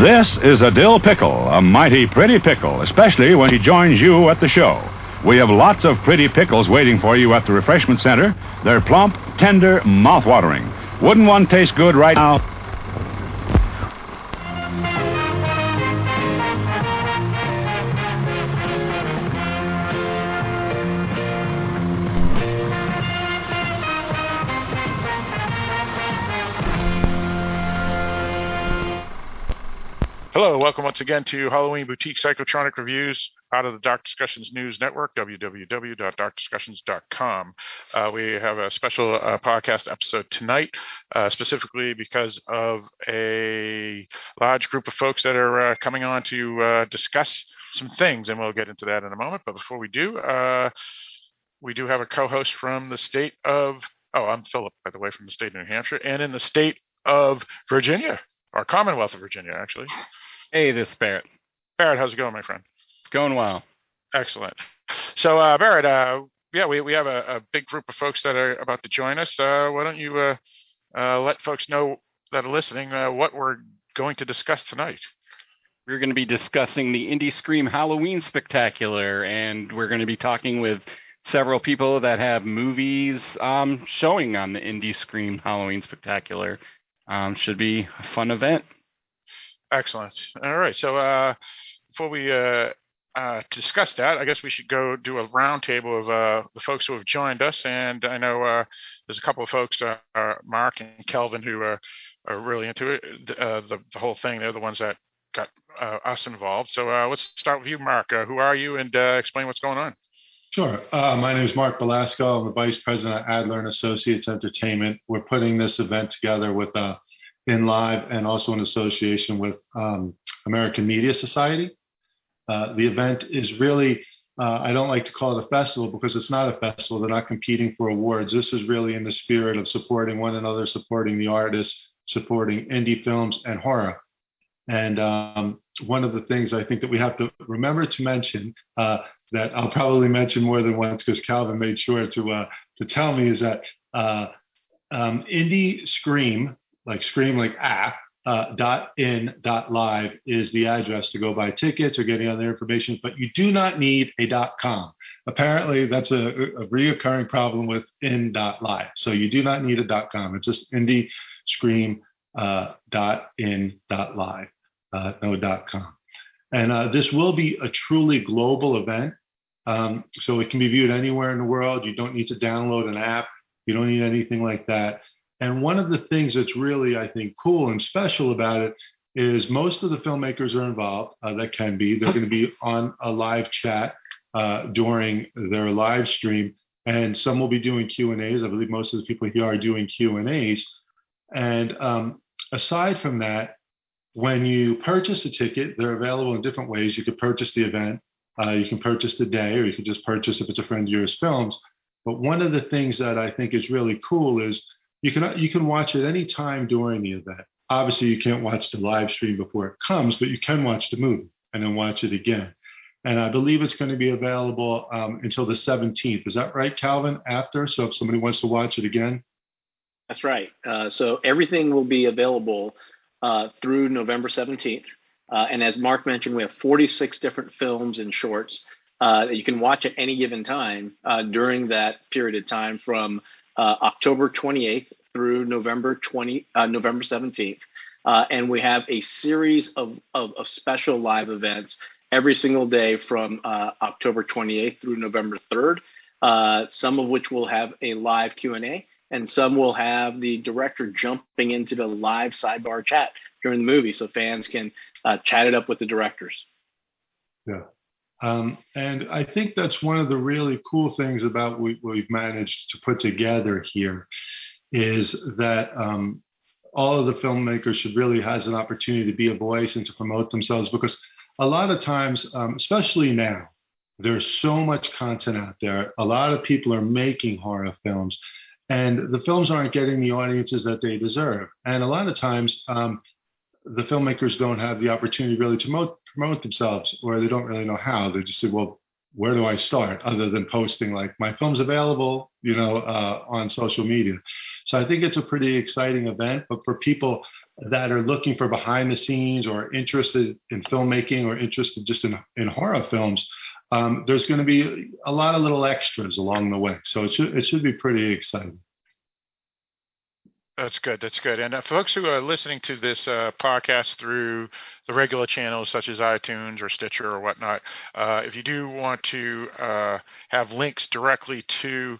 This is a dill pickle, a mighty pretty pickle, especially when he joins you at the show. We have lots of pretty pickles waiting for you at the refreshment center. They're plump, tender, mouth-watering. Wouldn't one taste good right now? Welcome once again to Halloween Boutique Psychotronic Reviews out of the Dark Discussions News Network, www.darkdiscussions.com. Uh, we have a special uh, podcast episode tonight, uh, specifically because of a large group of folks that are uh, coming on to uh, discuss some things, and we'll get into that in a moment. But before we do, uh, we do have a co host from the state of, oh, I'm Philip, by the way, from the state of New Hampshire, and in the state of Virginia, or Commonwealth of Virginia, actually. Hey, this is Barrett. Barrett, how's it going, my friend? It's going well. Excellent. So, uh, Barrett, uh, yeah, we, we have a, a, big group of folks that are about to join us. Uh, why don't you uh, uh, let folks know that are listening uh, what we're going to discuss tonight? We're going to be discussing the Indie Scream Halloween Spectacular, and we're going to be talking with several people that have movies um, showing on the Indie Scream Halloween Spectacular. Um, should be a fun event. Excellent. All right. So uh, before we uh, uh, discuss that, I guess we should go do a roundtable of uh, the folks who have joined us. And I know uh, there's a couple of folks, uh, Mark and Kelvin, who are, are really into it, the, the whole thing. They're the ones that got us involved. So let's start with you, Mark. who are you, and explain what's going on. Sure. Uh, my name is Mark Belasco. I'm the vice president of Adler and Associates Entertainment. We're putting this event together with uh, in live and also in association with um, American Media Society. Uh, the event is really, uh, I don't like to call it a festival because it's not a festival. They're not competing for awards. This is really in the spirit of supporting one another, supporting the artists, supporting indie films and horror. And um, one of the things I think that we have to remember to mention uh, that I'll probably mention more than once because Calvin made sure to uh, to tell me is that uh, um, Indie Scream like Scream, like app, uh, dot in dot live is the address to go buy tickets or get any other information, but you do not need a dot com. Apparently, that's a, a reoccurring problem with in dot live. So you do not need a dot com. It's just indie scream uh, dot in dot live, uh, no dot com. And uh, this will be a truly global event. Um, so it can be viewed anywhere in the world. You don't need to download an app. You don't need anything like that. And one of the things that's really, I think, cool and special about it is most of the filmmakers are involved uh, that can be. They're going to be on a live chat uh, during their live stream, and some will be doing Q and A's. I believe most of the people here are doing Q and A's. And um, aside from that, when you purchase a ticket, they're available in different ways. You could purchase the event, uh, you can purchase the day, or you can just purchase if it's a friend of yours films. But one of the things that I think is really cool is you can you can watch it any time during the event. Obviously, you can't watch the live stream before it comes, but you can watch the movie and then watch it again. And I believe it's going to be available um, until the 17th. Is that right, Calvin? After, so if somebody wants to watch it again. That's right. Uh, so everything will be available uh, through November 17th. Uh, and as Mark mentioned, we have 46 different films and shorts uh, that you can watch at any given time uh, during that period of time from uh, October 28th through November 20, uh, November 17th. Uh, and we have a series of, of, of, special live events every single day from uh, October 28th through November 3rd. Uh, some of which will have a live Q&A and some will have the director jumping into the live sidebar chat during the movie so fans can uh, chat it up with the directors. Yeah. Um, and I think that's one of the really cool things about what we've managed to put together here is that um, all of the filmmakers should really has an opportunity to be a voice and to promote themselves because a lot of times, um, especially now, there's so much content out there. A lot of people are making horror films, and the films aren't getting the audiences that they deserve. And a lot of times, um, the filmmakers don't have the opportunity really to promote, promote themselves, or they don't really know how. They just say, "Well, where do I start?" Other than posting like my film's available, you know, uh, on social media. So I think it's a pretty exciting event. But for people that are looking for behind the scenes or interested in filmmaking or interested just in, in horror films, um, there's going to be a lot of little extras along the way. So it should, it should be pretty exciting. That's good. That's good. And uh, folks who are listening to this uh, podcast through the regular channels such as iTunes or Stitcher or whatnot, uh, if you do want to uh, have links directly to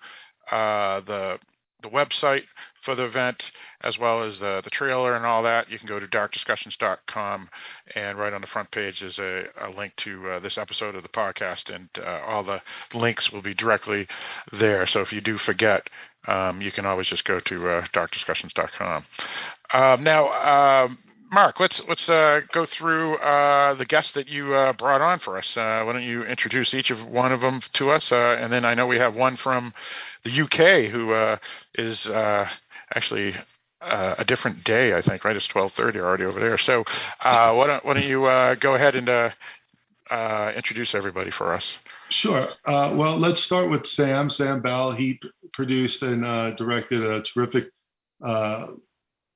uh, the the website for the event as well as the, the trailer and all that, you can go to darkdiscussions.com and right on the front page is a, a link to uh, this episode of the podcast and uh, all the links will be directly there. So if you do forget, um, you can always just go to uh, darkdiscussions.com. Um, now, um, Mark, let's let's uh, go through uh, the guests that you uh, brought on for us. Uh, why don't you introduce each of one of them to us, uh, and then I know we have one from the UK who uh, is actually a different day, I think. Right, it's twelve thirty already over there. So why don't why don't you go ahead and introduce everybody for us? Sure. well, let's start with Sam. Sam Bell. He produced and directed a terrific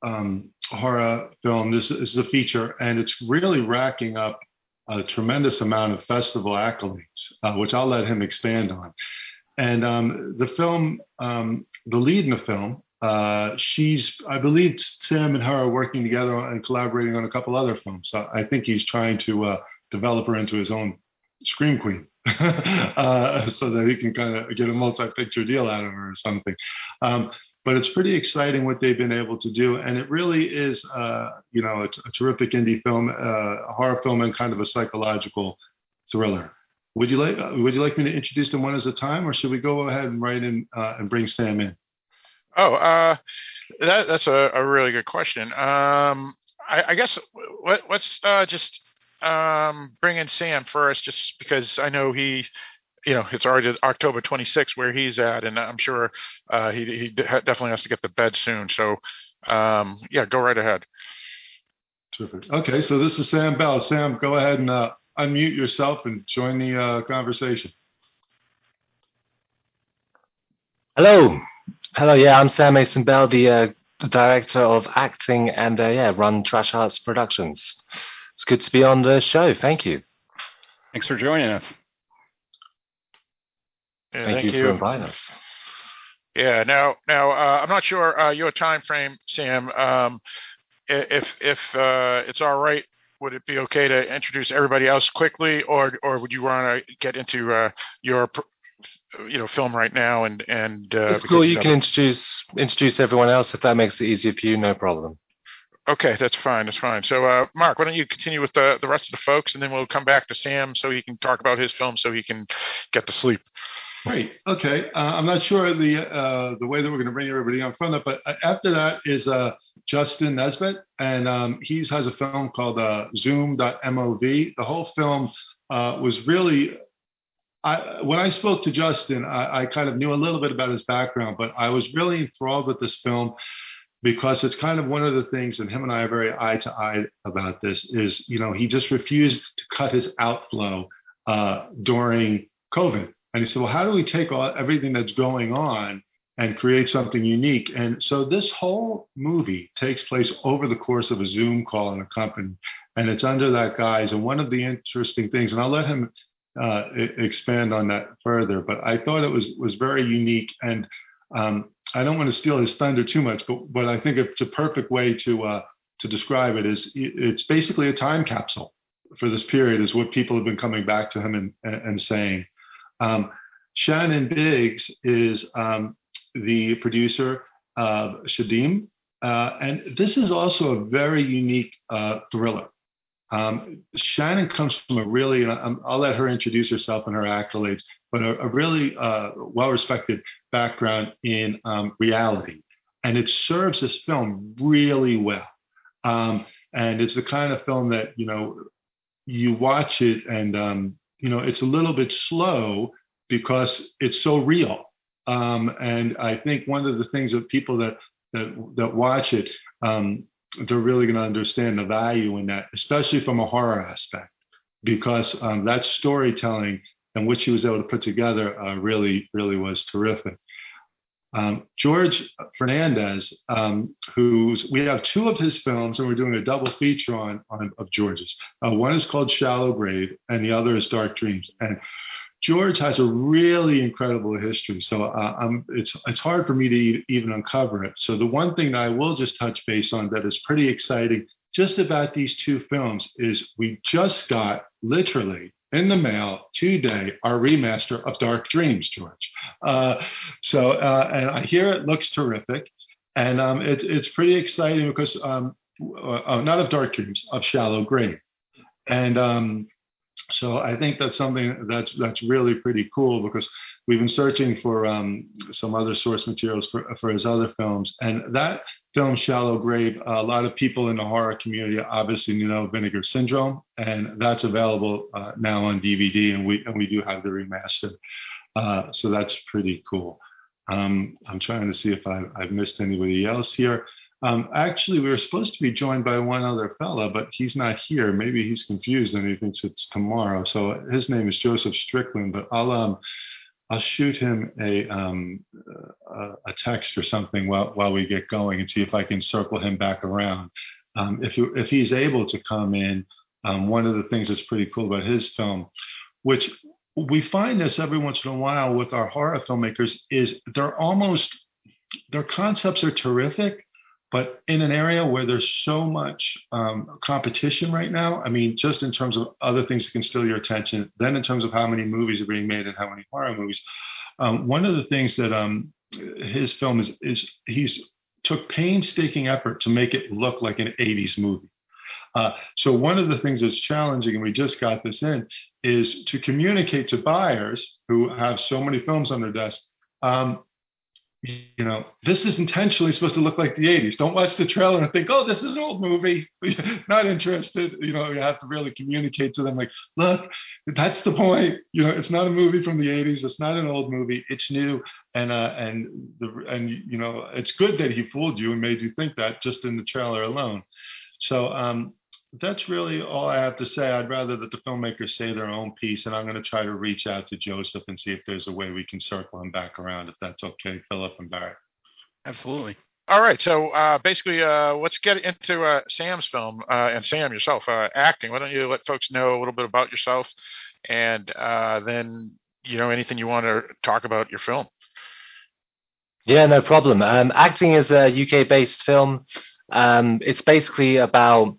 um, horror film. This, is a feature, and it's really racking up a tremendous amount of festival accolades, uh, which I'll let him expand on. And um, the film, um, the lead in the film, uh, she's, I believe Sam and her are working together and collaborating on a couple other films. So I think he's trying to uh, develop her into his own scream queen. uh, so that he can kind of get a multi-picture deal out of her or something. Um, but it's pretty exciting what they've been able to do, and it really is, uh, you know, a, a, terrific indie film, uh, a horror film, and kind of a psychological thriller. Would you like uh, Would you like me to introduce them one at a time, or should we go ahead and write in uh, and bring Sam in? Oh, uh, that, that's a, a, really good question. Um, I, I, guess let, us uh, just um, bring in Sam first, just because I know he you know, it's already October 26th where he's at, and I'm sure uh, he he definitely has to get the bed soon. So, um, yeah, go right ahead. Terrific. Okay, so this is Sam Bell. Sam, go ahead and uh, unmute yourself and join the uh, conversation. Hello, hello. Yeah, I'm Sam Mason Bell, the, uh, the director of acting and uh, yeah, run Trash House Productions. It's good to be on the show. Thank you. Thanks for joining us. Yeah, thank, thank you, you, for inviting us. Yeah. Now, now uh, I'm not sure uh, your time frame, Sam. Um, if if uh, it's all right, would it be okay to introduce everybody else quickly, or or would you want to get into uh, your you know film right now and and uh, it's cool. You can introduce introduce everyone else if that makes it easier for you. No problem. Okay, that's fine. That's fine. So, uh, Mark, why don't you continue with the the rest of the folks, and then we'll come back to Sam so he can talk about his film, so he can get to sleep. Great. Okay. Uh, I'm not sure the uh, the way that we're going to bring everybody on from that, but uh, after that is uh, Justin Nesbitt, and um, he has a film called uh, Zoom.mov. The whole film uh, was really. I, when I spoke to Justin, I, I kind of knew a little bit about his background, but I was really enthralled with this film because it's kind of one of the things, and him and I are very eye to eye about this. Is you know he just refused to cut his outflow uh, during COVID, and he said, well, how do we take all, everything that's going on and create something unique? And so this whole movie takes place over the course of a Zoom call in a company, and it's under that guise. And one of the interesting things, and I'll let him uh, expand on that further, but I thought it was was very unique. And um, I don't want to steal his thunder too much, but but I think it's a perfect way to uh, to describe it. Is it's basically a time capsule for this period, is what people have been coming back to him and, and saying. Um, Shannon Biggs is um, the producer of Shadim, uh, and this is also a very unique uh, thriller. Um, Shannon comes from a really, and I'll let her introduce herself and her accolades, but a, a really uh, well respected background in um, reality. And it serves this film really well. Um, and it's the kind of film that, you know, you watch it and um, you know, it's a little bit slow because it's so real. Um, and I think one of the things that people that that that watch it, um, they're really going to understand the value in that, especially from a horror aspect, because um, that storytelling and what she was able to put together uh, really, really was terrific. Um, George Fernandez, um, who's we have two of his films, and we're doing a double feature on, on of George's. Uh, one is called Shallow Grave, and the other is Dark Dreams. And George has a really incredible history, so uh, it's it's hard for me to even uncover it. So the one thing that I will just touch base on that is pretty exciting, just about these two films, is we just got literally in the mail today our remaster of Dark Dreams, George. Uh, so uh, and I hear it looks terrific, and um, it's it's pretty exciting because um, uh, not of Dark Dreams of Shallow Grave, and um, so I think that's something that's that's really pretty cool because we've been searching for um, some other source materials for, for his other films, and that film Shallow Grave, a lot of people in the horror community obviously know Vinegar Syndrome, and that's available uh, now on DVD, and we and we do have the remaster, uh, so that's pretty cool. Um, I'm trying to see if I, I've missed anybody else here. Um, actually, we were supposed to be joined by one other fella, but he's not here. Maybe he's confused and he thinks it's tomorrow. So his name is Joseph Strickland, but I'll um, I'll shoot him a um, a text or something while while we get going and see if I can circle him back around. Um, if if he's able to come in, um, one of the things that's pretty cool about his film, which we find this every once in a while with our horror filmmakers, is they're almost their concepts are terrific, but in an area where there's so much um, competition right now, I mean, just in terms of other things that can steal your attention, then in terms of how many movies are being made and how many horror movies, um, one of the things that um, his film is is he's took painstaking effort to make it look like an 80s movie. Uh, so one of the things that's challenging, and we just got this in, is to communicate to buyers who have so many films on their desk. Um, you know, this is intentionally supposed to look like the 80s. Don't watch the trailer and think, oh, this is an old movie. Not interested. You know, you have to really communicate to them, like, look, that's the point. You know, it's not a movie from the 80s. It's not an old movie. It's new. And, uh, and, the, and, you know, it's good that he fooled you and made you think that just in the trailer alone. So, um, that's really all I have to say. I'd rather that the filmmakers say their own piece, and I'm going to try to reach out to Joseph and see if there's a way we can circle him back around, if that's okay, Philip and Barry. Absolutely. All right, so uh, basically, uh, let's get into uh, Sam's film uh, and Sam yourself uh, acting. Why don't you let folks know a little bit about yourself, and uh, then you know anything you want to talk about your film. Yeah, no problem. Um, acting is a UK-based film. Um, it's basically about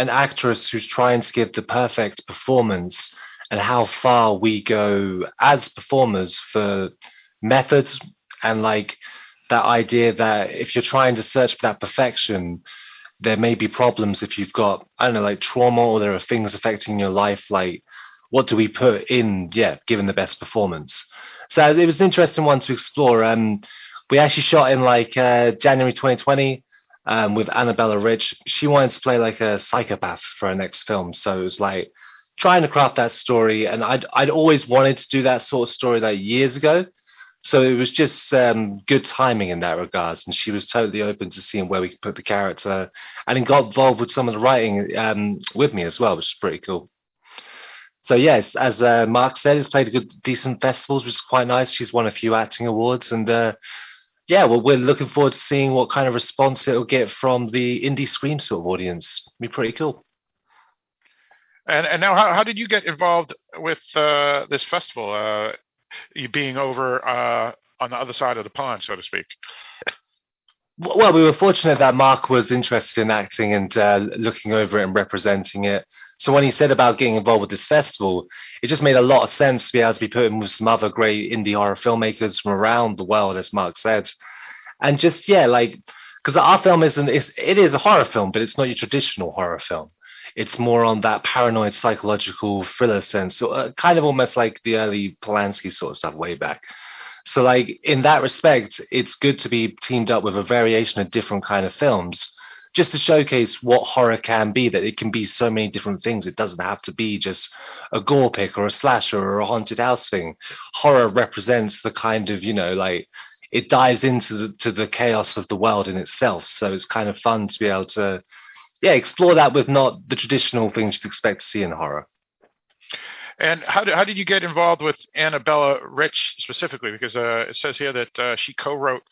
an actress who's trying to give the perfect performance and how far we go as performers for methods and like that idea that if you're trying to search for that perfection there may be problems if you've got i don't know like trauma or there are things affecting your life like what do we put in yeah given the best performance? So it was an interesting one to explore. Um we actually shot in like uh, january 2020 um, with Annabella Rich. She wanted to play like a psychopath for her next film, so it was like trying to craft that story. And I'd I'd always wanted to do that sort of story like years ago, so it was just um, good timing in that regards. And she was totally open to seeing where we could put the character, and got involved with some of the writing um, with me as well, which is pretty cool. So yes, as uh, Mark said, he's played a good, decent festivals, which is quite nice. She's won a few acting awards, and uh, yeah, well, we're looking forward to seeing what kind of response it'll get from the Indie Scream sort of audience. It'll be pretty cool. And and now, how, how did you get involved with uh, this festival? Uh, you being over uh, on the other side of the pond, so to speak. Well, we were fortunate that Mark was interested in acting and uh, looking over it and representing it. So when he said about getting involved with this festival, it just made a lot of sense to be able to be put in with some other great indie horror filmmakers from around the world, as Mark said. And just yeah, like because our film isn't it's, it is a horror film, but it's not your traditional horror film. It's more on that paranoid psychological thriller sense, so uh, kind of almost like the early Polanski sort of stuff way back. So like in that respect, it's good to be teamed up with a variation of different kind of films just to showcase what horror can be that it can be so many different things. It doesn't have to be just a gore pick or a slasher or a haunted house thing. Horror represents the kind of you know like it dives into the to the chaos of the world in itself. So it's kind of fun to be able to yeah explore that with not the traditional things you'd expect to see in horror And how did, how did you get involved with Annabella Rich specifically? Because uh, it says here that uh, she co-wrote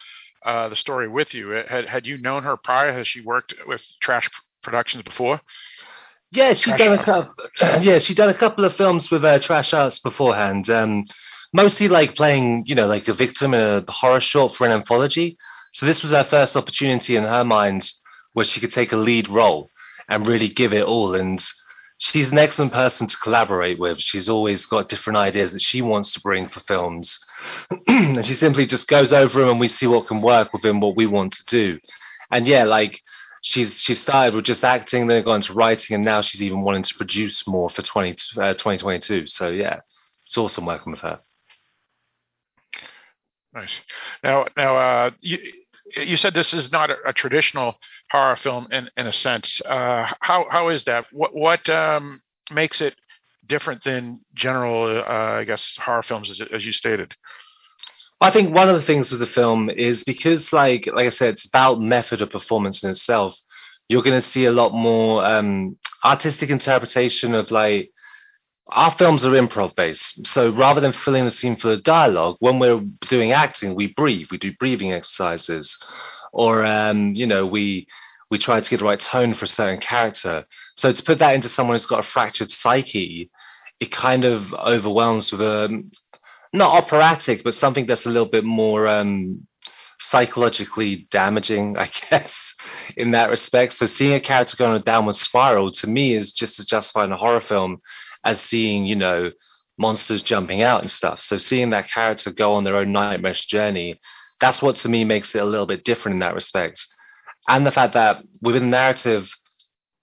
uh, the story with you. Had had you known her prior? Has she worked with Trash Productions before? Yeah, she done a couple. yeah, she done a couple of films with uh, Trash House beforehand. Um, mostly like playing, you know, like a victim in a horror short for an anthology. So this was her first opportunity in her mind where she could take a lead role and really give it all. And she's an excellent person to collaborate with. She's always got different ideas that she wants to bring for films, and she simply just goes over them, and we see what can work within what we want to do. And yeah, like she's she started with just acting, then got into writing, and now she's even wanting to produce more for 20, uh, 2022. So yeah, it's awesome working with her. Nice. Now, now, uh, you you said this is not a, a traditional horror film in in a sense. Uh, how how is that? What what um, makes it different than general, uh, I guess, horror films, as, as you stated? I think one of the things with the film is because, like, like I said, it's about method of performance in itself. You're going to see a lot more um, artistic interpretation of like our films are improv based. So rather than filling the scene for of dialogue, when we're doing acting, we breathe. We do breathing exercises, or um, you know, we we try to get the right tone for a certain character. So to put that into someone who's got a fractured psyche, it kind of overwhelms with a not operatic, but something that's a little bit more um, psychologically damaging, I guess, in that respect. So seeing a character go on a downward spiral to me is just as justified in a horror film as seeing, you know, monsters jumping out and stuff. So seeing that character go on their own nightmarish journey, that's what to me makes it a little bit different in that respect. And the fact that within narrative,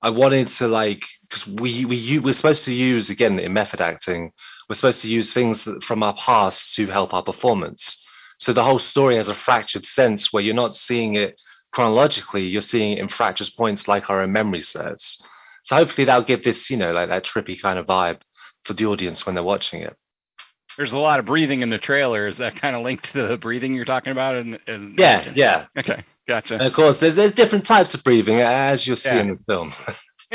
I wanted to like because we we we're supposed to use again in method acting, we're supposed to use things from our past to help our performance. So the whole story has a fractured sense where you're not seeing it chronologically, you're seeing it in fractured points like our own memory serves. So hopefully that'll give this, you know, like that trippy kind of vibe for the audience when they're watching it. There's a lot of breathing in the trailer. Is that kind of linked to the breathing you're talking about? In, in yeah, yeah. Okay, gotcha. And of course, there's, there's different types of breathing, as you'll see yeah. in the film.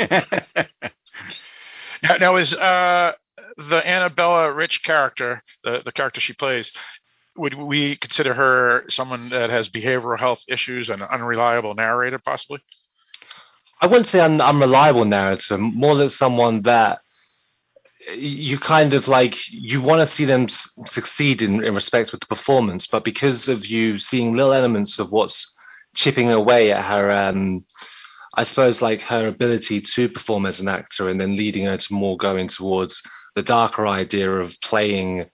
now, now, is uh, the Annabella Rich character, the, the character she plays, would we consider her someone that has behavioral health issues and an unreliable narrator, possibly? I wouldn't say an unreliable narrator, more than someone that you kind of like you want to see them succeed in, in respect with the performance, but because of you seeing little elements of what's chipping away at her, um, I suppose like her ability to perform as an actor, and then leading her to more going towards the darker idea of playing.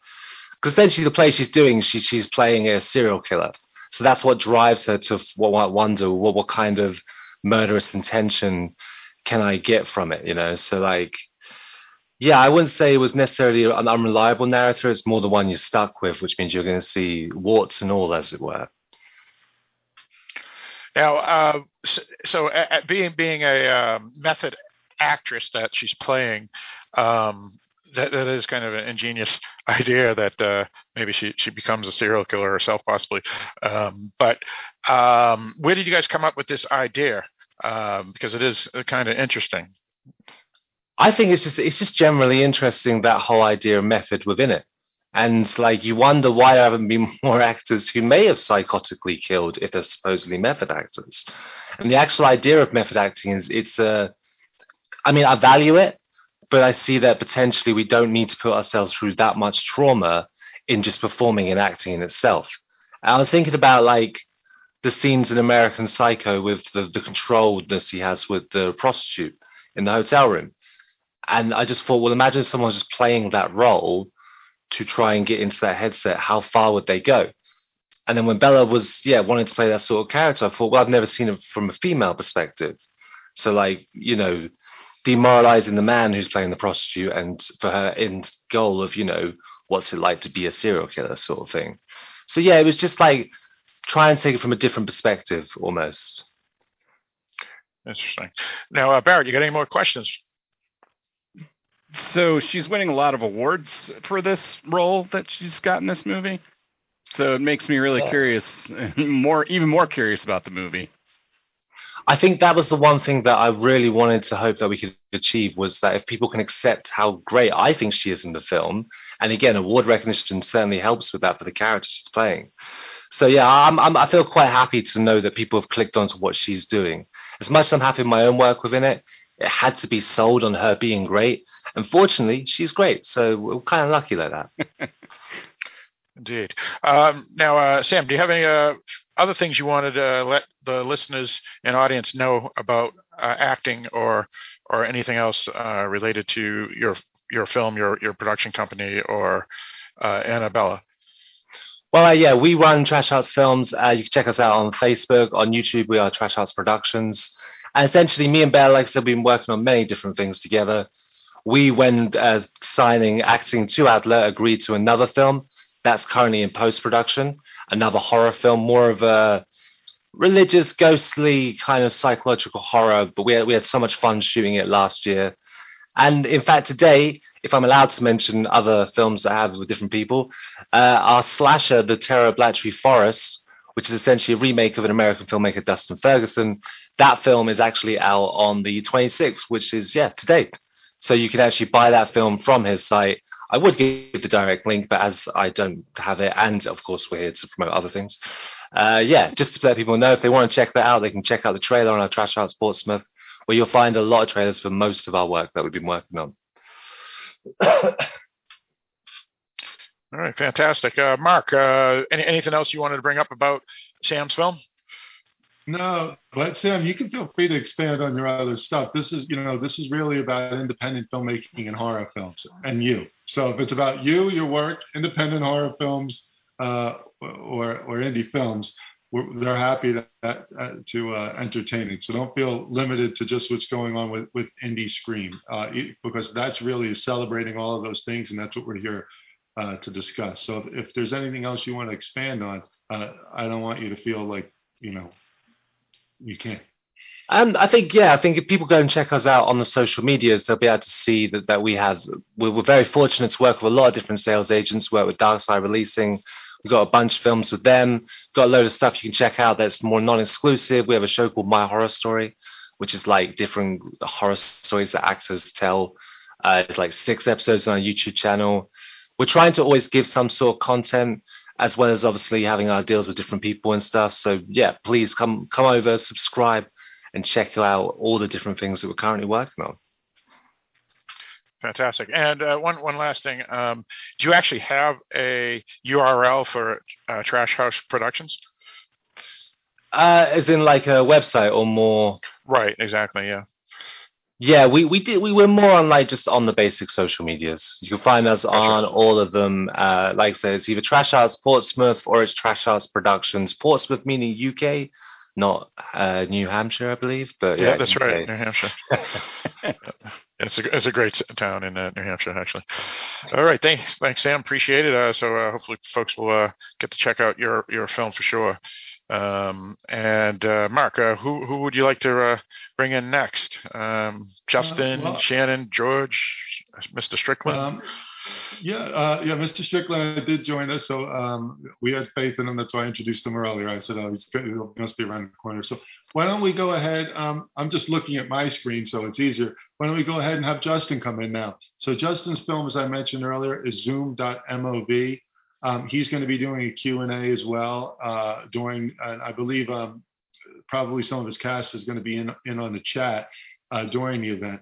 Because essentially, the play she's doing, she, she's playing a serial killer. So that's what drives her to what, wonder what, what kind of murderous intention can I get from it? You know, so like, yeah, I wouldn't say it was necessarily an unreliable narrator. It's more the one you're stuck with, which means you're going to see warts and all, as it were. Now, uh, so, so at being being a uh, method actress that she's playing, um, that that is kind of an ingenious idea that uh, maybe she she becomes a serial killer herself, possibly. Um, but um, where did you guys come up with this idea? Um, because it is uh, kind of interesting. I think it's just it's just generally interesting that whole idea of method within it. And like you wonder why there haven't been more actors who may have psychotically killed if they're supposedly method actors. And the actual idea of method acting is it's a uh, I mean, I value it, but I see that potentially we don't need to put ourselves through that much trauma in just performing and acting in itself. I was thinking about like the scenes in American Psycho with the, the controlledness he has with the prostitute in the hotel room. And I just thought, well, imagine someone just playing that role to try and get into that headset, how far would they go? And then when Bella was, yeah, wanting to play that sort of character, I thought, well, I've never seen it from a female perspective. So, like, you know, demoralizing the man who's playing the prostitute and for her end goal of, you know, what's it like to be a serial killer sort of thing. So, yeah, it was just like try and take it from a different perspective almost. Interesting. Now, uh, Barrett, you got any more questions? So she's winning a lot of awards for this role that she's got in this movie. So it makes me really yeah. curious, more even more curious about the movie. I think that was the one thing that I really wanted to hope that we could achieve was that if people can accept how great I think she is in the film, and again, award recognition certainly helps with that for the character she's playing. So yeah, I'm, I'm, i feel quite happy to know that people have clicked onto what she's doing. As much as I'm happy with my own work within it, it had to be sold on her being great. Unfortunately, she's great, so we're kind of lucky like that. Indeed. Um, now, uh, Sam, do you have any uh, other things you wanted to let the listeners and audience know about uh, acting or or anything else uh, related to your your film, your your production company, or uh, Annabella? Well, uh, yeah, we run Trash House Films. Uh, you can check us out on Facebook, on YouTube. We are Trash House Productions. And essentially, me and Bear, like I said, we've been working on many different things together. We, when uh, signing acting to Adler, agreed to another film that's currently in post production, another horror film, more of a religious, ghostly kind of psychological horror. But we had, we had so much fun shooting it last year. And in fact, today, if I'm allowed to mention other films that I have with different people, uh, our slasher, The Terror of Blatchley Forest, which is essentially a remake of an American filmmaker, Dustin Ferguson, that film is actually out on the 26th, which is, yeah, today. So you can actually buy that film from his site. I would give the direct link, but as I don't have it, and of course we're here to promote other things, uh, yeah, just to let people know if they want to check that out, they can check out the trailer on our Trash House Portsmouth where you'll find a lot of trailers for most of our work that we've been working on. All right, fantastic. Uh, Mark, uh, any, anything else you wanted to bring up about Sam's film? No, but Sam, you can feel free to expand on your other stuff. This is, you know, this is really about independent filmmaking and horror films, and you. So if it's about you, your work, independent horror films, uh, or or indie films, they're happy to, uh, to uh, entertain it. So don't feel limited to just what's going on with, with Indie Scream, uh, because that's really celebrating all of those things, and that's what we're here uh, to discuss. So if, if, there's anything else you want to expand on, uh, I don't want you to feel like you know you. And I think, yeah, I think if people go and check us out on the social medias, they'll be able to see that, that we have, we're, we're very fortunate to work with a lot of different sales agents, work with Dark Side Releasing, We've got a bunch of films with them. Got a load of stuff you can check out that's more non-exclusive. We have a show called My Horror Story, which is like different horror stories that actors tell. Uh, it's like six episodes on our YouTube channel. We're trying to always give some sort of content as well as obviously having our deals with different people and stuff. So yeah, please come come over, subscribe, and check out all the different things that we're currently working on. Fantastic. And uh, one one last thing, um, do you actually have a URL for uh, Trash House Productions? Uh, as in like a website or more? Right. Exactly. Yeah. Yeah, we, we did we were more on like just on the basic social medias. You can find us on all of them. Uh, like I said, it's either Trash House Portsmouth or it's Trash House Productions. Portsmouth meaning UK, not uh, New Hampshire, I believe. But yeah, yeah that's UK. right, New Hampshire. It's a, it's a great town in uh, New Hampshire, actually. All right, thanks, thanks, Sam. Appreciate it. Uh, so uh, hopefully, folks will uh, get to check out your your film for sure. Um, and uh, Mark, uh, who who would you like to bring in next? Um, Justin, well, Shannon, George, Mr. Strickland. Um, yeah, yeah, Mr. Strickland did join us, so um, we had faith in him. That's why I introduced him earlier. I said, "Oh, he's he must be around the corner." So why don't we go ahead? Um, I'm just looking at my screen, so it's easier. Why don't we go ahead and have Justin come in now? So Justin's film, as I mentioned earlier, is Zoom.mov. Um, he's going to be doing a Q&A as well uh, during, and I believe um, probably some of his cast is going to be in, in on the chat uh, during the event.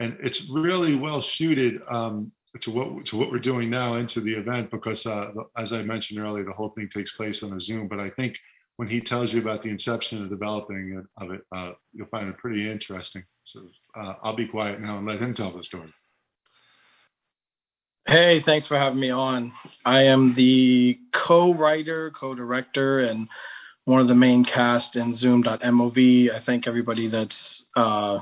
And it's really well suited um, to what to what we're doing now into the event because, uh, as I mentioned earlier, the whole thing takes place on a Zoom. But I think when he tells you about the inception and developing of it, uh, you'll find it pretty interesting. So uh, I'll be quiet now and let him tell the story. Hey, thanks for having me on. I am the co-writer, co-director, and one of the main cast in Zoom.mov. I thank everybody that's uh,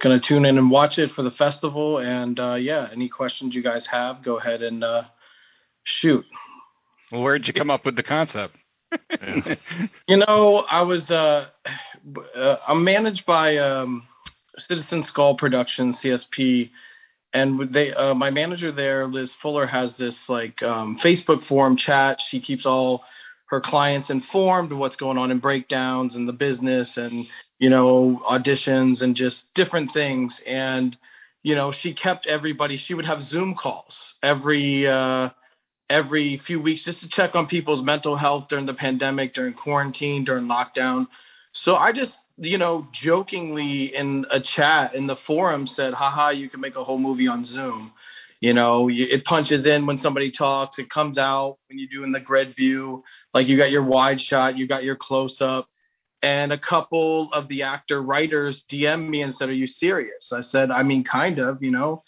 going to tune in and watch it for the festival. And uh, yeah, any questions you guys have, go ahead and uh, shoot. Well, where'd you come up with the concept? you know, I was uh, uh, I'm managed by um, Citizen Skull Productions (CSP), and they uh, my manager there, Liz Fuller, has this like um, Facebook forum chat. She keeps all her clients informed of what's going on in breakdowns and the business and you know auditions and just different things and you know she kept everybody she would have zoom calls every uh every few weeks just to check on people's mental health during the pandemic during quarantine during lockdown so i just you know jokingly in a chat in the forum said haha you can make a whole movie on zoom. You know it punches in when somebody talks it comes out when you're doing the grid view like you got your wide shot you got your close up and a couple of the actor writers DM me and said are you serious? I said i mean kind of you know.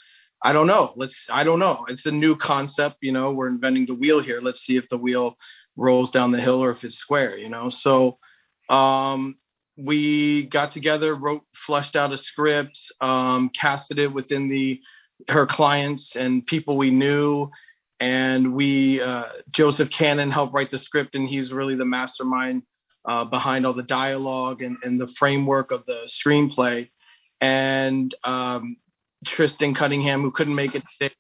I don't know. Let's i don't know. It's a new concept you know. We're inventing the wheel here. Let's see if the wheel rolls down the hill or if it's square you know. So um we got together wrote fleshed out a script um casted it within the her clients and people we knew. And we uh, joseph cannon helped write the script and he's really the mastermind uh, behind all the dialogue and, and, the framework of the screenplay. And um, tristan cunningham who couldn't make it today,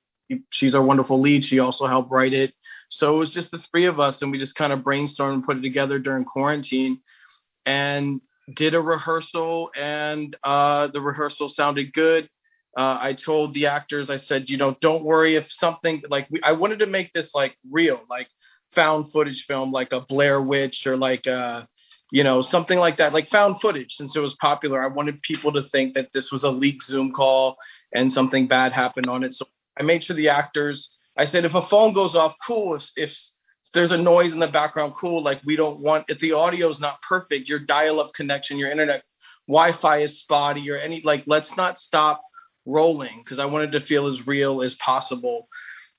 she's our wonderful lead. She also helped write it. So it was just the three of us and we just kind of brainstormed and put it together during quarantine. And did a rehearsal and uh, the rehearsal sounded good uh, I told the actors, I said, you know, don't worry if something like we, I wanted to make this like real, like found footage film, like a Blair Witch or like uh, you know, something like that, like found footage. Since it was popular, I wanted people to think that this was a leaked Zoom call and something bad happened on it. So I made sure the actors. I said, if a phone goes off, cool. If, if there's a noise in the background, cool. Like we don't want if the audio is not perfect, your dial-up connection, your internet Wi-Fi is spotty or any like. Let's not stop rolling because I wanted to feel as real as possible.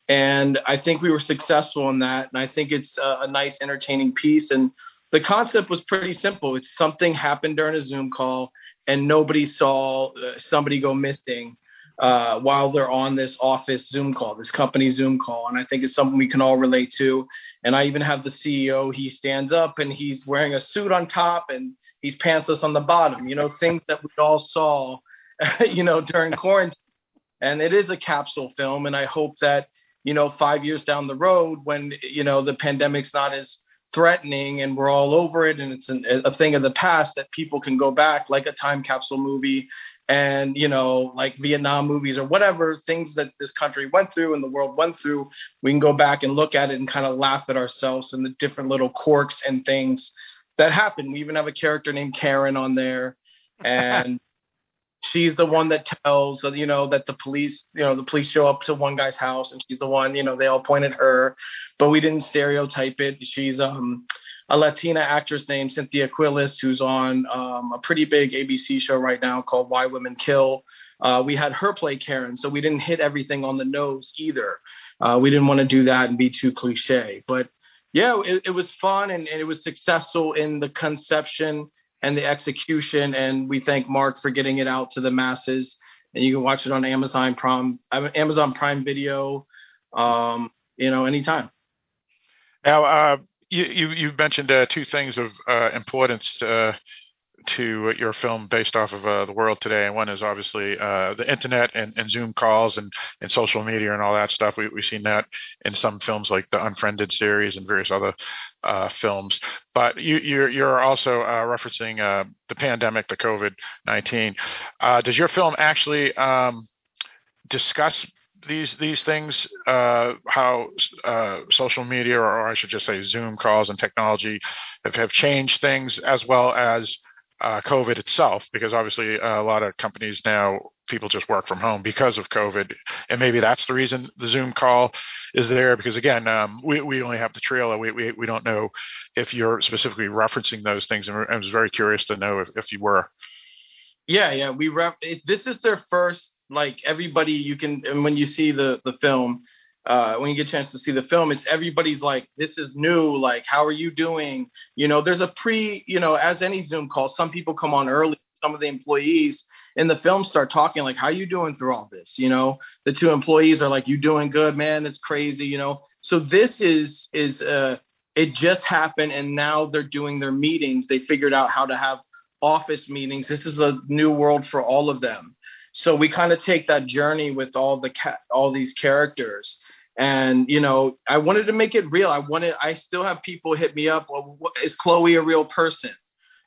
And I think we were successful in that. And I think it's a, a nice, entertaining piece. And the concept was pretty simple. It's something happened during a Zoom call, and nobody saw uh, somebody go missing uh, while they're on this office Zoom call, this company Zoom call. And I think it's something we can all relate to. And I even have the CEO, he stands up and he's wearing a suit on top and he's pantsless on the bottom, you know, things that we all saw you know, during quarantine. And it is a capsule film, and I hope that you know, five years down the road, when you know the pandemic's not as threatening and we're all over it and it's an, a thing of the past that people can go back like a time capsule movie and you know like vietnam movies or whatever things that this country went through and the world went through we can go back and look at it and kind of laugh at ourselves and the different little quirks and things that happen. We even have a character named karen on there. And she's the one that tells you know that the police you know the police show up to one guy's house and she's the one you know they all point at her but we didn't stereotype it. She's um a latina actress named cynthia quiles who's on um, a pretty big abc show right now called why women kill. Uh, we had her play karen so we didn't hit everything on the nose either. Uh, we didn't want to do that and be too cliche but yeah it, it was fun and, and it was successful in the conception and the execution. And we thank Mark for getting it out to the masses. And you can watch it on Amazon Prime, Amazon Prime Video, um, you know, anytime. Now, uh, you, you, you mentioned uh, two things of uh, importance uh, to your film based off of uh, the world today, and one is obviously uh, the internet and, and, Zoom calls and, and social media and all that stuff. We, have seen that in some films like the Unfriended series and various other uh, films. But you, you're, you're also uh, referencing uh, the pandemic, the COVID nineteen. Uh, does your film actually um, discuss these these things uh, how uh, social media or, I should just say Zoom calls and technology have, have changed things as well as uh, COVID itself, because obviously uh, a lot of companies now people just work from home because of COVID, and maybe that's the reason the Zoom call is there. Because again, um, we we only have the trailer, we, we we don't know if you're specifically referencing those things, and I was very curious to know if, if you were. Yeah, yeah, we ref- this is their first like everybody you can and when you see the the film uh, when you get a chance to see the film, it's everybody's like, this is new. Like, how are you doing? You know, there's a pre, you know, as any Zoom call, some people come on early. Some of the employees in the film start talking like, how are you doing through all this? You know, the two employees are like, you doing good, man. It's crazy. You know, so this is, is, uh, it just happened and now they're doing their meetings. They figured out how to have office meetings. This is a new world for all of them. So we kind of take that journey with all the ca- all these characters And you know, I wanted to make it real. I wanted. I still have people hit me up. Well, is Chloe a real person?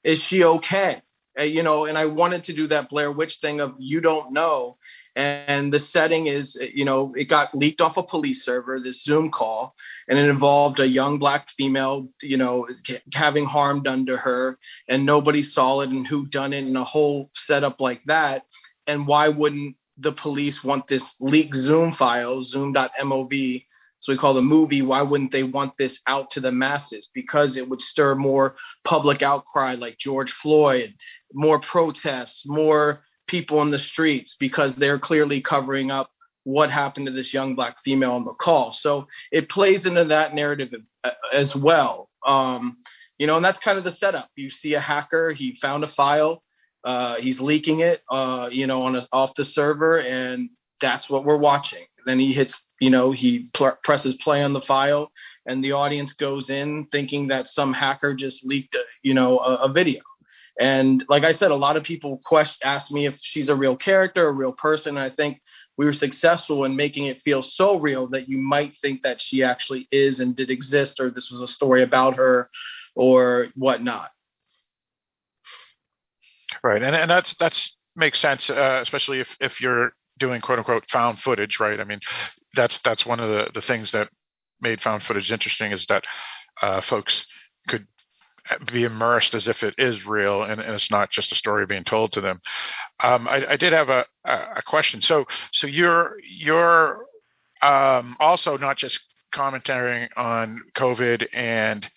Is she okay? Uh, you know, and I wanted to do that Blair Witch thing of you don't know. And the setting is, you know, it got leaked off a police server, this Zoom call, and it involved a young black female, you know, having harm done to her, and nobody saw it, and who done it, and a whole setup like that. And why wouldn't the police want this leaked Zoom file, Zoom.mov, so we call the movie why wouldn't they want this out to the masses? Because it would stir more public outcry like george floyd more protests more people in the streets because they're clearly covering up what happened to this young black female on the call. So it plays into that narrative uh, as well. Um, you know and that's kind of the setup. You see a hacker he found a file uh, he's leaking it uh, you know on a, off the server and that's what we're watching. Then he hits you know he pl- presses play on the file and the audience goes in thinking that some hacker just leaked a, you know a, a video. And like i said a lot of people question ask me if she's a real character a real person and i think we were successful in making it feel so real that you might think that she actually is and did exist or this was a story about her or whatnot right and, and that's that's makes sense uh, especially if if you're doing quote unquote found footage, right? I mean, that's that's one of the, the things that made found footage interesting is that uh, folks could be immersed as if it is real and, and, it's not just a story being told to them. Um, I, I, did have a, a, question. So so you're you're um, also not just commenting on COVID and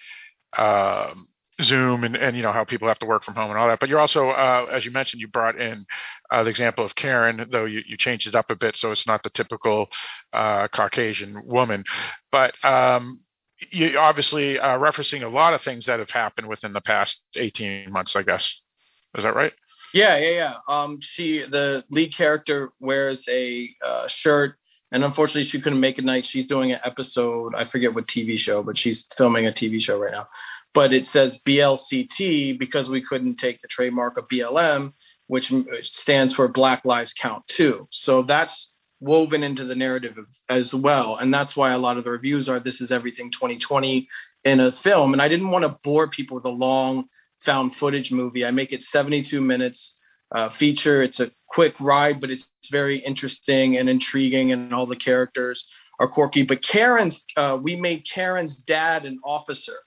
um, Zoom and, and you know how people have to work from home and all that. But you're also, uh, as you mentioned, you brought in uh, the example of Karen, though you, you changed it up a bit, so it's not the typical uh, Caucasian woman. But um, you obviously uh, referencing a lot of things that have happened within the past 18 months, I guess. Is that right? Yeah, yeah, yeah. Um, she, the lead character, wears a uh, shirt and unfortunately she couldn't make it night she's doing an episode i forget what tv show but she's filming a tv show right now but it says BLCT because we couldn't take the trademark of BLM, which stands for Black Lives Count too. So that's woven into the narrative as well. And that's why a lot of the reviews are this is everything 2020 in a film. And I didn't want to bore people with a long found footage movie. I make it 72 minutes uh, feature. It's a quick ride, but it's very interesting and intriguing, and all the characters are quirky. But Karen's, uh, we made Karen's dad an officer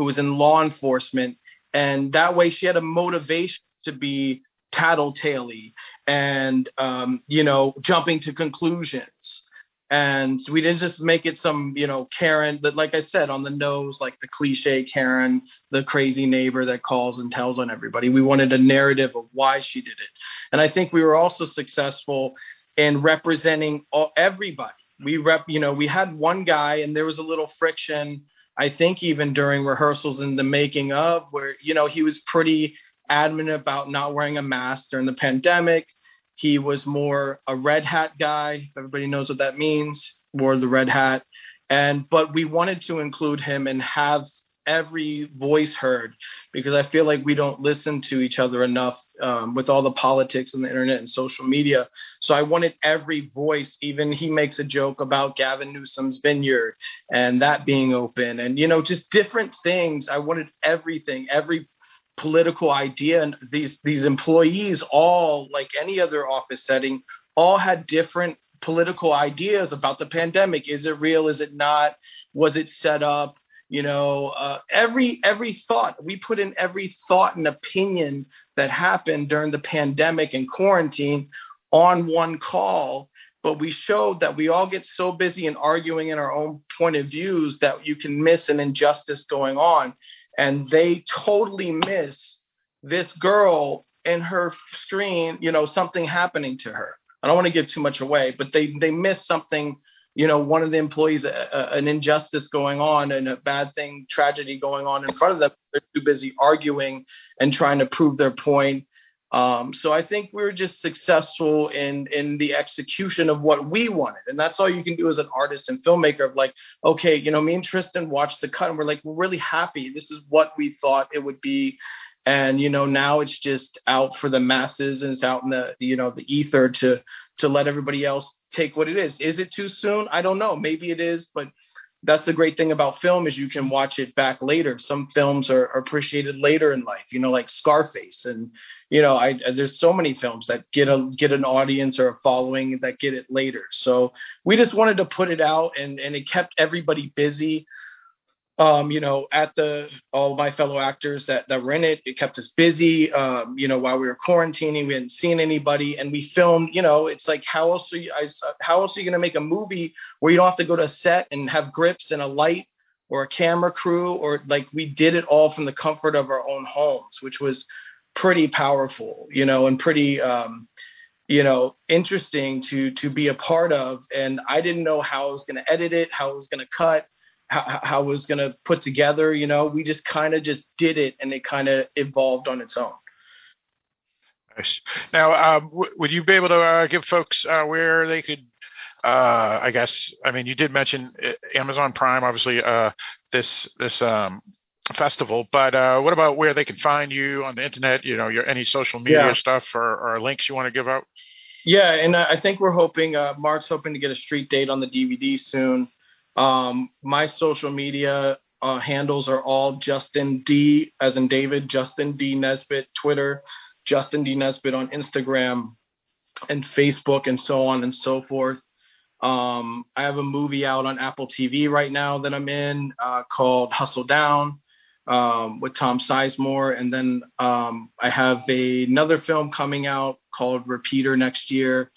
who was in law enforcement, and that way she had a motivation to be tattletale and um, you know jumping to conclusions. And we didn't just make it some, you know, Karen that, like I said, on the nose, like the cliche Karen, the crazy neighbor that calls and tells on everybody. We wanted a narrative of why she did it. And I think we were also successful in representing all, everybody. We rep, you know, we had one guy and there was a little friction I think even during rehearsals and the making of, where you know he was pretty adamant about not wearing a mask during the pandemic. He was more a red hat guy. If everybody knows what that means, wore the red hat. And but we wanted to include him and have every voice heard because I feel like we don't listen to each other enough um, with all the politics and the internet and social media. So I wanted every voice. Even he makes a joke about Gavin Newsom's vineyard and that being open, and you know, just different things. I wanted everything, every political idea, and these these employees all like any other office setting all had different political ideas about the pandemic. Is it real? Is it not? Was it set up? You know uh, every every thought we put in every thought and opinion that happened during the pandemic and quarantine on one call but we showed that we all get so busy in arguing in our own point of views that you can miss an injustice going on. And they totally miss this girl in her screen you know something happening to her. I don't want to give too much away but they they miss something you know one of the employees an injustice going on and a bad thing tragedy going on in front of them they're too busy arguing and trying to prove their point um, so I think we were just successful in in the execution of what we wanted, and that's all you can do as an artist and filmmaker. Of like, okay, you know, me and Tristan watched the cut, and we're like, we're really happy. This is what we thought it would be, and you know, now it's just out for the masses, and it's out in the you know the ether to to let everybody else take what it is. Is it too soon? I don't know. Maybe it is, but that's the great thing about film is you can watch it back later. Some films are, are appreciated later in life, you know, like Scarface, and you know, I there's so many films that get a get an audience or a following that get it later. So we just wanted to put it out, and and it kept everybody busy um, you know, at the all my fellow actors that that were in it. It kept us busy. Um, you know, while we were quarantining, we hadn't seen anybody, and we filmed. You know, it's like how else are you? I, how else are you going to make a movie where you don't have to go to a set and have grips and a light or a camera crew or like we did it all from the comfort of our own homes, which was pretty powerful. You know, and pretty. Um, you know, interesting to to be a part of, and I didn't know how I was going to edit it, how I was going to cut, how, how it was going to put together. You know, we just kind of just did it, and it kind of evolved on its own. Nice. Now, um, w- would you be able to uh, give folks uh, where they could? Uh, I guess. I mean, you did mention uh, Amazon Prime, obviously. Uh, this this um, festival, but uh, what about where they can find you on the internet? You know, your any social media yeah. stuff or, or links you want to give out? Yeah, and I think we're hoping. Mark's hoping to get a street date on the DVD soon. Um, my social media uh, handles are all Justin D, as in David, Justin D Nesbitt, Twitter, Justin D Nesbitt on Instagram and Facebook, and so on and so forth. Um, I have a movie out on Apple TV right now that I'm in uh, called Hustle Down um, with Tom Sizemore. And then um, I have a, another film coming out called Repeater next year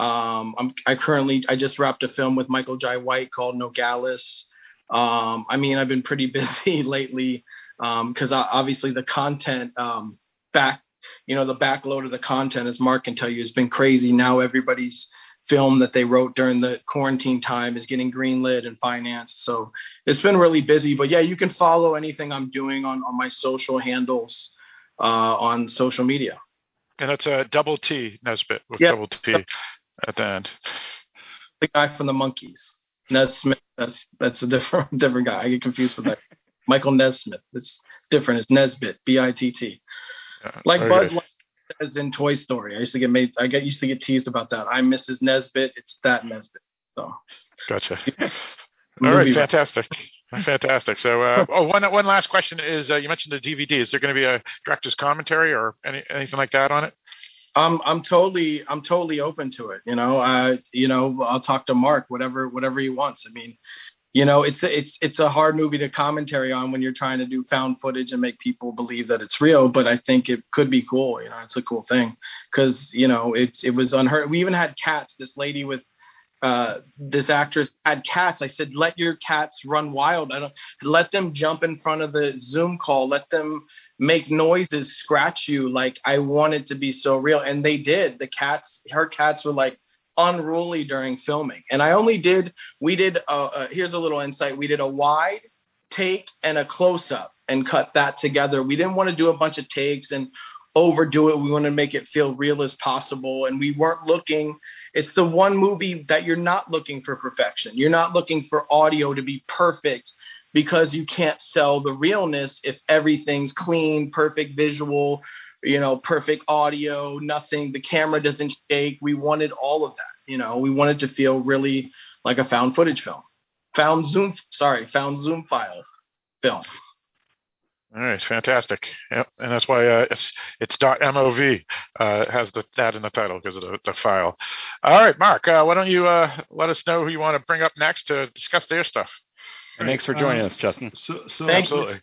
um, I'm, I currently I just wrapped a film with Michael Jai White called Nogales. Um, I mean, I've been pretty busy lately because um, obviously the content um, back, you know, the backload of the content, as Mark can tell you, has been crazy. Now everybody's film that they wrote during the quarantine time is getting greenlit and financed. So it's been really busy. But yeah, you can follow anything I'm doing on, on my social handles uh, on social media. And that's a double T Nesbitt with yep. double T at the end. The guy from the Monkees, Nesmith. That's that's a different different guy. I get confused with that. Michael Nesmith. It's different. It's Nesbit. B I T T. Like Buzz says in Toy Story. I used to get made. I get used to get teased about that. I'm Mrs. Nesbit. It's that Nesbitt. So. Gotcha. All right. Fantastic. Fantastic. So, uh, oh, one one last question is: uh, you mentioned the DVD. Is there going to be a director's commentary or any, anything like that on it? I'm I'm totally I'm totally open to it. You know, I you know I'll talk to Mark whatever whatever he wants. I mean, you know, it's it's it's a hard movie to commentary on when you're trying to do found footage and make people believe that it's real. But I think it could be cool. You know, it's a cool thing because you know it it was unheard. We even had cats. This lady with uh, this actress had cats. I said, let your cats run wild. I don't let them jump in front of the Zoom call. Let them make noises, scratch you. Like I wanted to be so real, and they did. The cats, her cats were like unruly during filming, and I only did. We did. Uh, uh, here's a little insight. We did a wide take and a close up, and cut that together. We didn't want to do a bunch of takes and overdo it. We want to make it feel real as possible. And we weren't looking, it's the one movie that you're not looking for perfection. You're not looking for audio to be perfect because you can't sell the realness if everything's clean, perfect visual, you know, perfect audio, nothing, the camera doesn't shake. We wanted all of that. You know, we wanted to feel really like a found footage film. Found Zoom, sorry, found Zoom file film. All right, fantastic. Yep, and that's why uh, it's it's .mov uh, has the that in the title because of the, the file. All right, Mark, uh, why don't you uh, let us know who you want to bring up next to discuss their stuff? And thanks for joining um, us, Justin. So, so absolutely.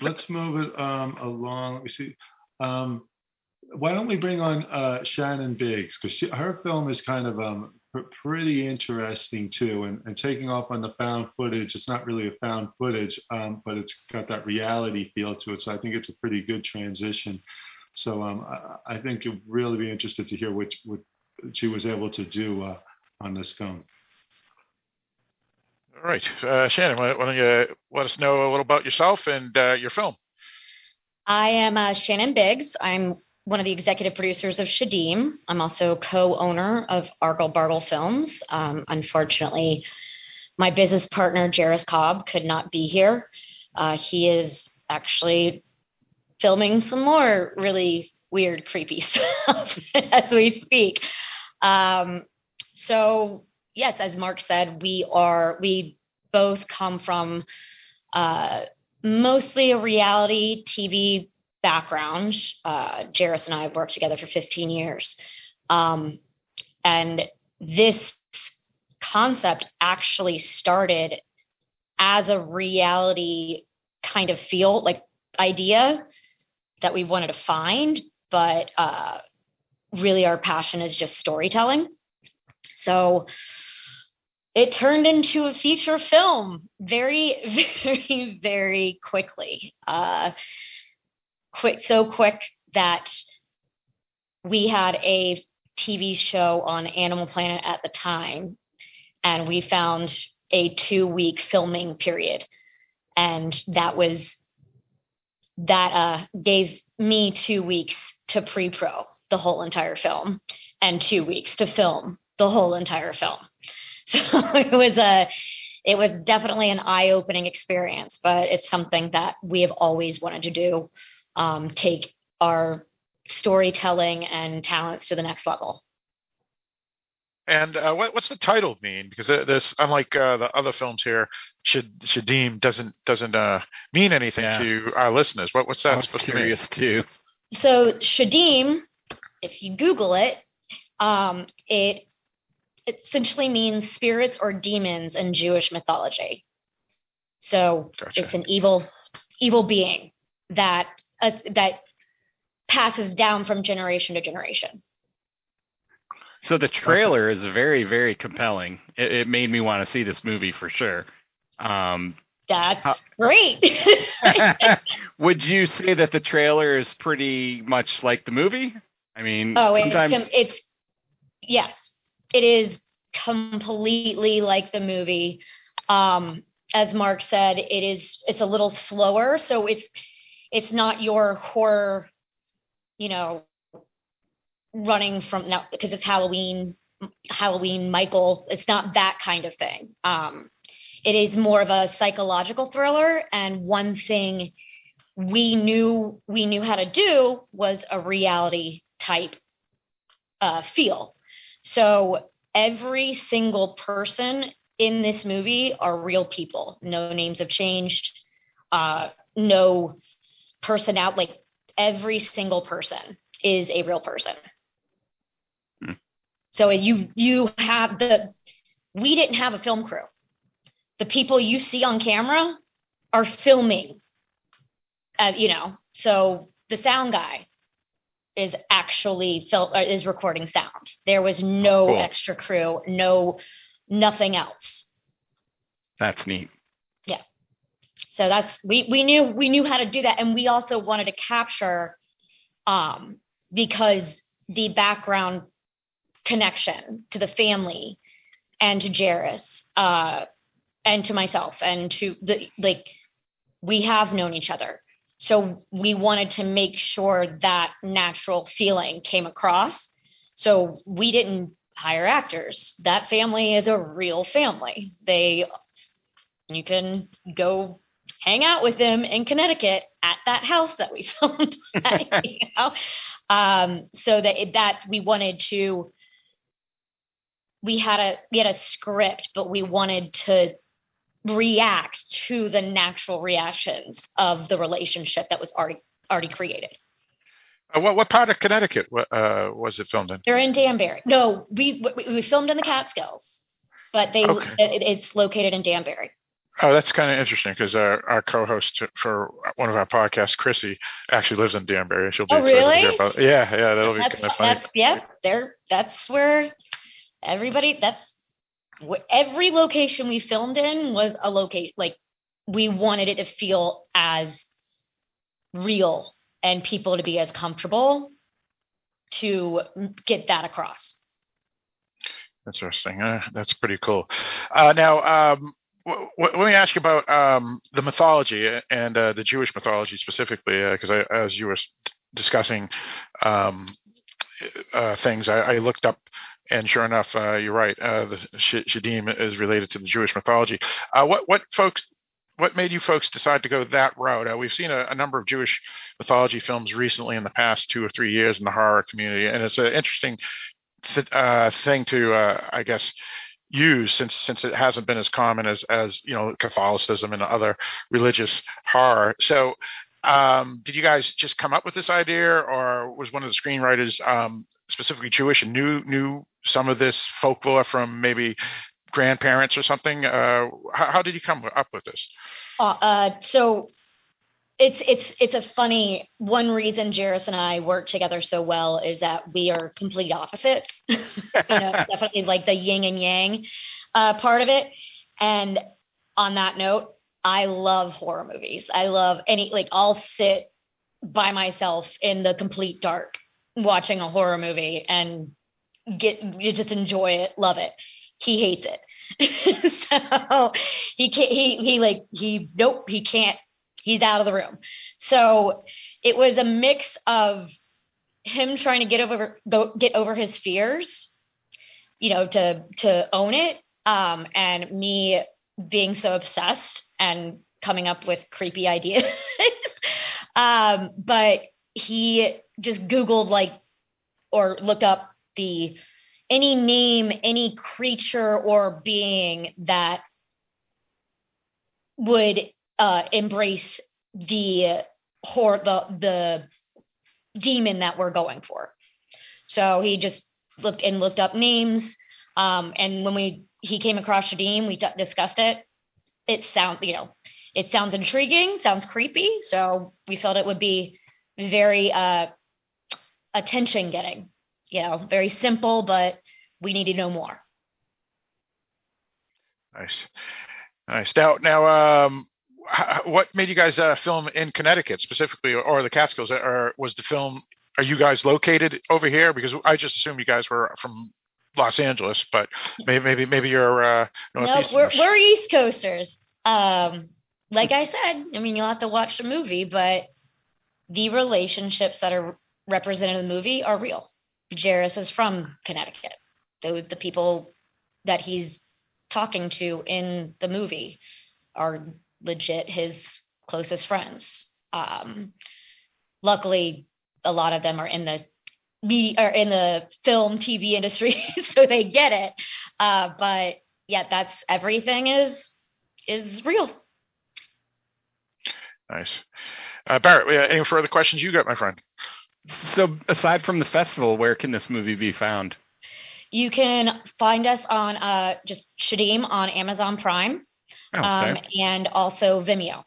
Let's, let's, move it um, along. Let me see. Um, why don't we bring on uh, Shannon Biggs because her film is kind of um, pretty interesting too. And, and taking off on the found footage, it's not really a found footage, um, but it's got that reality feel to it. So I think it's a pretty good transition. So um, I, I, think you'll really be interested to hear what, what she was able to do uh, on this film. All right, uh, Shannon, why don't you let us know a little about yourself and uh, your film? I am uh, Shannon Biggs. I'm one of the executive producers of Shadim. I'm also co-owner of Argle Bargle Films. Um, unfortunately, my business partner Jairus Cobb could not be here. Uh, he is actually filming some more really weird, creepy stuff as we speak. Um, so yes, as Mark said, we are we both come from uh, mostly a reality TV background. Uh, Jairus and I have worked together for 15 years, um, and this concept actually started as a reality kind of feel like idea that we wanted to find, but uh, really our passion is just storytelling. So it turned into a feature film very, very, very quickly. Uh, quick, so quick that we had a TV show on Animal Planet at the time, and we found a two week filming period. And that was, that uh, gave me two weeks to pre pro the whole entire film and two weeks to film the whole entire film. So it was a, it was definitely an eye opening experience, but it's something that we have always wanted to do. Um, take our storytelling and talents to the next level. And uh, what, what's the title mean? Because this, unlike uh, the other films here, Shadim doesn't doesn't uh, mean anything yeah. to our listeners. What, what's that supposed to mean? Too. So Shadim, if you Google it, um, it essentially means spirits or demons in Jewish mythology. So gotcha. it's an evil evil being that uh, that passes down from generation to generation. So the trailer is very, very compelling. It, it made me want to see this movie for sure. Um, That's how, great. would you say that the trailer is pretty much like the movie? I mean, oh, sometimes... it's, it's yes, it is completely like the movie. Um, as Mark said, it is it's a little slower, so it's it's not your horror, you know, running from now because it's Halloween, Halloween Michael. It's not that kind of thing. Um, it is more of a psychological thriller. And one thing we knew we knew how to do was a reality type uh, feel. So every single person in this movie are real people. No names have changed. Uh, no person out like every single person is a real person. So you you have the we didn't have a film crew. The people you see on camera are filming. Uh, you know, so the sound guy is actually fil- uh, is recording sound. There was no cool. extra crew, no nothing else. That's neat. So that's we we knew we knew how to do that, and we also wanted to capture, um, because the background connection to the family and to Jairus, uh, and to myself and to the like we have known each other. So we wanted to make sure that natural feeling came across. So we didn't hire actors. That family is a real family. They you can go hang out with them in Connecticut at that house that we filmed. At, you know? um, so that it, that's we wanted to we had a we had a script, but we wanted to react to the natural reactions of the relationship that was already already created. Uh, what what part of Connecticut uh, was it filmed in? They're in Danbury. No, we we, we filmed in the Catskills, but they okay. it, it's located in Danbury. Oh, that's kind of interesting because our, our co-host for one of our podcasts, Chrissy, actually lives in Danbury. She'll be oh, excited really? to hear about. It. Yeah, yeah, that'll that's, be kind of funny. That's, yeah, there. That's where everybody that's every location we filmed in was a location like we wanted it to feel as real and people to be as comfortable to get that across interesting uh, that's pretty cool uh, now um, let me ask you about um, the mythology and uh, the jewish mythology specifically because uh, as you were discussing um, uh, things I, I, looked up and sure enough, uh, you're right. Uh, the Shadim is related to the Jewish mythology. Uh, what what folks? What made you folks decide to go that route? Uh, we've seen a, a, number of Jewish mythology films recently in the past two or three years in the horror community, and it's an interesting th- uh, thing to, uh, I guess, use since since it hasn't been as common as as you know Catholicism and other religious horror. So, um, did you guys just come up with this idea, or was one of the screenwriters um, specifically Jewish and knew knew some of this folklore from maybe grandparents or something? Uh, how, how, did you come up with this? Uh, uh, so it's it's it's a funny one reason Jairus and I work together so well is that we are complete opposites. you know, definitely like the yin and yang uh, part of it. And on that note, I love horror movies. I love any like I'll sit by myself in the complete dark watching a horror movie and get you just enjoy it, love it. He hates it. so he can't he he like he nope, he can't he's out of the room. So it was a mix of him trying to get over go, get over his fears, you know, to to own it, um, and me being so obsessed and coming up with creepy ideas. um, but he just Googled like or looked up the any name, any creature or being that would uh, embrace the hor the the demon that we're going for. So he just looked and looked up names. Um, and when we he came across Shadim, we d- discussed it. It sounds you know it sounds intriguing, sounds creepy. So we felt it would be very uh, attention getting. You know, very simple, but we need to know more. Nice, nice. Now, now, um, what made you guys uh, film in Connecticut specifically, or, or the Catskills? Or was the film? Are you guys located over here? Because I just assumed you guys were from Los Angeles, but maybe maybe maybe you're uh, no, we're we're East Coasters. Um, like I said, I mean you'll have to watch the movie, but the relationships that are represented in the movie are real. Jairus is from Connecticut. Those the people that he's talking to in the movie are legit his closest friends. Um, luckily, a lot of them are in the me or in the film TV industry, so they get it. Uh, but yeah, that's everything is is real. Nice, uh, Barrett. Any further questions you got, my friend? So, aside from the festival, where can this movie be found? You can find us on uh, just Shadim on Amazon Prime. Oh, um, and also Vimeo.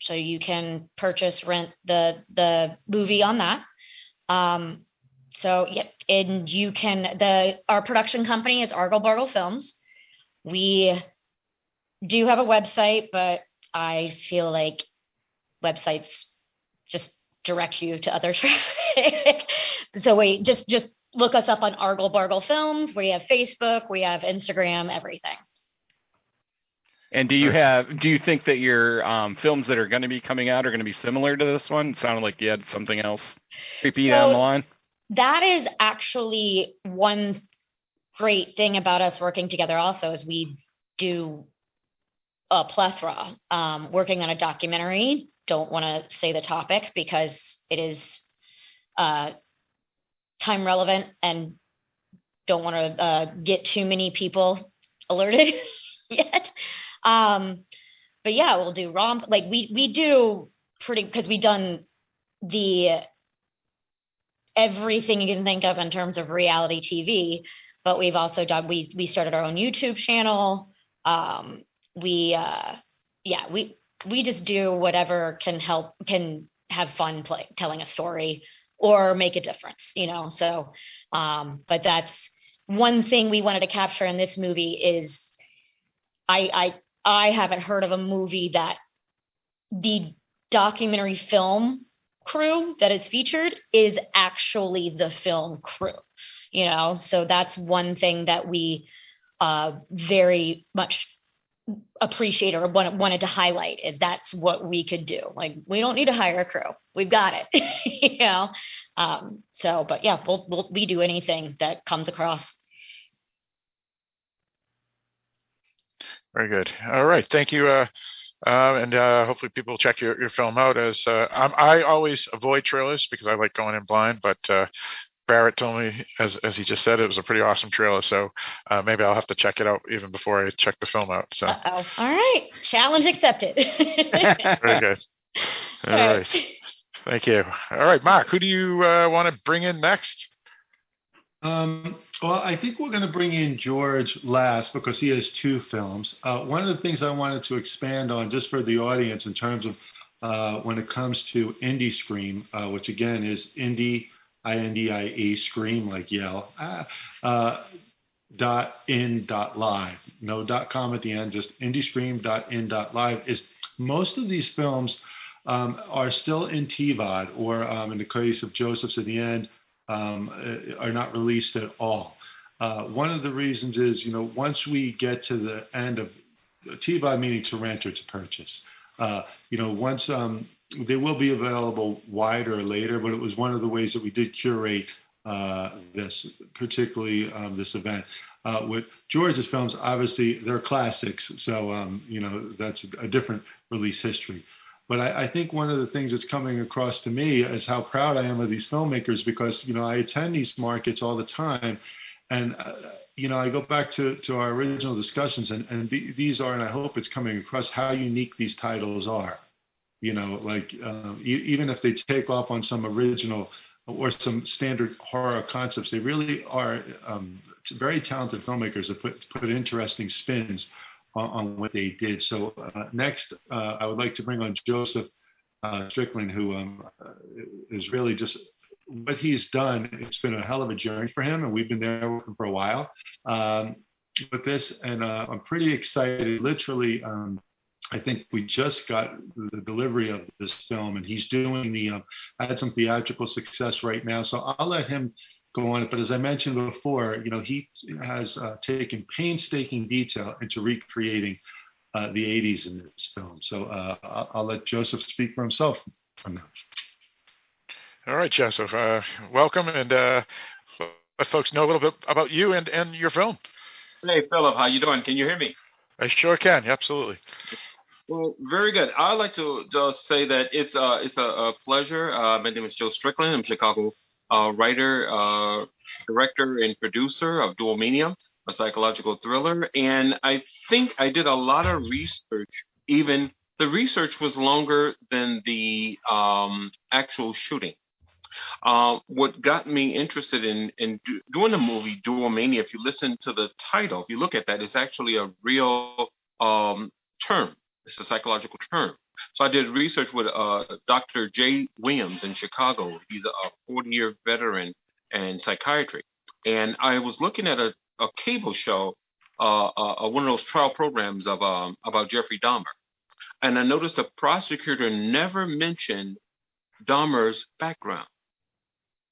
So you can purchase, rent the the movie on that. Um, so yeah, and you can the our production company is Argle Bargle Films. We do have a website, but I feel like websites just direct you to other traffic. so we just just look us up on Argle Bargle Films. We have Facebook, we have Instagram, everything. And do you have? Do you think that your um, films that are going to be coming out are going to be similar to this one? It sounded like you had something else creepy so down the line. That is actually one great thing about us working together. Also, is we do a plethora. Um, working on a documentary. Don't want to say the topic because it is uh, time relevant and don't want to uh, get too many people alerted yet. Um, but yeah, we'll do rom like we we do pretty because we've done the everything you can think of in terms of reality TV. But we've also done we we started our own YouTube channel. Um, we uh, yeah we we just do whatever can help can have fun play, telling a story or make a difference you know so um but that's one thing we wanted to capture in this movie is i i I haven't heard of a movie that the documentary film crew that is featured is actually the film crew. You know, so that's one thing that we uh, very much appreciate or wanted to highlight is that's what we could do. Like we don't need to hire a crew. We've got it. you know. Um, so, but yeah, we'll, we'll we do anything that comes across Very good. All right. Thank you. Uh, uh, and uh, hopefully people will check your, your film out as uh, i always avoid trailers because I like going in blind, but uh, Barrett told me, as as he just said, it was a pretty awesome trailer. So uh, maybe I'll have to check it out even before I check the film out. So Uh-oh. All right, challenge accepted. very good. All right. Thank you. All right, Mark, who do you uh, want to bring in next? Um, well, I think we're going to bring in George last because he has two films. Uh, one of the things I wanted to expand on, just for the audience, in terms of uh, when it comes to Indie Scream, uh, which again is Indie, I N D I E, Scream, like yell, ah, uh, dot in dot live. No dot com at the end, just indiescream dot in dot live. Is most of these films um, are still in TVOD, or um, in the case of Joseph's at the end, um, are not released at all. Uh, one of the reasons is, you know, once we get to the end of TVOD, meaning to rent or to purchase, uh, you know, once um, they will be available wider later, but it was one of the ways that we did curate uh, this, particularly um, this event. Uh, with George's films, obviously they're classics, so um, you know that's a different release history. But I, I, think one of the things that's coming across to me is how proud I am of these filmmakers because you know I attend these markets all the time, and uh, you know I go back to, to our original discussions, and, and these are, and I hope it's coming across how unique these titles are. You know, like um, e- even if they take off on some original or some standard horror concepts, they really are um, very talented filmmakers that put put interesting spins on, on what they did. So uh, next, uh, I would like to bring on Joseph uh, Strickland, who um, uh, is really just what he's done. It's been a hell of a journey for him, and we've been there with him for a while um, with this, and uh, I'm pretty excited. Literally. Um, I think we just got the delivery of this film, and he's doing the. Um, had some theatrical success right now, so I'll let him go on it. But as I mentioned before, you know, he has uh, taken painstaking detail into recreating uh, the 80s in this film. So uh, I'll, I'll, let Joseph speak for himself from now. All right, Joseph, uh, welcome, and uh, let folks know a little bit about you and, and your film. Hey, Philip, how you doing? Can you hear me? I sure can. Absolutely. Well, very good. I'd like to just say that it's uh, it's a, a pleasure. Uh, my name is Joe Strickland. I'm Chicago uh, writer, uh, director, and producer of Dual Mania, a psychological thriller. And I think I did a lot of research. Even the research was longer than the um, actual shooting. Uh, what got me interested in, in do, doing the movie Dual Mania, if you listen to the title, if you look at that, it's actually a real um, term. It's a psychological term. So I did research with uh, Dr. Jay Williams in Chicago. He's a 40 year veteran in psychiatry. And I was looking at a, a cable show, uh, uh, one of those trial programs of um, about Jeffrey Dahmer. And I noticed the prosecutor never mentioned Dahmer's background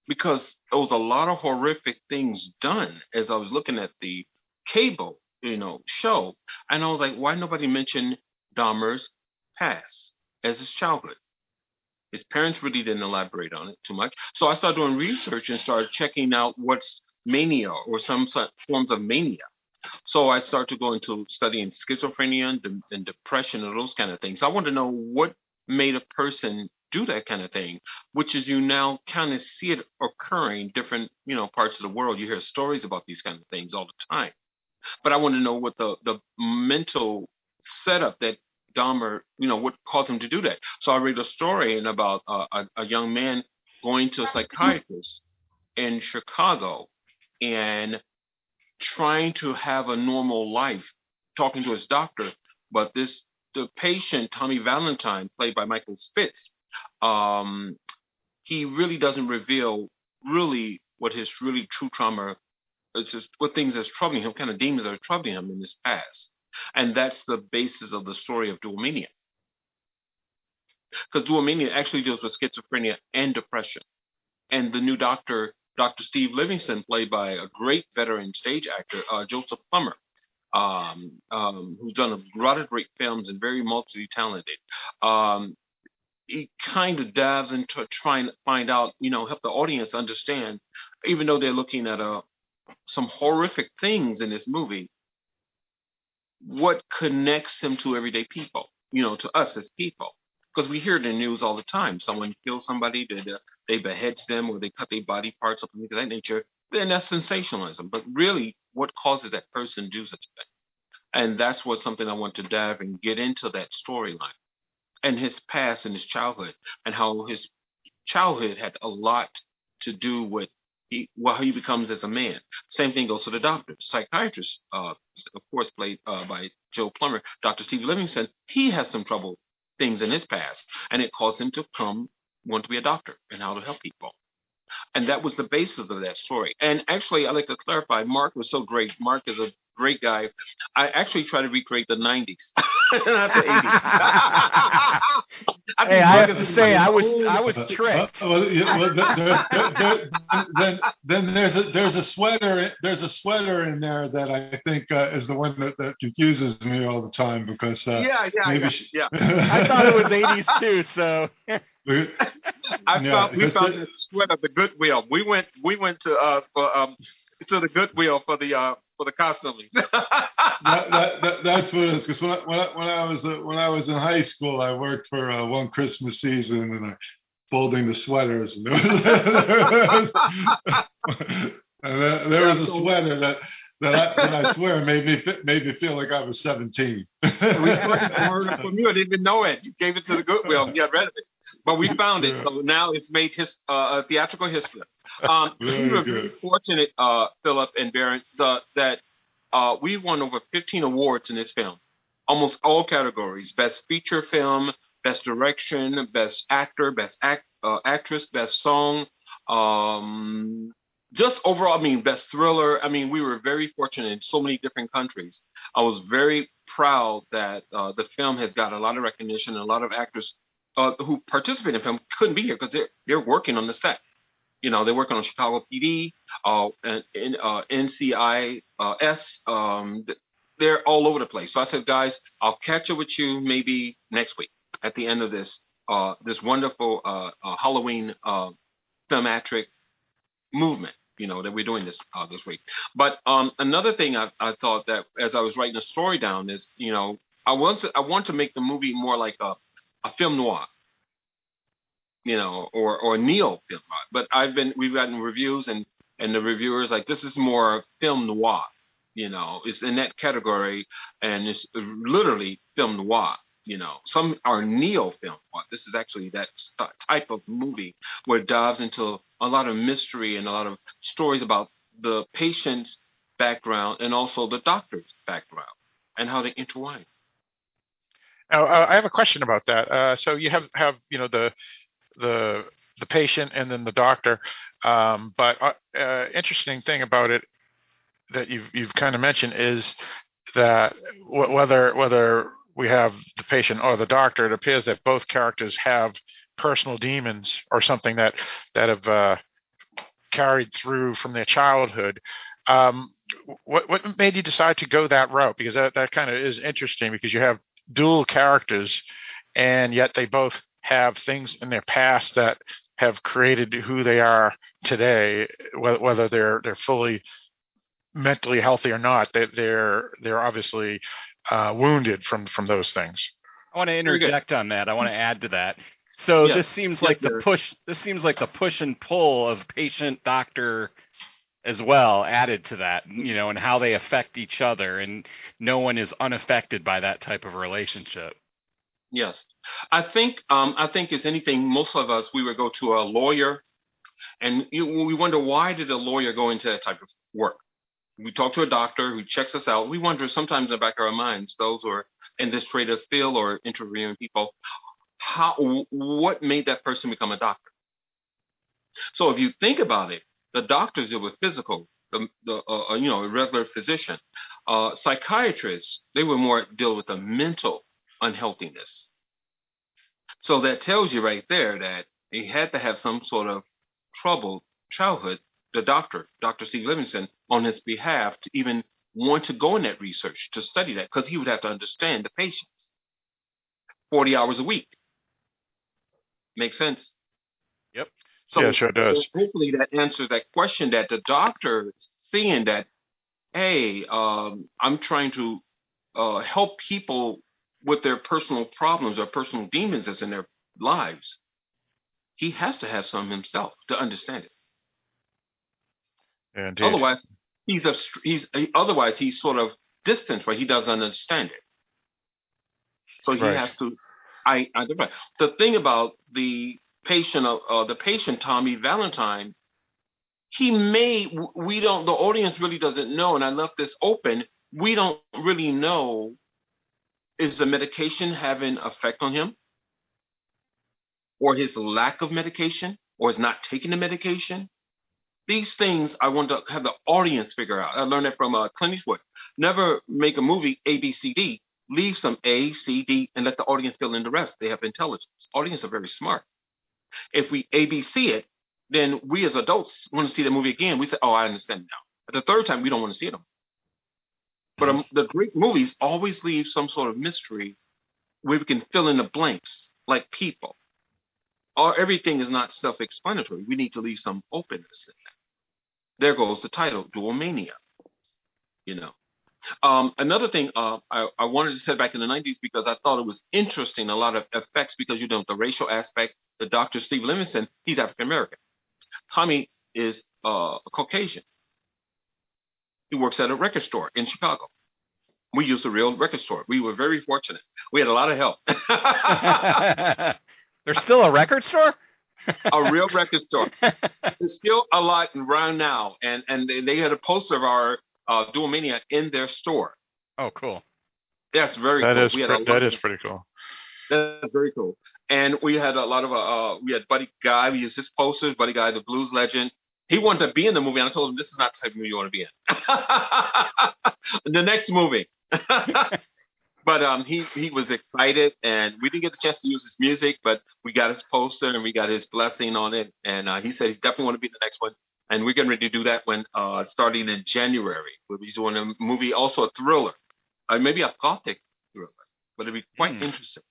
because there was a lot of horrific things done as I was looking at the cable, you know, show. And I was like, why nobody mentioned Dahmer's past as his childhood. His parents really didn't elaborate on it too much. So I started doing research and started checking out what's mania or some forms of mania. So I started to go into studying schizophrenia and, and depression and those kind of things. I want to know what made a person do that kind of thing, which is you now kind of see it occurring different, you know, parts of the world. You hear stories about these kind of things all the time. But I want to know what the, the mental setup that Dahmer, you know, what caused him to do that. So I read a story and about uh, a, a young man going to a psychiatrist in Chicago and trying to have a normal life, talking to his doctor, but this the patient Tommy Valentine, played by Michael Spitz, um, he really doesn't reveal really what his really true trauma is, just what things that's troubling him, kind of demons that are troubling him in his past. And that's the basis of the story of Dual Mania. Because Dual Mania actually deals with schizophrenia and depression. And the new doctor, Dr. Steve Livingston, played by a great veteran stage actor, uh, Joseph Plummer, um, um, who's done a lot of great films and very multi-talented. Um, he kind of dives into trying to find out, you know, help the audience understand, even though they're looking at a, uh, some horrific things in this movie, what connects him to everyday people, you know, to us as people. because we hear the news all the time. Someone kills somebody, they, they beheads them, or they cut their body parts up things of that nature. Then that's sensationalism. But really, what causes that person to do such a thing? And that's what something I want to dive and get into that storyline and his past and his childhood and how his childhood had a lot to do with he, what he becomes as a man. Same thing goes to the doctor. Psychiatrist, uh, of course, played uh, by Joe Plummer, Dr. Steve Livingston, he has some trouble things in his past, and it caused him to come want to be a doctor and how to help people. And that was the basis of that story. And actually, I'd like to clarify, Mark was so great. Mark is a great guy. I actually try to recreate the 90s. Not the 80s. I hey, I have to say, I was I was tricked. Uh, well, yeah, well there, there, there, then, then there's a there's a sweater there's a sweater in there that I think uh, is the one that, that confuses me all the time because uh, yeah yeah maybe yeah, she, yeah. I thought it was 80s too, so. I yeah, found we found the sweater the Goodwill. We went we went to uh for um to the Goodwill for the uh for the costuming. that, that, that, that's what it is. Because when I, when I, when I was uh, when I was in high school, I worked for uh, one Christmas season and I folding the sweaters, and there was, and there, there was a sweater that. That I, that I swear made me made me feel like I was 17. we from you. I didn't even know it. You gave it to the Goodwill and got rid of it but we found it. So now it's made his uh, theatrical history. Um, we were very fortunate, uh, Philip and Baron, the, that uh, we won over 15 awards in this film, almost all categories: best feature film, best direction, best actor, best act, uh, actress, best song. Um, just overall, I mean, best thriller. I mean, we were very fortunate in so many different countries. I was very proud that uh, the film has got a lot of recognition. and A lot of actors uh, who participate in film couldn't be here because they're they're working on the set. You know, they're working on Chicago PD, uh, and, uh, NCIS. Um, they're all over the place. So I said, guys, I'll catch up with you maybe next week at the end of this uh, this wonderful uh, uh, Halloween uh, thematic movement. You know that we're doing this uh, this week. But um, another thing I, I thought that as I was writing the story down is, you know, I was I want to make the movie more like a a film noir, you know, or or neo film noir. But I've been we've gotten reviews and and the reviewers like this is more film noir, you know, it's in that category and it's literally film noir. You know, some are neo film noir. This is actually that type of movie where it dives into a lot of mystery and a lot of stories about the patient's background and also the doctor's background and how they intertwine. Now, uh, I have a question about that. Uh, so you have have you know the the the patient and then the doctor, um, but uh, uh interesting thing about it that you've you've kind of mentioned is that w- whether whether we have the patient or the doctor, it appears that both characters have personal demons or something that that have uh, carried through from their childhood. Um, what what made you decide to go that route? Because that, that kind of is interesting because you have dual characters, and yet they both have things in their past that have created who they are today, whether they're they're fully mentally healthy or not. They, they're they're obviously uh, wounded from from those things. I want to interject on that. I want to add to that. So yes. this seems yes, like the push. This seems like the push and pull of patient doctor as well added to that, you know, and how they affect each other, and no one is unaffected by that type of relationship. Yes, I think um, I think as anything, most of us we would go to a lawyer, and we wonder why did a lawyer go into that type of work. We talk to a doctor who checks us out. We wonder sometimes in the back of our minds, those who are in this trade of field or interviewing people, how what made that person become a doctor. So if you think about it, the doctors deal with physical, the, the uh, uh, you know, a regular physician. Uh, psychiatrists, they were more deal with the mental unhealthiness. So that tells you right there that he had to have some sort of troubled childhood. The doctor, Dr. Steve Livingston, on his behalf, to even want to go in that research to study that, because he would have to understand the patients. 40 hours a week. Makes sense? Yep. So yeah, sure does. Hopefully that answers that question that the doctor seeing that, hey, um, I'm trying to uh, help people with their personal problems or personal demons that's in their lives, he has to have some himself to understand it. Yeah, indeed. Otherwise, he's a he's otherwise he's sort of distant, but he doesn't understand it. So he Right. has to. I identify the thing about the patient uh, the patient Tommy Valentine. He may we don't the audience really doesn't know, and I left this open. We don't really know is the medication having effect on him, or his lack of medication, or is not taking the medication these things I want to have the audience figure out. I learned that from uh, Clint Eastwood. Never make a movie A, B, C, D. Leave some A, C, D, and let the audience fill in the rest. They have intelligence. Audience are very smart. If we A, B, C it, then we as adults want to see the movie again. We say, "Oh, I understand now." At the third time, we don't want to see them. But um, the great movies always leave some sort of mystery where we can fill in the blanks, like people. Or everything is not self-explanatory. We need to leave some openness in that. There goes the title, Dual Mania. You know. Um, another thing uh, I, I wanted to say back in the 90s because I thought it was interesting, a lot of effects because you know the racial aspect. The Dr. Steve Livingston, he's African American. Tommy is uh, Caucasian. He works at a record store in Chicago. We used a real record store. We were very fortunate. We had a lot of help. There's still a record store? a real record store. There's still a lot around now, and and they- they had a poster of our uh, Dual Mania in their store. Oh, cool. That's very That cool. is pre- that is pretty cool. That's very cool. And we had a lot of uh, uh we had Buddy Guy. We used his posters. Buddy Guy, the blues legend. He wanted to be in the movie, and I told him this is not the type of movie you want to be in. the next movie. but um, he he was excited, and we didn't get the chance to use his music, but we got his poster and we got his blessing on it, and uh, he said he definitely want to be in the next one. And we're getting ready to do that when uh, starting in January. We'll be doing a movie, also a thriller, uh, maybe a gothic thriller, but it'll be quite Hmm. interesting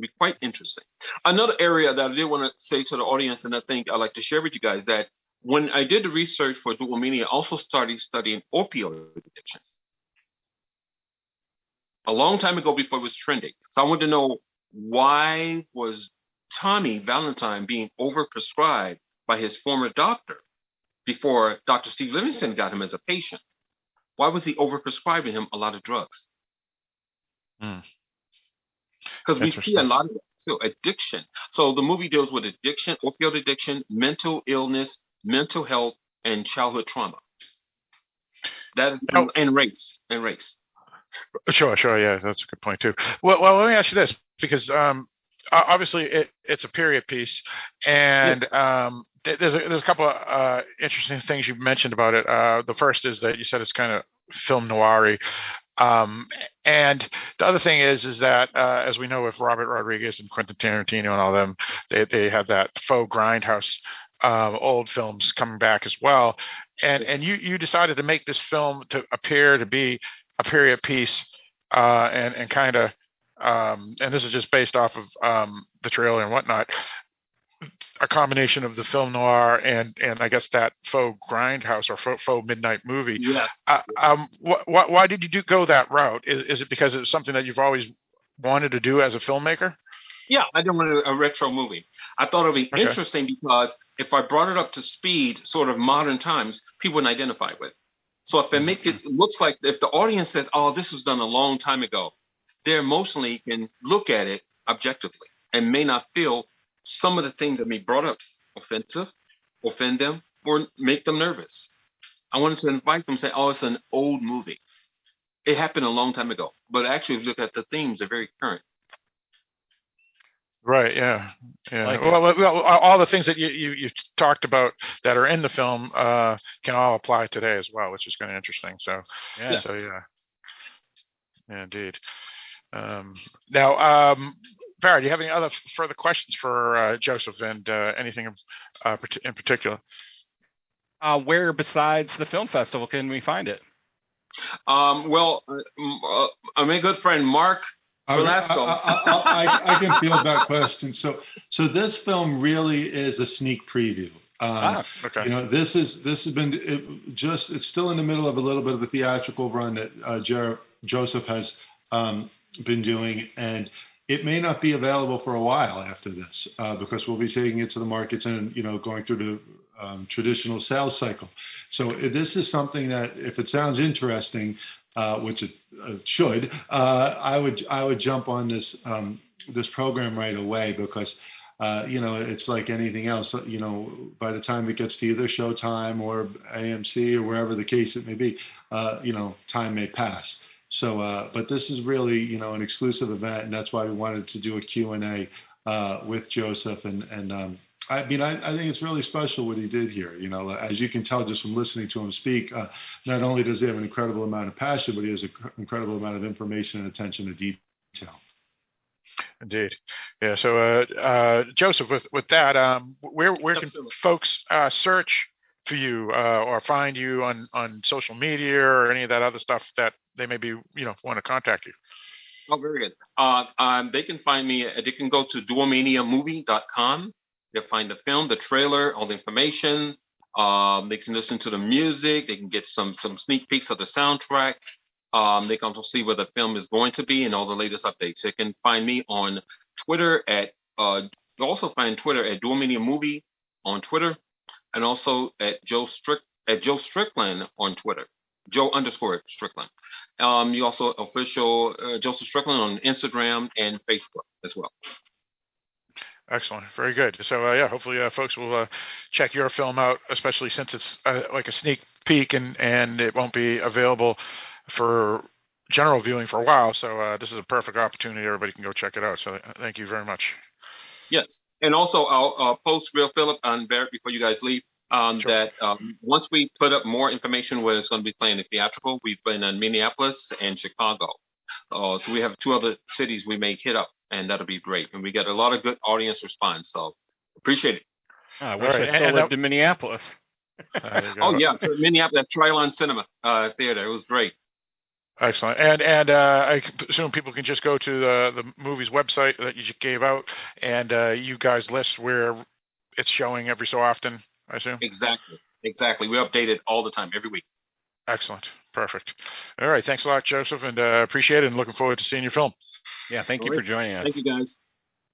be quite interesting. Another area that I did want to say to the audience, and I think I'd like to share with you guys that when I did the research for Dual Mania, I also started studying opioid addiction. A long time ago before it was trending. So I wanted to know why was Tommy Valentine being overprescribed by his former doctor before Dr. Steve Livingston got him as a patient? Why was he overprescribing him a lot of drugs? Hmm. Because we see a lot of too, addiction. So the movie deals with addiction, opioid addiction, mental illness, mental health, and childhood trauma. That is Now- and race and race. Sure, sure. Yeah, that's a good point too. Well, well, let me ask you this because um, obviously it, it's a period piece, and um, there's a, there's a couple of uh, interesting things you've mentioned about it. Uh, the first is that you said it's kind of film noir um, and the other thing is, is that uh, as we know with Robert Rodriguez and Quentin Tarantino and all them, they they have that faux grindhouse um, old films coming back as well. And and you you decided to make this film to appear to be a period piece, uh, and and kind of, um, and this is just based off of um, the trailer and whatnot. A combination of the film noir and and I guess that faux grindhouse or faux, faux midnight movie. Yes. Uh, um, wh- wh- why did you do, go that route? Is, is it because it's something that you've always wanted to do as a filmmaker? Yeah, I didn't want a, a retro movie. I thought it would be Okay. interesting because if I brought it up to speed, sort of modern times, people wouldn't identify with. it. So if I make it, it looks like if the audience says, "Oh, this was done a long time ago," they emotionally can look at it objectively and may not feel some of the things that may brought up offensive, offend them, or make them nervous. I wanted to invite them, to say, "Oh, it's an old movie. It happened a long time ago." But actually, if you look at the themes, they're very current. Right. Yeah. Yeah. Like well, well, well, all the things that you, you you talked about that are in the film uh, can all apply today as well, which is kind of interesting. So, Yeah. so yeah, yeah indeed. Um, now, um, Barry, do you have any other further questions for uh, Joseph and uh, anything in, uh, in particular? Uh, where besides the film festival can we find it? Um, well, uh, m- uh, my good friend Mark I, I, I, I, I- I can field that question. So, so this film really is a sneak preview. Um, Ah, Okay. You know, this is this has been it just it's still in the middle of a little bit of a theatrical run that uh, Jer- Joseph has um, been doing, and it may not be available for a while after this uh, because we'll be taking it to the markets and you know going through the um, traditional sales cycle. So this is something that if it sounds interesting, uh, which it uh, should, uh, I would I would jump on this um, this program right away because. Uh, you know, it's like anything else. You know, by the time it gets to either Showtime or AMC or wherever the case it may be, uh, you know, time may pass. So, uh, but this is really, you know, an exclusive event, and that's why we wanted to do a Q and A uh, with Joseph. And and um, I mean, I, I, think it's really special what he did here. You know, as you can tell just from listening to him speak, uh, not only does he have an incredible amount of passion, but he has an incredible amount of information and attention to detail. Indeed, yeah. So, uh, uh, Joseph, with with that, um, where where can folks uh, search for you uh, or find you on on social media or any of that other stuff that they maybe you know want to contact you? Oh, very good. Uh, um, they can find me. They can go to dualmaniamovie.com. They'll find the film, the trailer, all the information. Um, they can listen to the music. They can get some some sneak peeks of the soundtrack. Um, they can also see where the film is going to be and all the latest updates. They can find me on Twitter at. Uh, also find Twitter at Dual Movie on Twitter, and also at Joe Strick at Joe Strickland on Twitter. Joe underscore Strickland. Um, you also official uh, Joseph Strickland on Instagram and Facebook as well. Excellent, very good. So uh, yeah, hopefully uh, folks will uh, check your film out, especially since it's uh, like a sneak peek and and it won't be available for general viewing for a while. So uh, this is a perfect opportunity. Everybody can go check it out. So uh, thank you very much. Yes, and also I'll post real Philip on Barrett before you guys leave um, sure. that um, once we put up more information where it's going to be playing the theatrical, we've been in Minneapolis and Chicago. Uh, so we have two other cities we may hit up, and that'll be great. And we get a lot of good audience response. So appreciate it. Oh, I wish right. I still and, lived in Minneapolis. oh yeah, so Minneapolis Trylon Cinema uh, Theater. It was great. Excellent. And and uh, I assume people can just go to the the movie's website that you just gave out, and uh, you guys list where it's showing every so often. I assume. Exactly. Exactly. We update it all the time, every week. Excellent. Perfect. All right. Thanks a lot, Joseph, and uh, appreciate it, and looking forward to seeing your film. Yeah. Thank all you right. for joining us. Thank you, guys.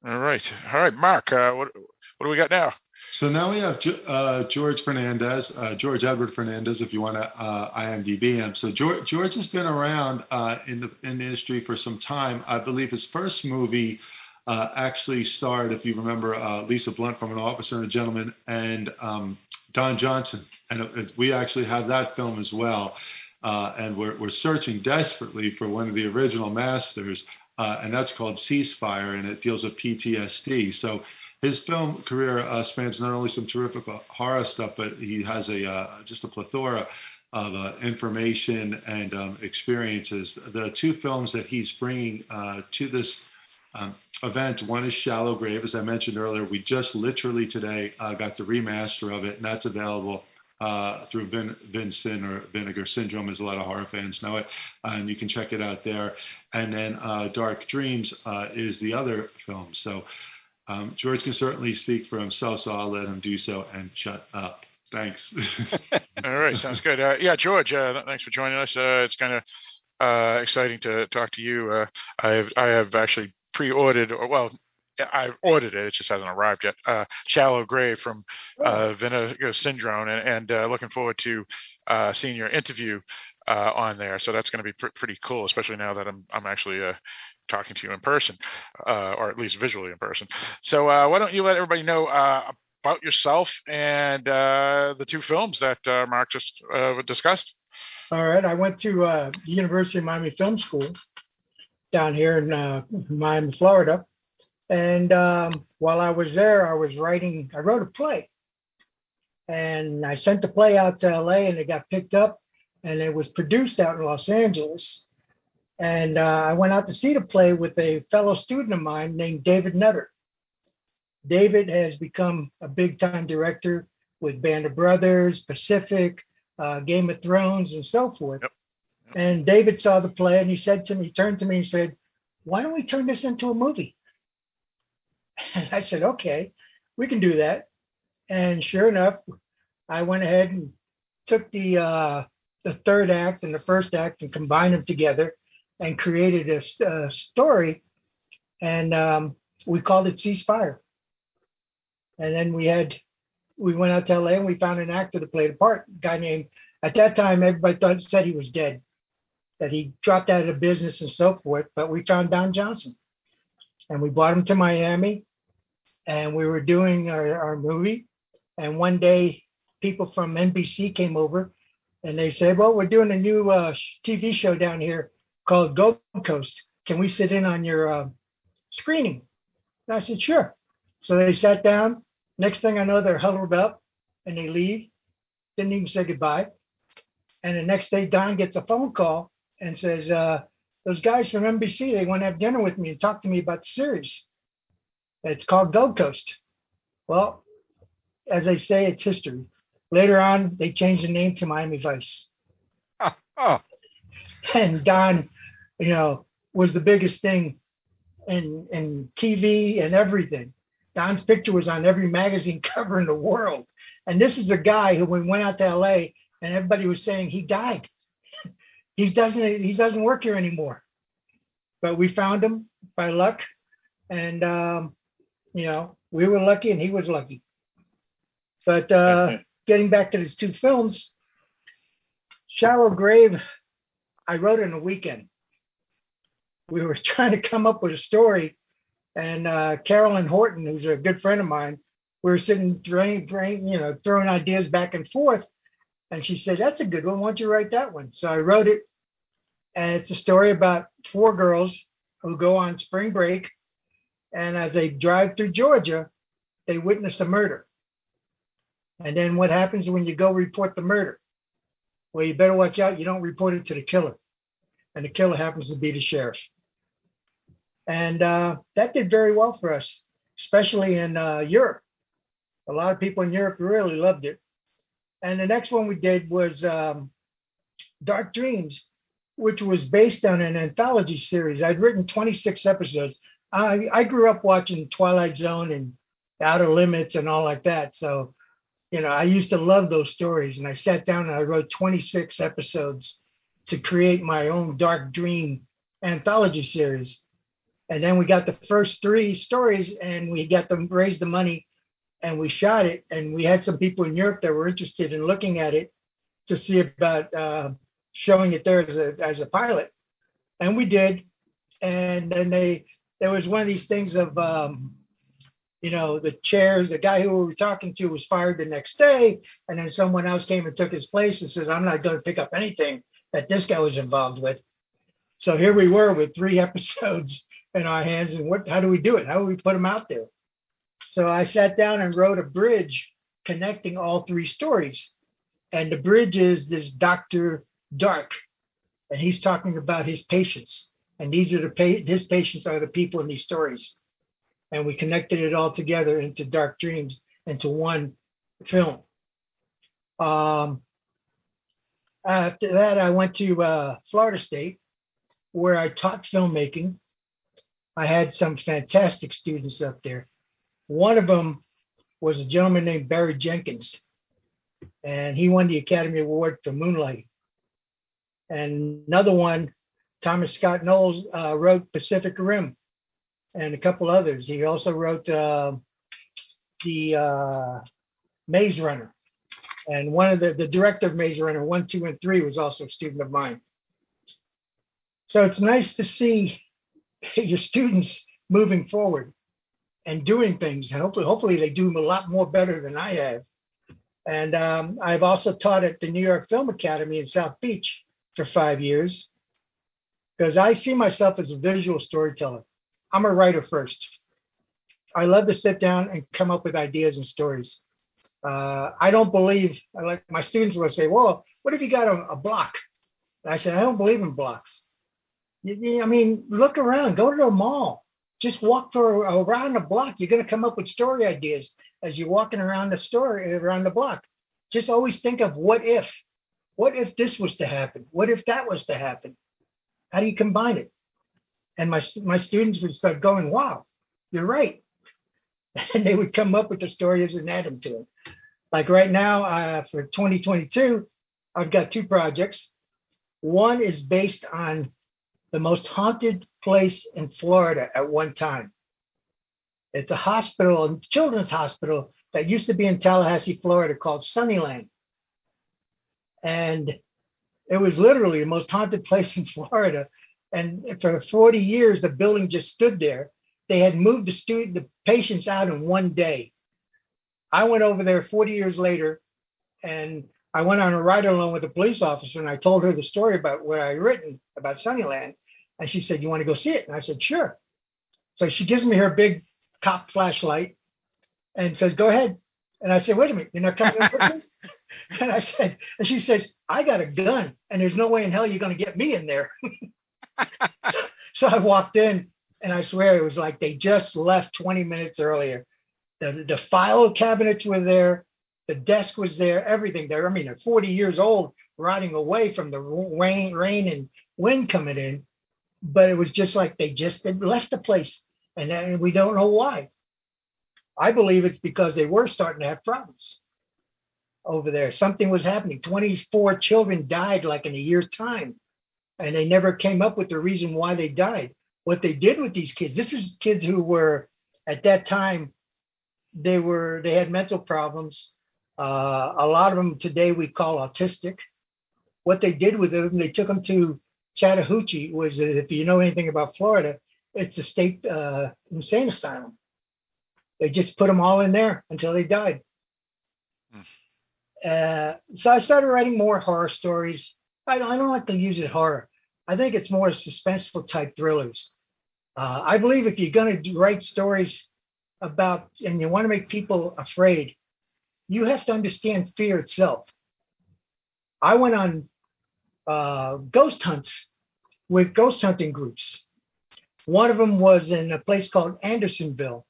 All right. All right, Mark. Uh, what what do we got now? So now we have uh, George Fernandez, uh, George Edward Fernandez, if you want to uh, IMDb him. So George, George has been around uh, in the in the industry for some time. I believe his first movie uh, actually starred, if you remember, uh, Lisa Blount from An Officer and a Gentleman and um, Don Johnson. And it, we actually have that film as well. Uh, and we're, we're searching desperately for one of the original masters, uh, and that's called Ceasefire, and it deals with PTSD. So his film career uh, spans not only some terrific horror stuff, but he has a uh, just a plethora of uh, information and um, experiences. The two films that he's bringing uh, to this um, event. One is Shallow Grave, as I mentioned earlier. We just literally today uh, got the remaster of it, and that's available uh, through Vin, Vincent or Vinegar Syndrome, as a lot of horror fans know it, and you can check it out there. And then uh, Dark Dreams uh, is the other film. So um, George can certainly speak for himself, so I'll let him do so and shut up. Thanks. All right, sounds good. Uh, yeah, George, uh, thanks for joining us. it's kind of uh, exciting to talk to you. Uh, I have I have actually pre-ordered, or well, I ordered it. It just hasn't arrived yet. Uh, Shallow Grave from oh. uh, Vinegar Syndrome, and, and uh, looking forward to uh, seeing your interview uh, on there. So that's going to be pr- pretty cool, especially now that I'm I'm actually uh, talking to you in person, or at least visually in person. So why don't you let everybody know about yourself and the two films that Mark just discussed? All right, I went to the University of Miami Film School down here in uh, Miami, Florida. And um, while I was there, I was writing, I wrote a play. And I sent the play out to LA and it got picked up and it was produced out in Los Angeles. And uh, I went out to see the play with a fellow student of mine named David Nutter. David has become a big time director with Band of Brothers, Pacific, uh, Game of Thrones, and so forth. Yep. And David saw the play and he said to me, he turned to me and said, Why don't we turn this into a movie? And I said, Okay, we can do that. And sure enough, I went ahead and took the uh, the third act and the first act and combined them together. and created a, a story, and um, we called it Ceasefire. And then we had we went out to LA and we found an actor to play the part. A guy named at that time everybody thought said he was dead, that he dropped out of the business and so forth. But we found Don Johnson, and we brought him to Miami, and we were doing our, our movie. And one day, people from NBC came over, and they said, "Well, we're doing a new uh, TV show down here called Gold Coast. Can we sit in on your uh, screening?" And I said, "Sure." So they sat down. Next thing I know, they're huddled up and they leave. Didn't even say goodbye. And the next day, Don gets a phone call and says, uh, "Those guys from NBC, they want to have dinner with me and talk to me about the series. It's called Gold Coast." Well, as I say, it's history. Later on, they changed the name to Miami Vice. Oh, oh. And Don, you know, was the biggest thing in in TV and everything. Don's picture was on every magazine cover in the world. And this is a guy who, when we went out to LA, and everybody was saying he died. He doesn't he doesn't work here anymore. But we found him by luck, and um, you know we were lucky, and he was lucky. But uh, getting back to these two films, Shallow Grave, I wrote in a weekend. We were trying to come up with a story and uh, Carolyn Horton, who's a good friend of mine, we were sitting, drain, drain, you know, throwing ideas back and forth. And she said, "That's a good one. Why don't you write that one?" So I wrote it, and it's a story about four girls who go on spring break, and as they drive through Georgia, they witness a murder. And then what happens when you go report the murder? Well, you better watch out. You don't report it to the killer, and the killer happens to be the sheriff and uh, that did very well for us, especially in uh, Europe. A lot of people in Europe really loved it. And the next one we did was um, Dark Dreams, which was based on an anthology series. I'd written 26 episodes. I, I grew up watching Twilight Zone and Outer Limits and all like that. So, you know, I used to love those stories. And I sat down and I wrote 26 episodes to create my own Dark Dream anthology series and then we got the first three stories and we got them raised the money and we shot it. And we had some people in Europe that were interested in looking at it to see about uh, showing it there as a, as a pilot. And we did. And then they, there was one of these things of, um, you know, the chairs, the guy who we were talking to was fired the next day. And then someone else came and took his place and said, I'm not going to pick up anything that this guy was involved with. So here we were with three episodes in our hands and what how do we do it how do we put them out there so i sat down and wrote a bridge connecting all three stories. And the bridge is this dr dark and he's talking about his patients. And these are the pa- his patients are the people in these stories. And we connected it all together into dark dreams into one film. Um, after that i went to uh, florida state where i taught filmmaking. I had some fantastic students up there. One of them was a gentleman named Barry Jenkins, and he won the Academy Award for Moonlight. And another one, Thomas Scott Nowlin, uh, wrote Pacific Rim and a couple others. He also wrote uh, the uh, Maze Runner. And one of the, the director of Maze Runner, one, two, and three was also a student of mine. So it's nice to see your students moving forward and doing things. And hopefully, hopefully they do a lot more better than I have. And um, I've also taught at the New York Film Academy in South Beach for five years because I see myself as a visual storyteller. I'm a writer first. I love to sit down and come up with ideas and stories. Uh, I don't believe, like my students will say, well, what if you got a, a block? And I said, I don't believe in blocks. I mean, look around, go to a mall, just walk for around the block. You're going to come up with story ideas as you're walking around the store around the block. Just always think of what if, what if this was to happen? What if that was to happen? How do you combine it? And my my students would start going, "Wow, you're right," and they would come up with the stories and add them to it. Like right now, uh, for 2022, I've got two projects. One is based on the most haunted place in Florida at one time. It's a hospital, a children's hospital that used to be in Tallahassee, Florida, called Sunnyland. And it was literally the most haunted place in Florida. And for 40 years, the building just stood there. They had moved the student, the patients out in one day. I went over there 40 years later, and I went on a ride along with a police officer, and I told her the story about what I had written about Sunnyland, and she said, "You want to go see it?" And I said, "Sure." So she gives me her big cop flashlight and says, "Go ahead." And I said, "Wait a minute, you're not coming in and I said, and she says, "I got a gun, and there's no way in hell you're going to get me in there." so I walked in, and I swear it was like they just left 20 minutes earlier. The, the file cabinets were there, the desk was there, everything there. I mean, they're 40 years old, rotting away from the rain, rain and wind coming in. But it was just like they just had left the place, and, we don't know why. I believe it's because they were starting to have problems over there. Something was happening. 24 children died like in a year's time, and they never came up with the reason why they died. What they did with these kids, this is kids who were at that time, they were they had mental problems. Uh, a lot of them today we call autistic. What they did with them, they took them to Chattahoochee. Was that if you know anything about Florida, it's a state uh, insane asylum. They just put them all in there until they died. Uh, so I started writing more horror stories. I don't, I don't like to use it horror. I think it's more suspenseful type thrillers. Uh, I believe if you're going to write stories about and you want to make people afraid, you have to understand fear itself. I went on uh, ghost hunts with ghost hunting groups. One of them was in a place called Andersonville,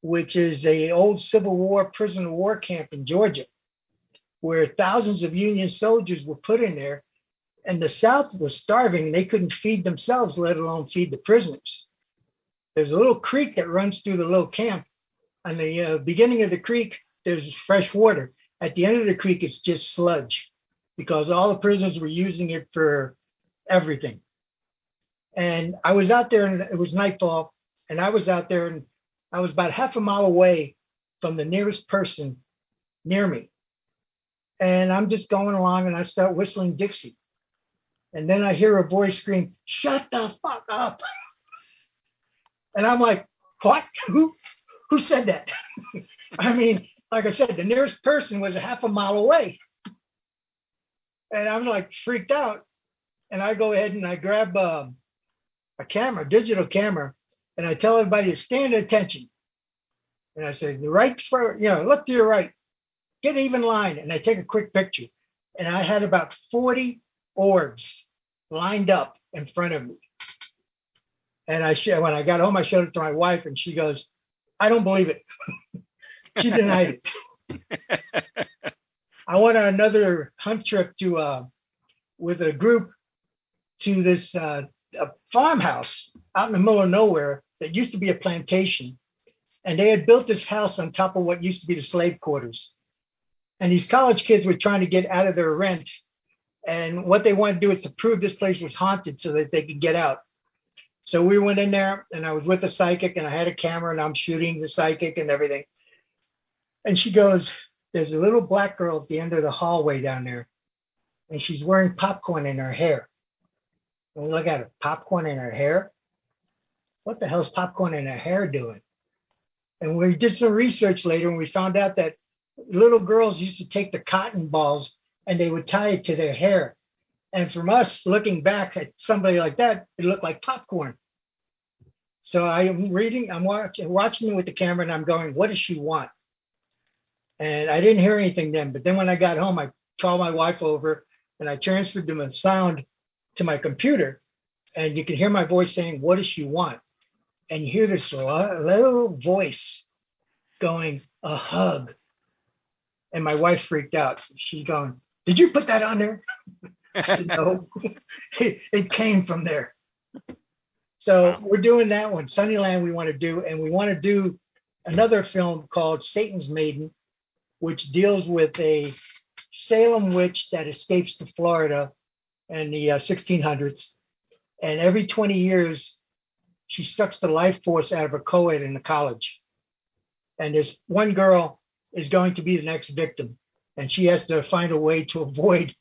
which is a old Civil War prisoner of war camp in Georgia where thousands of Union soldiers were put in there, and the South was starving. They couldn't feed themselves, let alone feed the prisoners. There's a little creek that runs through the little camp. On the uh, beginning of the creek, there's fresh water. At the end of the creek, it's just sludge because all the prisoners were using it for everything. And I was out there, and it was nightfall, and I was out there, and I was about half a mile away from the nearest person near me and I'm just going along and I start whistling Dixie. And then I hear a voice scream, Shut the fuck up. and I'm like, What? Who who said that? I mean, like I said, the nearest person was a half a mile away. And I'm like freaked out. And I go ahead and I grab uh, a camera, digital camera, and I tell everybody to stand at attention. And I say, right, for, you know, look to your right get even line. And I take a quick picture. And I had about 40 orbs lined up in front of me. And I when I got home, I showed it to my wife, and she goes, "I don't believe it." she denied it. I went on another hunt trip to uh, with a group to this uh, farmhouse out in the middle of nowhere that used to be a plantation, and they had built this house on top of what used to be the slave quarters. And these college kids were trying to get out of their rent. And what they wanted to do is to prove this place was haunted so that they could get out. So we went in there and I was with a psychic and I had a camera and I'm shooting the psychic and everything. And she goes, There's a little black girl at the end of the hallway down there. And she's wearing popcorn in her hair. And we look at her, popcorn in her hair? What the hell's popcorn in her hair doing? And we did some research later and we found out that little girls used to take the cotton balls and they would tie it to their hair. And from us looking back at somebody like that, it looked like popcorn. So I'm reading, I'm watching, watching with the camera, and I'm going, "What does she want?" And I didn't hear anything then. But then when I got home, I called my wife over and I transferred the sound to my computer, and you can hear my voice saying, "What does she want?" And you hear this little voice going, "A hug." And my wife freaked out. She's going, Did you put that on there? I said, No, it, it came from there. So we're doing that one. Sunnyland, we want to do, and we want to do another film called Satan's Maiden, which deals with a Salem witch that escapes to Florida in the uh, 1600s. and every 20 years, she sucks the life force out of a co-ed in the college. And this one girl is going to be the next victim, and she has to find a way to avoid.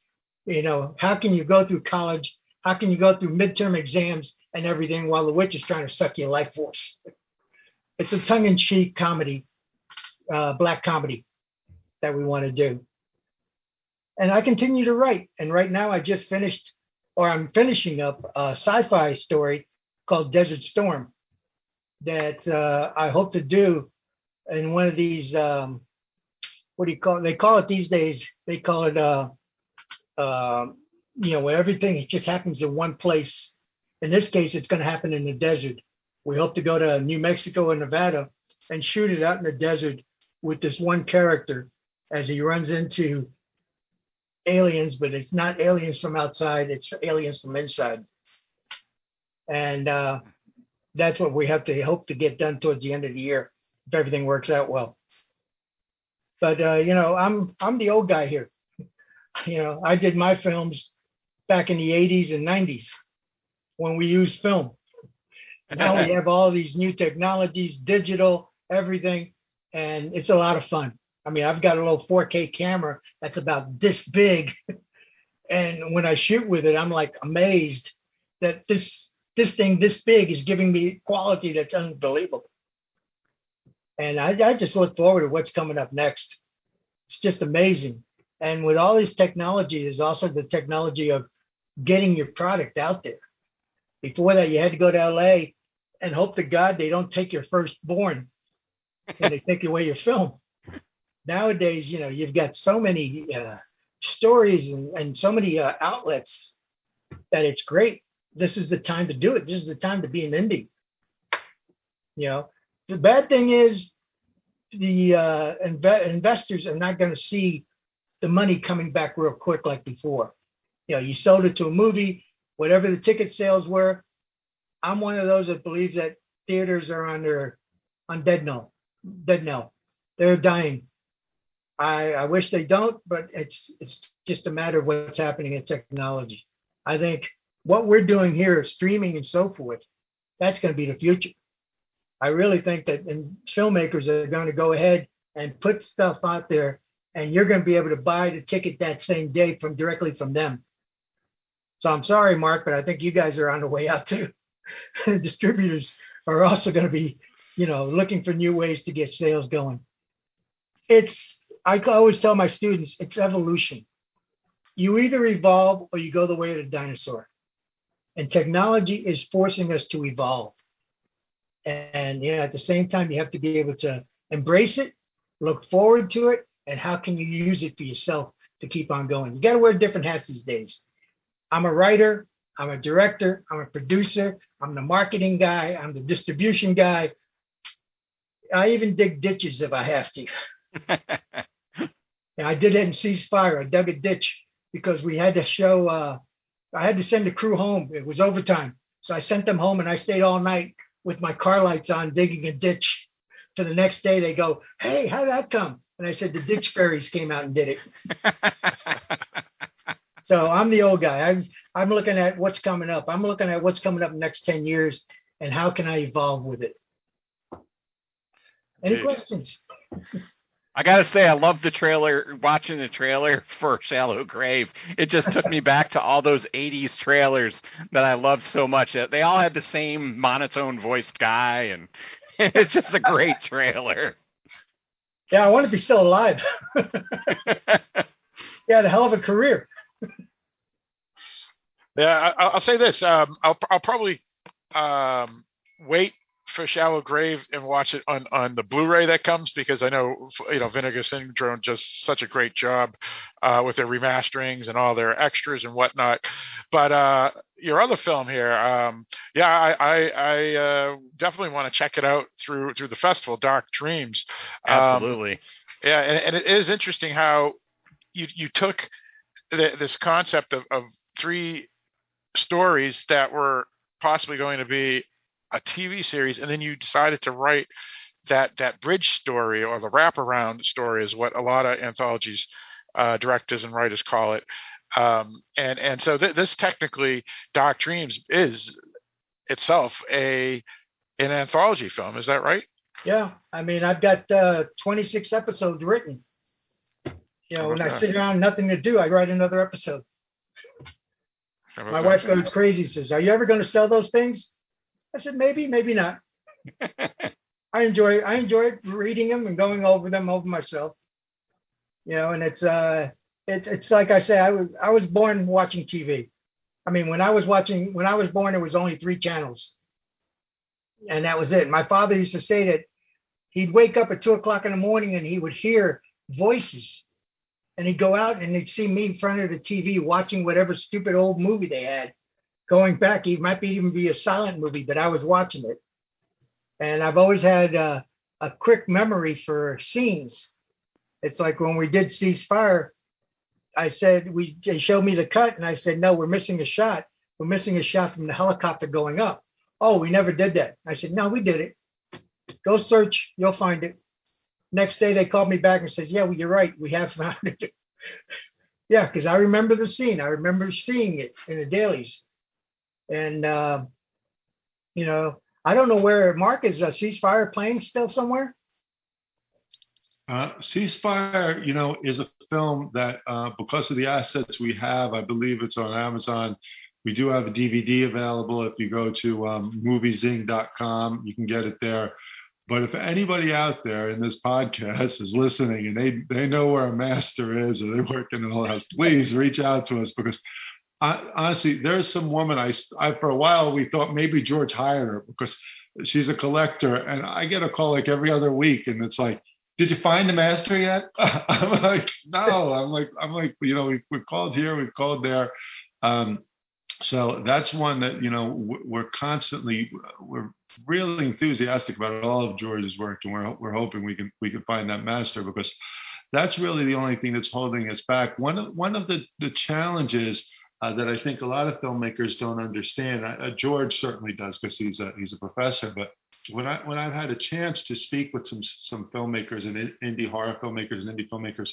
You know, how can you go through college? How can you go through midterm exams and everything while the witch is trying to suck your life force? It's a tongue-in-cheek comedy, uh, black comedy that we want to do. And I continue to write. And right now, I just finished, or I'm finishing up a sci-fi story called Desert Storm that uh, I hope to do in one of these. Um, what do you call it? They call it these days. They call it, uh, uh, you know, where everything just happens in one place. In this case, it's going to happen in the desert. We hope to go to New Mexico and Nevada and shoot it out in the desert with this one character as he runs into aliens, but it's not aliens from outside, it's aliens from inside. And uh, that's what we have to hope to get done towards the end of the year if everything works out well. But uh, you know, I'm I'm the old guy here. You know, I did my films back in the 80s and 90s when we used film. Now we have all these new technologies, digital, everything, and it's a lot of fun. I mean, I've got a little 4K camera that's about this big, and when I shoot with it, I'm like amazed that this this thing this big is giving me quality that's unbelievable. And I, I just look forward to what's coming up next. It's just amazing. And with all this technology, there's also the technology of getting your product out there. Before that, you had to go to LA and hope to God they don't take your firstborn and they take away your film. Nowadays, you know, you've got so many uh, stories and, and so many uh, outlets that it's great. This is the time to do it. This is the time to be an indie. You know, the bad thing is the uh, inve- investors are not going to see the money coming back real quick like before. You know, you sold it to a movie, whatever the ticket sales were. I'm one of those that believes that theaters are under on dead no, dead no. They're dying. I, I wish they don't, but it's it's just a matter of what's happening in technology. I think what we're doing here, streaming and so forth, that's going to be the future. I really think that and filmmakers are going to go ahead and put stuff out there, and you're going to be able to buy the ticket that same day from directly from them. So I'm sorry, Mark, but I think you guys are on the way out too. Distributors are also going to be, you know, looking for new ways to get sales going. It's I always tell my students it's evolution. You either evolve or you go the way of the dinosaur. And technology is forcing us to evolve. And know, at the same time, you have to be able to embrace it, look forward to it, and how can you use it for yourself to keep on going? You got to wear different hats these days. I'm a writer, I'm a director, I'm a producer, I'm the marketing guy, I'm the distribution guy. I even dig ditches if I have to. and I did it in ceasefire. I dug a ditch because we had to show. Uh, I had to send the crew home. It was overtime, so I sent them home, and I stayed all night with my car lights on, digging a ditch. To the next day, they go, "Hey, how'd that come?" And I said, "The ditch fairies came out and did it." so I'm the old guy. I'm I'm looking at what's coming up. I'm looking at what's coming up next ten years, and how can I evolve with it. Any Dude. questions? I gotta say, I love the trailer. Watching the trailer for Shallow Grave, it just took me back to all those '80s trailers that I loved so much. They all had the same monotone voiced guy, and it's just a great trailer. Yeah, I want to be still alive. he had a hell of a career. Yeah, I, I'll say this. Um, I'll I'll probably um, wait for Shallow Grave and watch it on, on the Blu-ray that comes because I know you know Vinegar Syndrome does such a great job uh, with their remasterings and all their extras and whatnot. But uh, your other film here, um, yeah, I I, I uh, definitely want to check it out through through the festival, Dark Dreams. Um, Absolutely. yeah, and, and it is interesting how you you took the, this concept of, of three stories that were possibly going to be a TV series, and then you decided to write that that bridge story or the wraparound story is what a lot of anthologies uh, directors and writers call it. Um, and and so th- this technically, Dark Dreams is itself a an anthology film. Is that right? Yeah, I mean, I've got uh, 26 episodes written. You know, when I sit around, nothing to do, I write another episode. My wife goes crazy. Says, "Are you ever going to sell those things?" I said, "Maybe, maybe not." I enjoy I enjoy reading them and going over them over myself. You know, and it's uh it's it's like I say, I was I was born watching TV. I mean, when I was watching when I was born, there was only three channels, and that was it. My father used to say that he'd wake up at two o'clock in the morning and he would hear voices, and he'd go out and he'd see me in front of the TV watching whatever stupid old movie they had. Going back, it might be even be a silent movie, but I was watching it and I've always had a quick memory for scenes. It's like when we did ceasefire, I said we they showed me the cut, and I said no, we're missing a shot. We're missing a shot from the helicopter going up. Oh, we never did that. I said no, we did it. Go search, you'll find it. Next day they called me back and said, yeah, well, you're right, we have found it. yeah, because I remember the scene. I remember seeing it in the dailies, and uh, you know I don't know where Mark is. A ceasefire playing still somewhere? Uh, Ceasefire, you know, is a film that uh, because of the assets we have, I believe it's on Amazon. We do have a DVD available. If you go to um, moviezing.com, you can get it there. But if anybody out there in this podcast is listening and they, they know where a master is or they work in the house, please reach out to us because Honestly, there's some woman I, I for a while we thought maybe George hired her because she's a collector, and I get a call like every other week, and it's like, "Did you find the master yet?" I'm like, "No." I'm like, I'm like, you know, we, we've called here, we've called there. Um, so that's one that you know we're constantly we're really enthusiastic about all of George's work, and we're we're hoping we can we can find that master because that's really the only thing that's holding us back. One of one of the the challenges uh, that I think a lot of filmmakers don't understand. Uh, George certainly does because he's a he's a professor. But when I when I've had a chance to speak with some some filmmakers and indie horror filmmakers and indie filmmakers,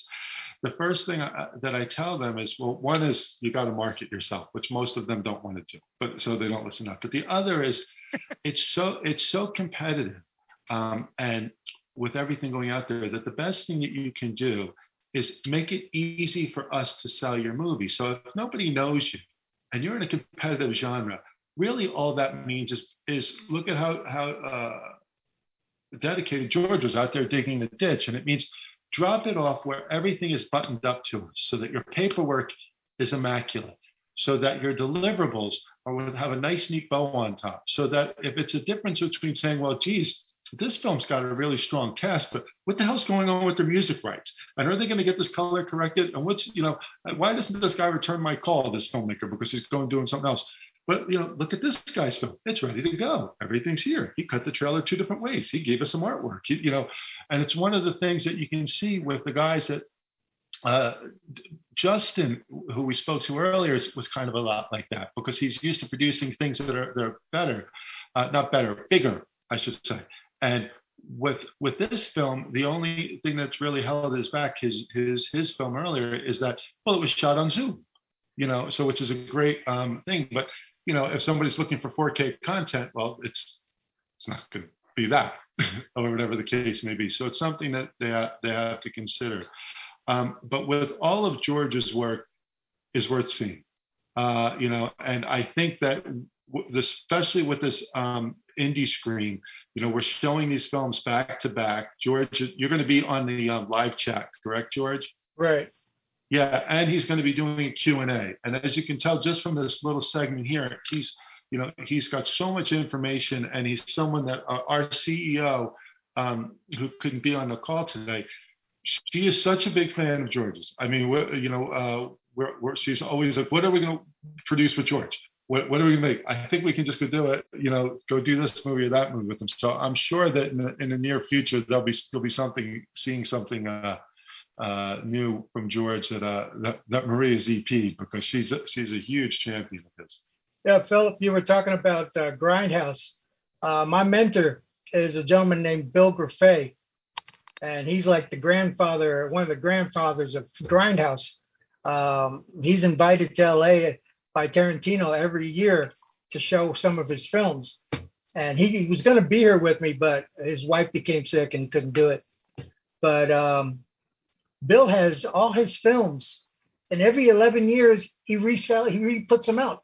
the first thing I, that I tell them is, well, one is you got to market yourself, which most of them don't want to do, but so they don't listen up. But the other is, it's so it's so competitive, um, and with everything going out there, that the best thing that you can do is make it easy for us to sell your movie. So if nobody knows you and you're in a competitive genre, really all that means is is look at how how uh, dedicated George was out there digging the ditch, and it means drop it off where everything is buttoned up to us, so that your paperwork is immaculate, so that your deliverables are have a nice neat bow on top, so that if it's a difference between saying, well, geez, this film's got a really strong cast, but what the hell's going on with their music rights? And are they going to get this color corrected? And what's, you know, why doesn't this guy return my call, this filmmaker, because he's going doing something else? But, you know, look at this guy's film. It's ready to go. Everything's here. He cut the trailer two different ways. He gave us some artwork, he, you know, and it's one of the things that you can see with the guys that uh, Justin, who we spoke to earlier, was kind of a lot like that because he's used to producing things that are, that are better, uh, not better, bigger, I should say. And with with this film, the only thing that's really held his back his his his film earlier is that well, it was shot on Zoom, you know, so which is a great um, thing. But you know, if somebody's looking for 4K content, well, it's it's not going to be that, or whatever the case may be. So it's something that they have, they have to consider. Um, but with all of George's work, is worth seeing. Uh, you know, and I think that especially with this um, Indie Scream, you know, we're showing these films back to back. George, you're going to be on the um, live chat, correct, George? Right. Yeah, and he's going to be doing a Q and A. And as you can tell, just from this little segment here, he's, you know, he's got so much information, and he's someone that uh, our CEO, um, who couldn't be on the call today, she is such a big fan of George's. I mean, you know, uh, we're, we're, she's always like, "What are we going to produce with George?" What, what do we make? I think we can just go do it, you know, go do this movie or that movie with them. So I'm sure that in the, in the near future, there'll be, there'll be something, seeing something uh, uh, new from George that, uh, that, that Maria's EP, because she's a, she's a huge champion of his. Yeah, Philip, you were talking about uh, Grindhouse. Uh, my mentor is a gentleman named Bill Grefé, and he's like the grandfather, one of the grandfathers of Grindhouse. Um, he's invited to LA by Tarantino every year to show some of his films. And he, he was going to be here with me, but his wife became sick and couldn't do it. But um, Bill has all his films, and every 11 years he resell he re puts them out.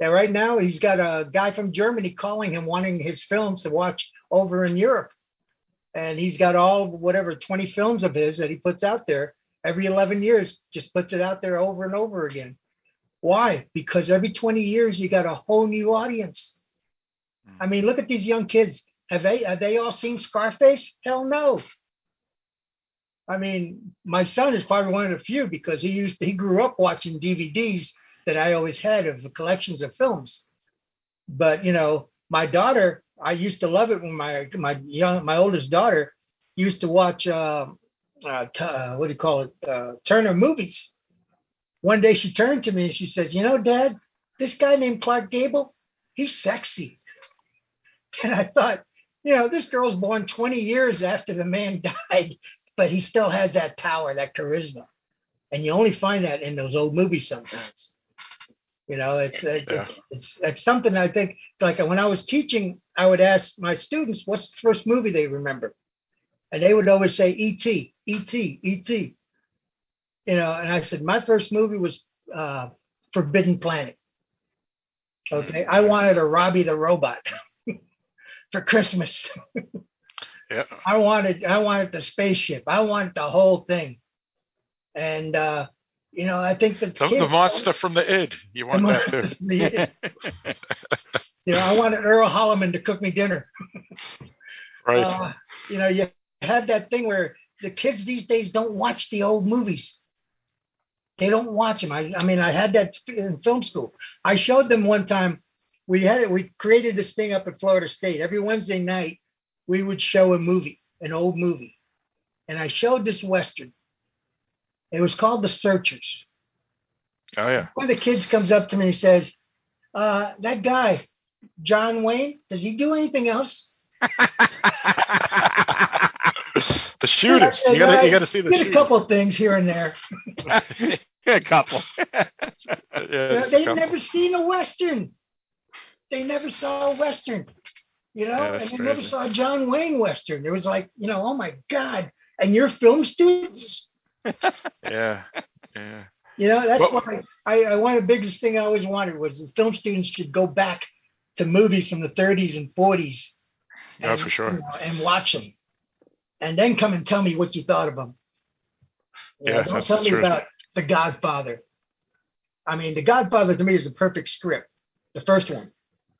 And right now he's got a guy from Germany calling him, wanting his films to watch over in Europe. And he's got all whatever 20 films of his that he puts out there every 11 years, just puts it out there over and over again. Why? Because every 20 years you got a whole new audience. I mean, look at these young kids. Have they have they all seen Scarface? Hell no. I mean, my son is probably one of the few because he used to, he grew up watching DVDs that I always had of the collections of films. But you know, my daughter, I used to love it when my my young my oldest daughter used to watch uh, uh, t- uh what do you call it uh, Turner movies. One day she turned to me and she says, "You know, Dad, this guy named Clark Gable, he's sexy." And I thought, you know, this girl's born 20 years after the man died, but he still has that power, that charisma. And you only find that in those old movies sometimes. You know, it's it's, Yeah. it's it's it's something I think like when I was teaching, I would ask my students what's the first movie they remember, and they would always say E.T. E.T. E.T. You know, and I said my first movie was uh, Forbidden Planet. Okay, I wanted a Robby the robot for Christmas. Yeah. I wanted I wanted the spaceship. I wanted the whole thing. And uh, you know, I think that The, the monster from the id. You want that too. the- you know, I wanted Earl Holliman to cook me dinner. Right. Uh, you know, you have that thing where the kids these days don't watch the old movies. They don't watch them. I, I mean, I had that in film school. I showed them one time. We had it. We created this thing up at Florida State. Every Wednesday night, we would show a movie, an old movie, and I showed this western. It was called The Searchers. oh yeah. One of the kids comes up to me and says, uh, "That guy, John Wayne, does he do anything else?" the shootist. You gotta you gotta see the Did a couple of things here and there. a couple. Yeah, You know, just a they've couple. never seen a western. They never saw a western. You know, Yeah, and they never saw a John Wayne western. It was like, you know, oh my God. And you're film students? Yeah. Yeah. You know, that's Well- why I, I one of the biggest thing I always wanted was the film students should go back to movies from the 30s and 40s. Yeah, and, for sure. you know, and watch them, and then come and tell me what you thought of them. You know, Yeah, don't that's tell me true. about The Godfather. I mean, The Godfather to me is a perfect script. The first one,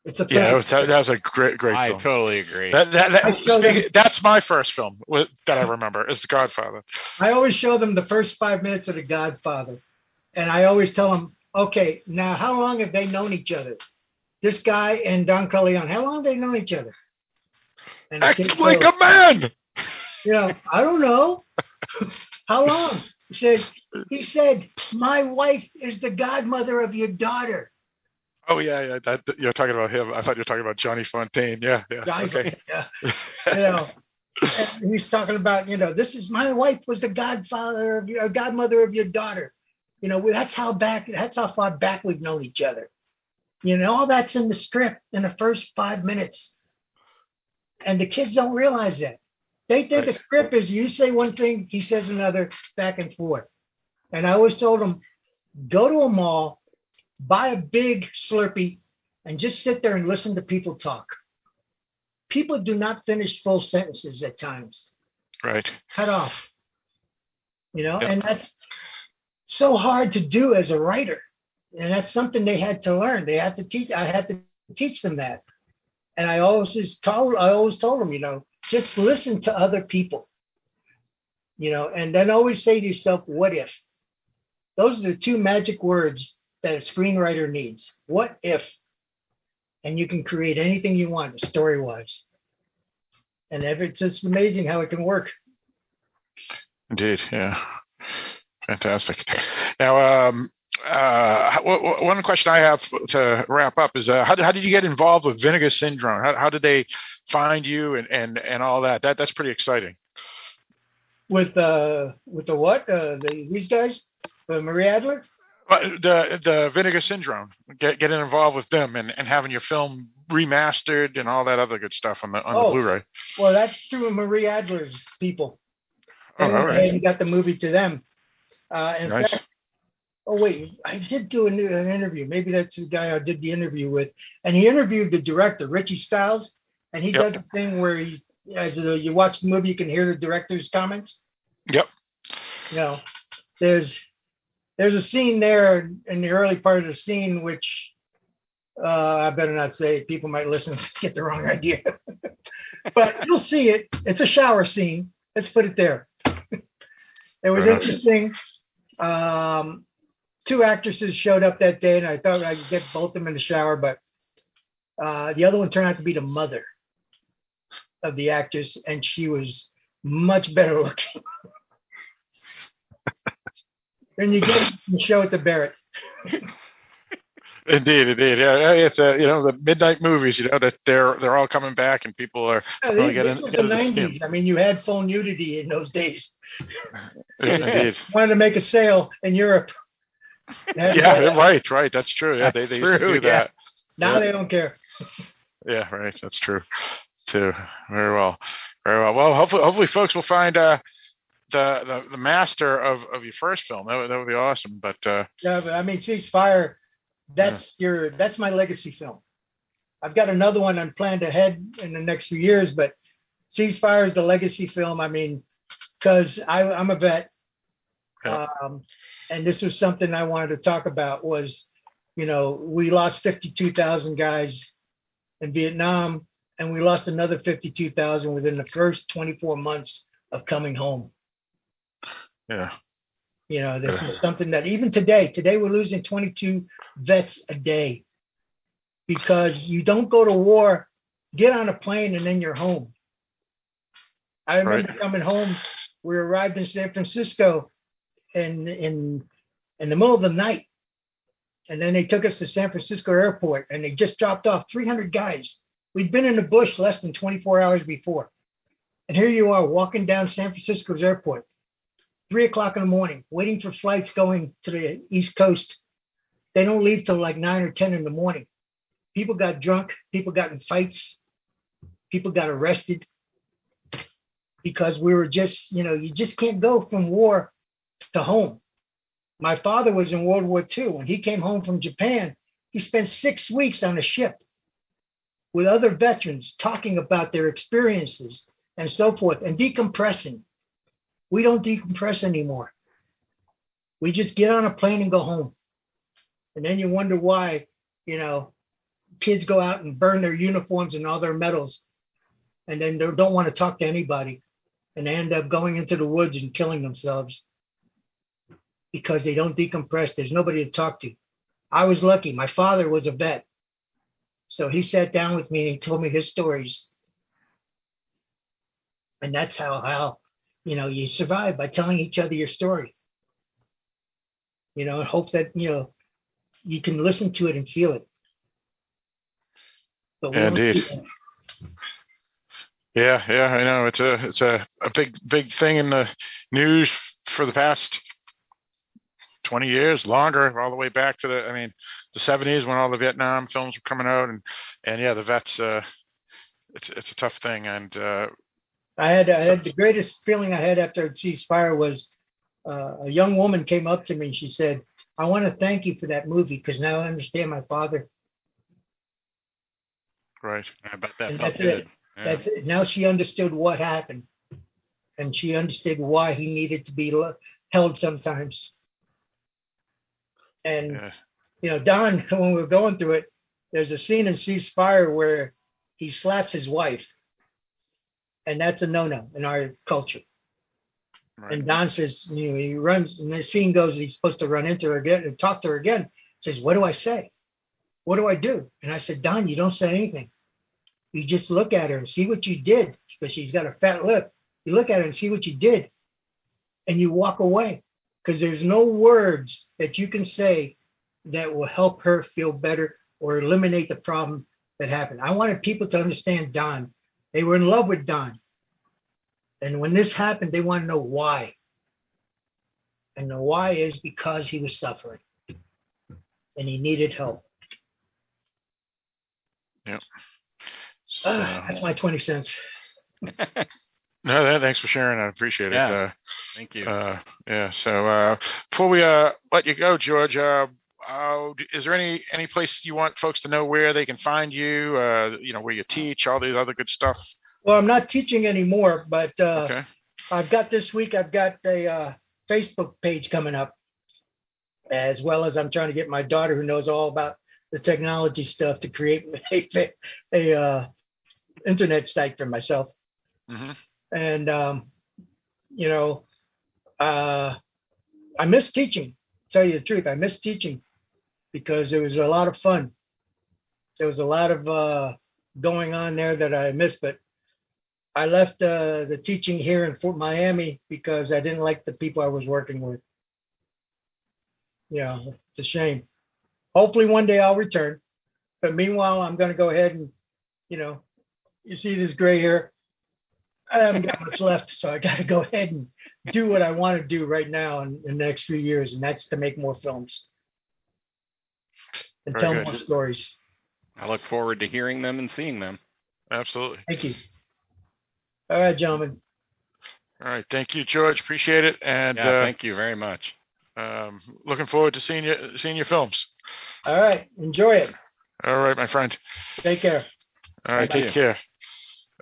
it's a Yeah, that was, that was a great, great I film. totally agree. That, that, that, speaking- them- that's my first film with, that I remember is The Godfather. I always show them the first five minutes of The Godfather, and I always tell them, okay, now how long have they known each other? This guy and Don Corleone, how long have they known each other? And Act like a man. You know, I don't know. how long? He says, he said, my wife is the godmother of your daughter. Oh yeah, yeah. That, you're talking about him. I thought you were talking about Johnny Fontane. Yeah, yeah. Johnny- Okay. Yeah. you know, he's talking about, you know, this is my wife was the godfather of your godmother of your daughter. You know, that's how back that's how far back we've known each other. You know, all that's in the script in the first five minutes. And the kids don't realize that. They think a Right. script is you say one thing, he says another, back and forth. And I always told them, go to a mall, buy a big Slurpee, and just sit there and listen to people talk people do not finish full sentences at times. Right. Cut off. You know, Yeah. and that's so hard to do as a writer. And that's something they had to learn. They had to teach I had to teach them that. And I always told I always told them, you know, just listen to other people. You know, and then always say to yourself, what if? Those are the two magic words that a screenwriter needs. What if? And you can create anything you want story wise. And it's just amazing how it can work. Indeed. Yeah. Fantastic. Now, um, uh, one question I have to wrap up is uh, how, did, how did you get involved with Vinegar Syndrome? How, how did they find you and, and, and all that? That that's pretty exciting. With uh with the what? Uh the these guys? Uh, Marie Adler. the the Vinegar Syndrome, get, getting involved with them and, and having your film remastered and all that other good stuff on the on Oh. the Blu-ray. Well, that's through Marie Adler's people. Oh, They all right. and got the movie to them. Uh, in Nice. fact, oh wait, I did do a new, an interview. Maybe that's the guy I did the interview with, and he interviewed the director, Richie Styles, and he Yep. does a thing where he, as uh you watch the movie, you can hear the director's comments. Yep. You know, there's there's a scene there in the early part of the scene which uh, I better not say. People might listen get the wrong idea. but you'll see it. It's a shower scene. Let's put it there. it was interesting. Um, two actresses showed up that day, and I thought I could get both of them in the shower, but uh, the other one turned out to be the mother of the actress, and she was much better looking. and you get the show at the Barrett. Indeed, indeed. Yeah, it's uh, you know the midnight movies. You know that they're they're all coming back and people are Yeah, really getting this was getting the to see 'em. 90s. I mean, you had full nudity in those days. Indeed. Wanted to make a sale in Europe. Yeah, right, right. That's true. Yeah, they, they used to do yeah. that. Now Yeah. they don't care. Yeah, right. That's true. Too. Very well. Very well. Well, hopefully, hopefully, folks will find uh, the, the the master of, of your first film. That would, that would be awesome. But uh, Yeah, but I mean, Cease Fire. that's your that's my legacy film. I've got another one I'm planned ahead in the next few years, but Ceasefire is the legacy film. I mean, because I'm a vet, Yeah. um, and this was something I wanted to talk about. Was you know we lost 52,000 guys in Vietnam, and we lost another 52,000 within the first 24 months of coming home. yeah, You know, this is something that even today, today we're losing 22 vets a day because you don't go to war, get on a plane, and then you're home. I remember Right. coming home. We arrived in San Francisco in in in the middle of the night, and then they took us to San Francisco airport, and they just dropped off 300 guys. We'd been in the bush less than 24 hours before, and here you are walking down San Francisco's airport three o'clock in the morning, waiting for flights going to the East Coast. They don't leave till like nine or ten in the morning. People got drunk. People got in fights. People got arrested because we were just, you know, you just can't go from war to home. My father was in World War II. When he came home from Japan, he spent six weeks on a ship with other veterans talking about their experiences and so forth and decompressing. We don't decompress anymore. We just get on a plane and go home. And then you wonder why, you know, kids go out and burn their uniforms and all their medals and then they don't want to talk to anybody and they end up going into the woods and killing themselves because they don't decompress. There's nobody to talk to. I was lucky. My father was a vet. So he sat down with me and he told me his stories. And that's how, how you know, you survive by telling each other your story. You know, and hope that, you know, you can listen to it and feel it. But Yeah, indeed. yeah, yeah. I know it's a it's a, a big big thing in the news for the past twenty years, longer, all the way back to the I mean the seventies when all the Vietnam films were coming out, and and yeah, the vets. Uh, it's it's a tough thing, and uh, I had I had the greatest feeling I had after ceasefire was uh, a young woman came up to me and she said, "I want to thank you for that movie because now I understand my father." right. I bet that And felt that's good. it. Yeah. That's it. Now she understood what happened, and she understood why he needed to be lo- held sometimes. And Yeah. you know, Don, when we were going through it, there's a scene in Ceasefire where he slaps his wife, and that's a no-no in our culture. Right. And Don says, you know, he runs, and the scene goes, he's supposed to run into her again and talk to her again. Says, what do I say? What do I do? And I said, Don, you don't say anything. You just look at her and see what you did because she's got a fat lip. You look at her and see what you did, and you walk away because there's no words that you can say that will help her feel better or eliminate the problem that happened. I wanted people to understand Don. They were in love with Don. And when this happened, they want to know why. And the why is because he was suffering and he needed help. Yep. Uh, that's my 20 cents. No, thanks for sharing. I appreciate it. Yeah. Uh, Thank you. uh, yeah. So uh, before we uh, let you go, George, uh, uh, is there any any place you want folks to know where they can find you? Uh, you know, where you teach, all these other good stuff. Well, I'm not teaching anymore, but uh, Okay. I've got this week, I've got a uh, Facebook page coming up, as well as I'm trying to get my daughter, who knows all about the technology stuff, to create a, a uh, internet site for myself. hmm And, um, you know, uh, I miss teaching. Tell you the truth, I miss teaching because it was a lot of fun. There was a lot of uh, going on there that I missed, but I left uh, the teaching here in Fort Miami because I didn't like the people I was working with. Yeah, it's a shame. Hopefully one day I'll return. But meanwhile, I'm going to go ahead and, you know, you see this gray hair. I haven't got much left, so I got to go ahead and do what I want to do right now in, in the next few years, and that's to make more films and Very tell good. more stories. I look forward to hearing them and seeing them. Absolutely. Thank you. All right, gentlemen. All right. Thank you, George. Appreciate it. And Yeah, uh, thank you very much. um, looking forward to seeing you seeing your films. All right, enjoy it. All right, my friend. Take care. All right, Thank take care.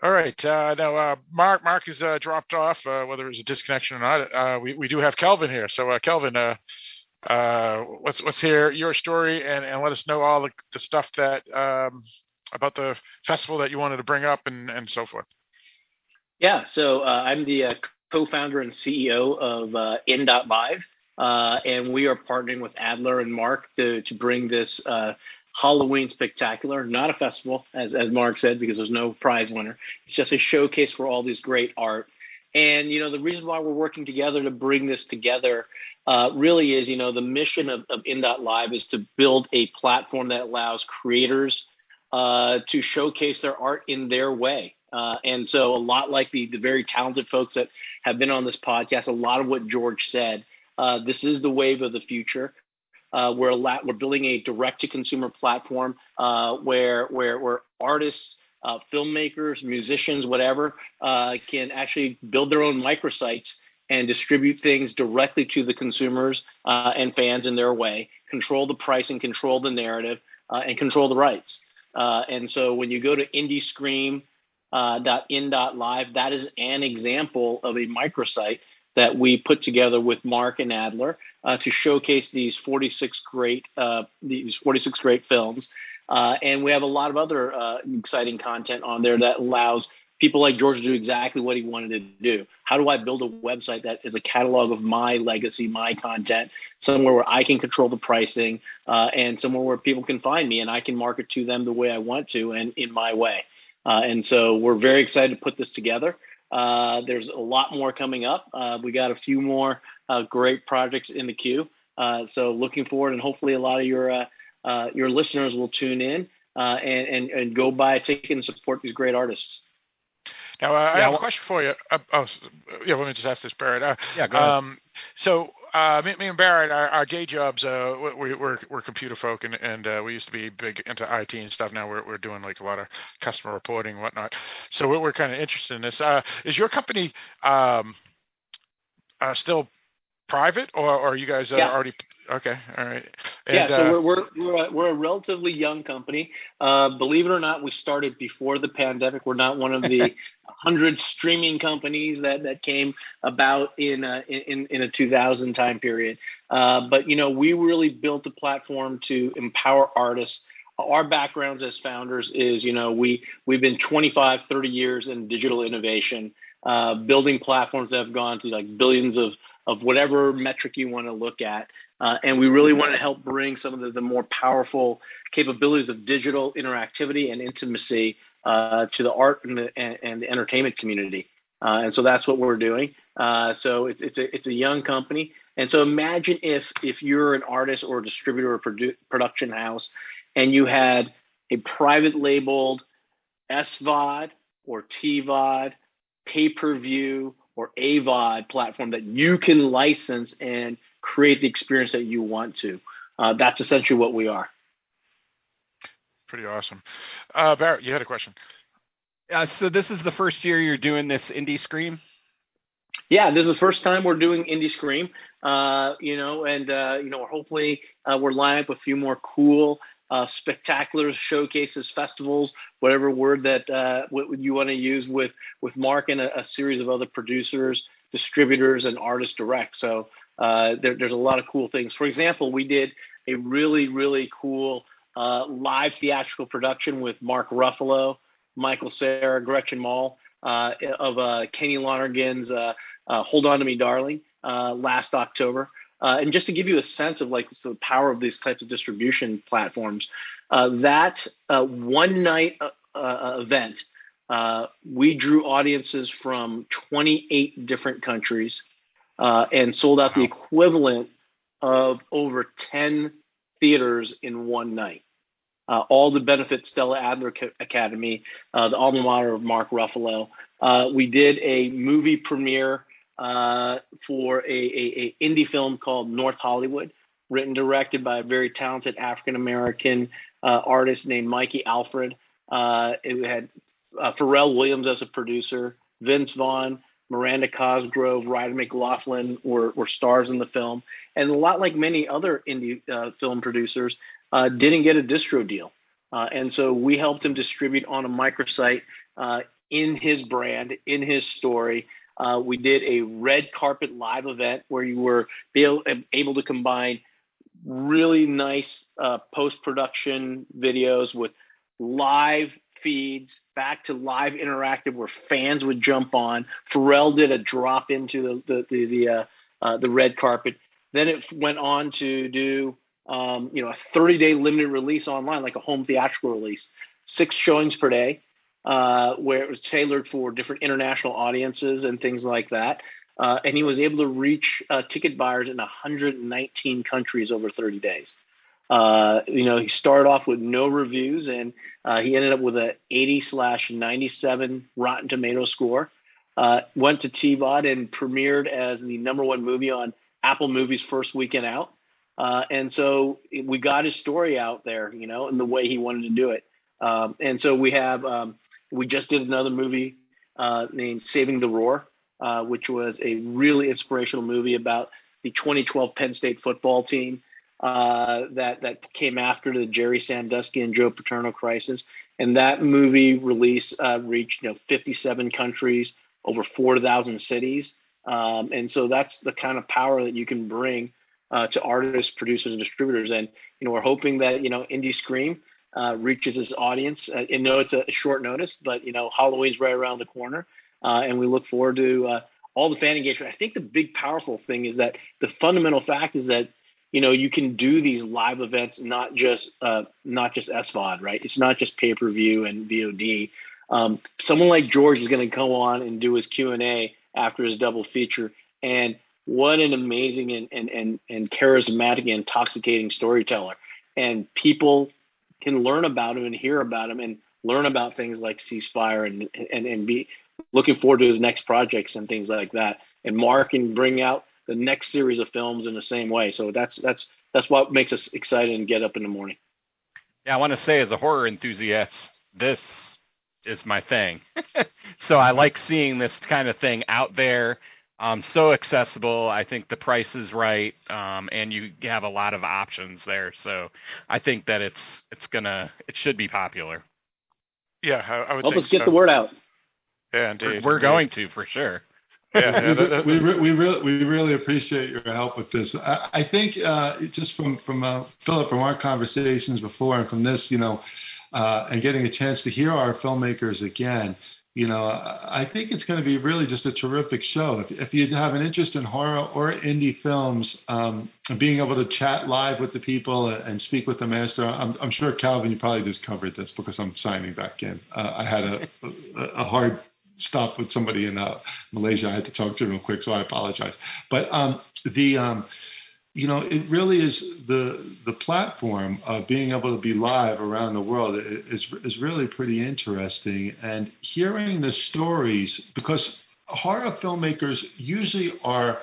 All right, uh, now uh, Mark Mark has uh, dropped off. Uh, whether it was a disconnection or not, uh, we we do have Kelvin here. So uh, Kelvin, let's let's your story and, and let us know all the, the stuff that um, about the festival that you wanted to bring up and, and so forth. Yeah, so I'm the co-founder and CEO of uh, In.Live, uh, and we are partnering with Adler and Mark to, to bring this Halloween spectacular, not a festival, as, as Mark said, because there's no prize winner. It's just a showcase for all these great art. And, you know, the reason why we're working together to bring this together uh, really is, you know, the mission of, of In.Live is to build a platform that allows creators uh, to showcase their art in their way. Uh, and so, a lot like the, the very talented folks that have been on this podcast, a lot of what George said, uh, this is the wave of the future. Uh, we're a lot, we're building a direct to consumer platform uh, where where where artists, uh, filmmakers, musicians, whatever, uh, can actually build their own microsites and distribute things directly to the consumers uh, and fans in their way. Control the pricing, control the narrative, uh, and control the rights. And so when you go to IndieScream uh, in live, that is an example of a microsite that we put together with Mark and Adler uh, to showcase these 46 great uh, these 46 great films. Uh, and we have a lot of other uh, exciting content on there that allows people like George to do exactly what he wanted to do. How do I build a website that is a catalog of my legacy, my content, somewhere where I can control the pricing, uh, and somewhere where people can find me and I can market to them the way I want to and in my way. Uh, and so we're very excited to put this together. Uh, there's a lot more coming up. Uh, we got a few more uh, great projects in the queue. Uh, so looking forward, and hopefully a lot of your uh, uh, your listeners will tune in uh, and, and and go buy a ticket and support these great artists. Now, uh, I Yeah, have a question for you. Uh, oh, yeah, let me just ask this, Barrett. Uh, Yeah, go ahead. um, so, uh, me, me and Barrett, our, our day jobs, uh, we, we're we're computer folk, and and uh, we used to be big into IT and stuff. Now we're we're doing like a lot of customer reporting and whatnot. So we're, we're kind of interested in this. Uh, is your company um, uh, still private, or, or are you guys uh, Yeah. already? Okay, all right. And, yeah, so uh, we're we're we're a, we're a relatively young company. Uh, believe it or not, we started before the pandemic. We're not one of the hundred streaming companies that that came about in a, in in a 2000 time period. Uh, but you know, we really built a platform to empower artists. Our backgrounds as founders is, you know, we we've been 25, 30 years in digital innovation, uh, building platforms that have gone to like billions of of whatever metric you want to look at. Uh, and we really want to help bring some of the, the more powerful capabilities of digital interactivity and intimacy uh, to the art and the, and, and the entertainment community. Uh, and so that's what we're doing. Uh, so it's, it's, a, it's a young company. And so imagine if, if you're an artist or a distributor or produ- production house and you had a private labeled SVOD or TVOD, pay per view, or AVOD platform that you can license and create the experience that you want to. Uh, that's essentially what we are. Pretty awesome. Uh, Barrett, you had a question. Uh, so this is the first year you're doing this indie scream. Yeah, this is the first time we're doing indie scream. Uh, you know, and uh, you know, hopefully uh, we're lining up a few more cool, uh, spectacular showcases, festivals, whatever word that uh, what you want to use with with Mark and a, a, series of other producers, distributors, and artists direct. So uh, there, there's a lot of cool things. For example, we did a really really cool live theatrical production with Mark Ruffalo, Michael Cera, Gretchen Mol of Kenny Lonergan's "Hold On to Me, Darling." uh, last October. Uh, and just to give you a sense of like the power of these types of distribution platforms, uh, that uh, one night uh, uh, event, we drew audiences from 28 different countries and sold out the equivalent of over 10 theaters in one night. all to benefit Stella Adler Academy, the alma mater of Mark Ruffalo. we did a movie premiere uh, for a, a, a, indie film called North Hollywood, written directed by a very talented African American uh, artist named Mikey Alfred. Uh, it had uh, Pharrell Williams as a producer, Vince Vaughn, Miranda Cosgrove, Ryder McLaughlin were, were stars in the film, and a lot like many other indie uh, film producers, uh, didn't get a distro deal. and so we helped him distribute on a microsite in his brand, in his story, uh, we did a red carpet live event where you were able, able to combine really nice uh, post production videos with live feeds back to live interactive where fans would jump on. Pharrell did a drop into the the the the, uh, uh the red carpet. Then it went on to do um, you know a 30 day limited release online, like a home theatrical release, six showings per day uh, where it was tailored for different international audiences and things like that. Uh, and he was able to reach uh, ticket buyers in 119 countries over 30 days. Uh, you know, he started off with no reviews, and uh, he ended up with an 80 slash 97 Rotten Tomato score. Uh, went to TVOD and premiered as the number one movie on Apple Movies first weekend out. and so we got his story out there, you know, in the way he wanted to do it. Um, and so we have um, we just did another movie uh, named Saving the Roar, uh, which was a really inspirational movie about the 2012 Penn State football team uh, that that came after the Jerry Sandusky and Joe Paterno crisis. And that movie release uh, reached you know 57 countries, over 4,000 cities. Um, and so that's the kind of power that you can bring uh, to artists, producers, and distributors. And you know, we're hoping that you know Indie Scream uh, reaches its audience. Uh, and know it's a short notice, but you know Halloween's right around the corner, uh, and we look forward to uh, all the fan engagement. I think the big powerful thing is that the fundamental fact is that you know you can do these live events not just uh, not just SVOD, right? It's not just pay per view and VOD. Um, someone like George is going to come on and do his Q and A after his double feature, and what an amazing and and and, and charismatic and intoxicating storyteller. And people can learn about him and hear about him and learn about things like ceasefire and and and be looking forward to his next projects and things like that. And Mark can bring out the next series of films in the same way. So that's that's that's what makes us excited and get up in the morning. Yeah, I want to say as a horror enthusiast, this is my thing. so I like seeing this kind of thing out there um, so accessible. I think the price is right, um, and you have a lot of options there. So I think that it's it's gonna it should be popular. Yeah, I, I would help us get so. the word out. Yeah, indeed. We're, we're going to for sure. Yeah, yeah we, we, we, really we really appreciate your help with this. I, I think uh, just from from uh, Philip from our conversations before and from this, you know, uh, and getting a chance to hear our filmmakers again, you know, I think it's going to be really just a terrific show. If, if you have an interest in horror or indie films, um, being able to chat live with the people and speak with the master, I'm, I'm, sure Calvin, you probably just covered this because I'm signing back in. Uh, I had a, a, a, hard stop with somebody in uh, Malaysia. I had to talk to real quick, so I apologize. But um, the um, you know, it really is the the platform of being able to be live around the world is is really pretty interesting. And hearing the stories, because horror filmmakers usually are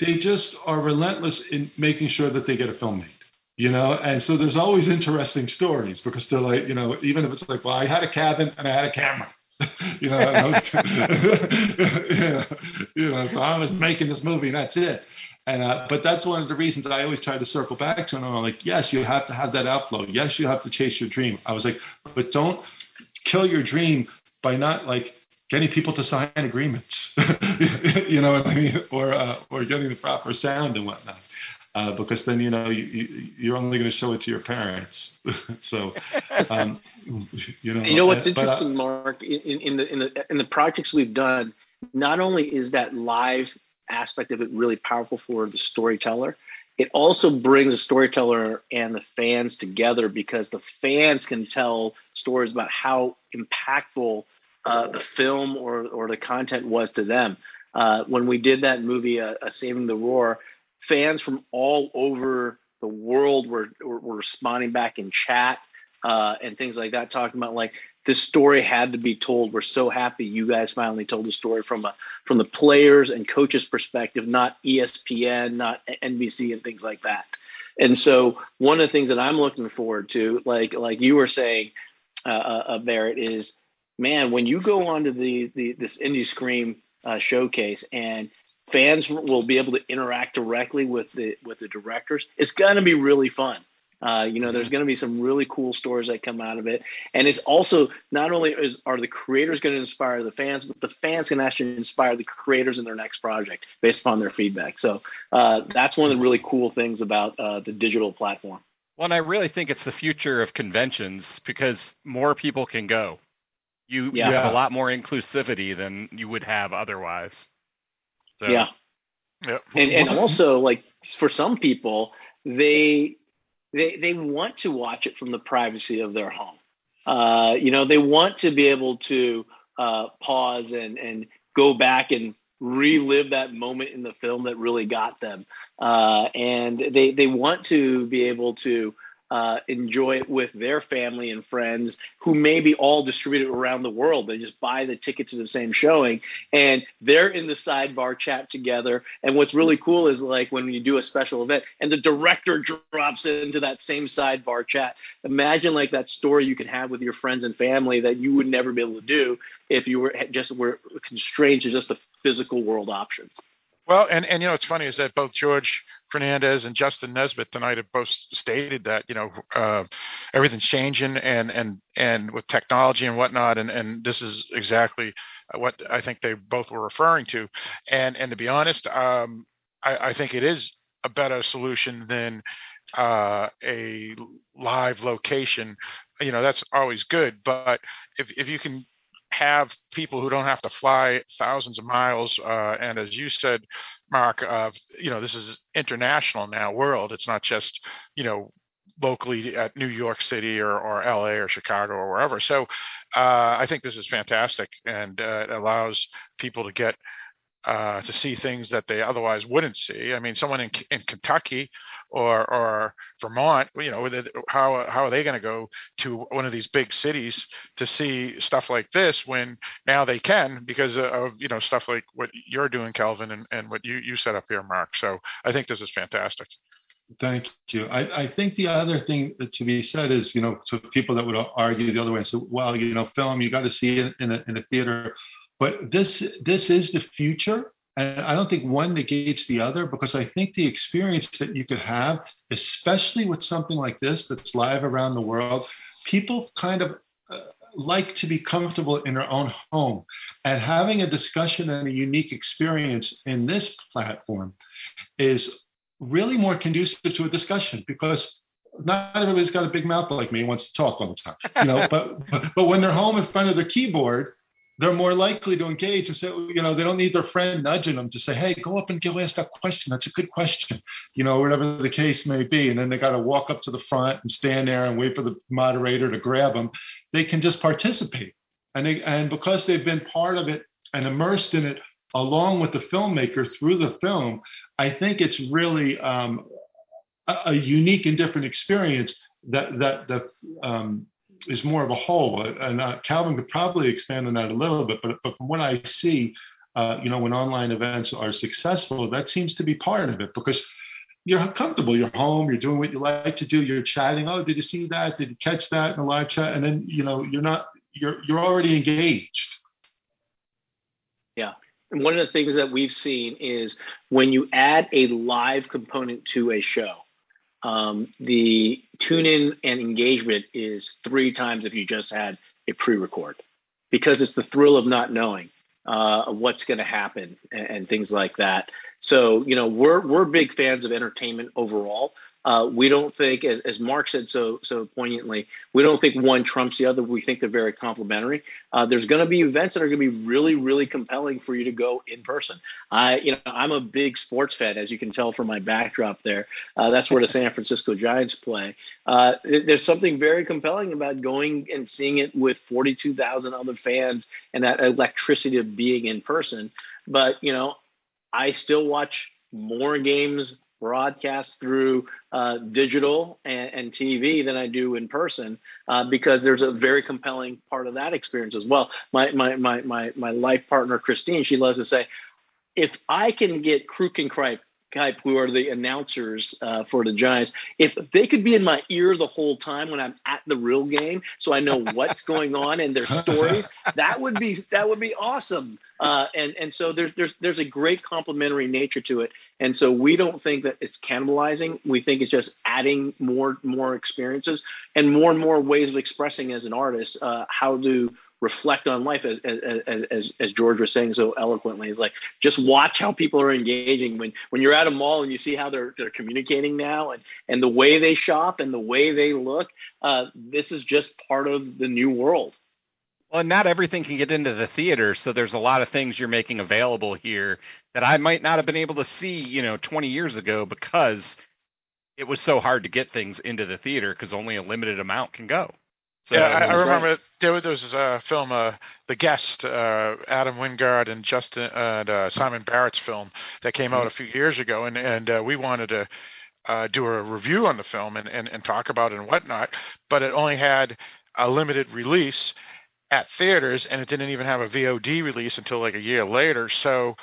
they just are relentless in making sure that they get a film made you know and so there's always interesting stories because they're like you know even if it's like well i had a cabin and i had a camera you know, was, you know, so I was making this movie, and that's it. And uh, but that's one of the reasons I always try to circle back to, and I'm like, yes, you have to have that outflow. Yes, you have to chase your dream. I was like, but don't kill your dream by not like getting people to sign agreements. you know what I mean, or uh, or getting the proper sound and whatnot uh, because then you know you, are only going to show it to your parents. so, um, you know. You know what's uh, interesting, uh, Mark, in, in, the in the in the projects we've done, not only is that live aspect of it really powerful for the storyteller, it also brings the storyteller and the fans together because the fans can tell stories about how impactful uh, the film or or the content was to them. Uh, when we did that movie, uh, Saving the Roar, fans from all over the world were, were, were responding back in chat uh, and things like that, talking about like this story had to be told. We're so happy you guys finally told the story from a from the players and coaches perspective, not ESPN, not NBC, and things like that. And so one of the things that I'm looking forward to, like like you were saying, uh, uh, Barrett, is man when you go onto the, the this indie scream uh, showcase and fans will be able to interact directly with the with the directors. It's going to be really fun. Uh, you know, there's going to be some really cool stories that come out of it, and it's also not only is are the creators going to inspire the fans, but the fans can actually inspire the creators in their next project based upon their feedback. So uh, that's one of the really cool things about uh, the digital platform. Well, and I really think it's the future of conventions because more people can go. You, yeah. you have a lot more inclusivity than you would have otherwise. So, yeah. Yeah. And and also like for some people, they they they want to watch it from the privacy of their home. Uh, you know, they want to be able to uh, pause and and go back and relive that moment in the film that really got them. Uh, and they they want to be able to uh, enjoy it with their family and friends who may be all distributed around the world. They just buy the ticket to the same showing and they're in the sidebar chat together. And what's really cool is like when you do a special event and the director drops into that same sidebar chat. Imagine like that story you can have with your friends and family that you would never be able to do if you were just were constrained to just the physical world options. Well, and, and you know, it's funny is that both George Fernandez and Justin Nesbitt tonight have both stated that you know uh, everything's changing and and and with technology and whatnot, and and this is exactly what I think they both were referring to. And and to be honest, um, I, I think it is a better solution than uh, a live location. You know, that's always good, but if if you can have people who don't have to fly thousands of miles. Uh, and as you said, Mark, uh, you know, this is international now world. It's not just, you know, locally at New York City or, or LA or Chicago or wherever. So uh, I think this is fantastic and uh, it allows people to get uh, to see things that they otherwise wouldn't see. I mean, someone in in Kentucky or or Vermont, you know, how how are they going to go to one of these big cities to see stuff like this when now they can because of you know stuff like what you're doing, Calvin, and, and what you you set up here, Mark. So I think this is fantastic. Thank you. I, I think the other thing to be said is, you know, to people that would argue the other way and say, well, you know, film, you got to see it in a, in a theater but this this is the future, and I don't think one negates the other because I think the experience that you could have, especially with something like this that's live around the world, people kind of uh, like to be comfortable in their own home, and having a discussion and a unique experience in this platform is really more conducive to a discussion because not everybody's got a big mouth like me and wants to talk all the time, you know. but, but but when they're home in front of their keyboard they're more likely to engage and say, you know, they don't need their friend nudging them to say, hey, go up and go ask that question. That's a good question, you know, whatever the case may be. And then they got to walk up to the front and stand there and wait for the moderator to grab them. They can just participate. And, they, and because they've been part of it and immersed in it along with the filmmaker through the film, I think it's really um, a, a, unique and different experience that that that um, is more of a whole. And uh, Calvin could probably expand on that a little bit. But, but from what I see, uh, you know, when online events are successful, that seems to be part of it because you're comfortable. You're home. You're doing what you like to do. You're chatting. Oh, did you see that? Did you catch that in a live chat? And then you know you're not. You're you're already engaged. Yeah. And one of the things that we've seen is when you add a live component to a show, um, the tune in and engagement is three times if you just had a pre record because it's the thrill of not knowing uh, what's going to happen and, and, things like that. So, you know, we're, we're big fans of entertainment overall. Uh, we don't think, as, as Mark said so so poignantly, we don't think one trumps the other. We think they're very complementary. Uh, there's going to be events that are going to be really, really compelling for you to go in person. I, you know, I'm a big sports fan, as you can tell from my backdrop there. Uh, that's where the San Francisco Giants play. Uh, there's something very compelling about going and seeing it with 42,000 other fans and that electricity of being in person. But you know, I still watch more games broadcast through uh, digital and, and, TV than I do in person uh, because there's a very compelling part of that experience as well. My, my, my, my, my life partner, Christine, she loves to say, if I can get Kruk and Kripe Kuip, who are the announcers uh, for the Giants, if they could be in my ear the whole time when I'm at the real game, so I know what's going on and their stories, that would be that would be awesome. Uh, and and so there's there's there's a great complementary nature to it, and so we don't think that it's cannibalizing. We think it's just adding more more experiences and more and more ways of expressing as an artist uh, how to reflect on life as, as, as, as George was saying so eloquently. Is like just watch how people are engaging. When when you're at a mall and you see how they're they're communicating now and and the way they shop and the way they look uh, this is just part of the new world. Well not everything can get into the theater so there's a lot of things you're making available here that I might not have been able to see you know 20 years ago because it was so hard to get things into the theater because only a limited amount can go so, yeah, I, I remember there, there was a film, uh, The Guest, uh, Adam Wingard and Justin and uh, Simon Barrett's film that came out a few years ago, and and uh, we wanted to uh, do a review on the film and, and and talk about it and whatnot, but it only had a limited release at theaters, and it didn't even have a VOD release until like a year later. So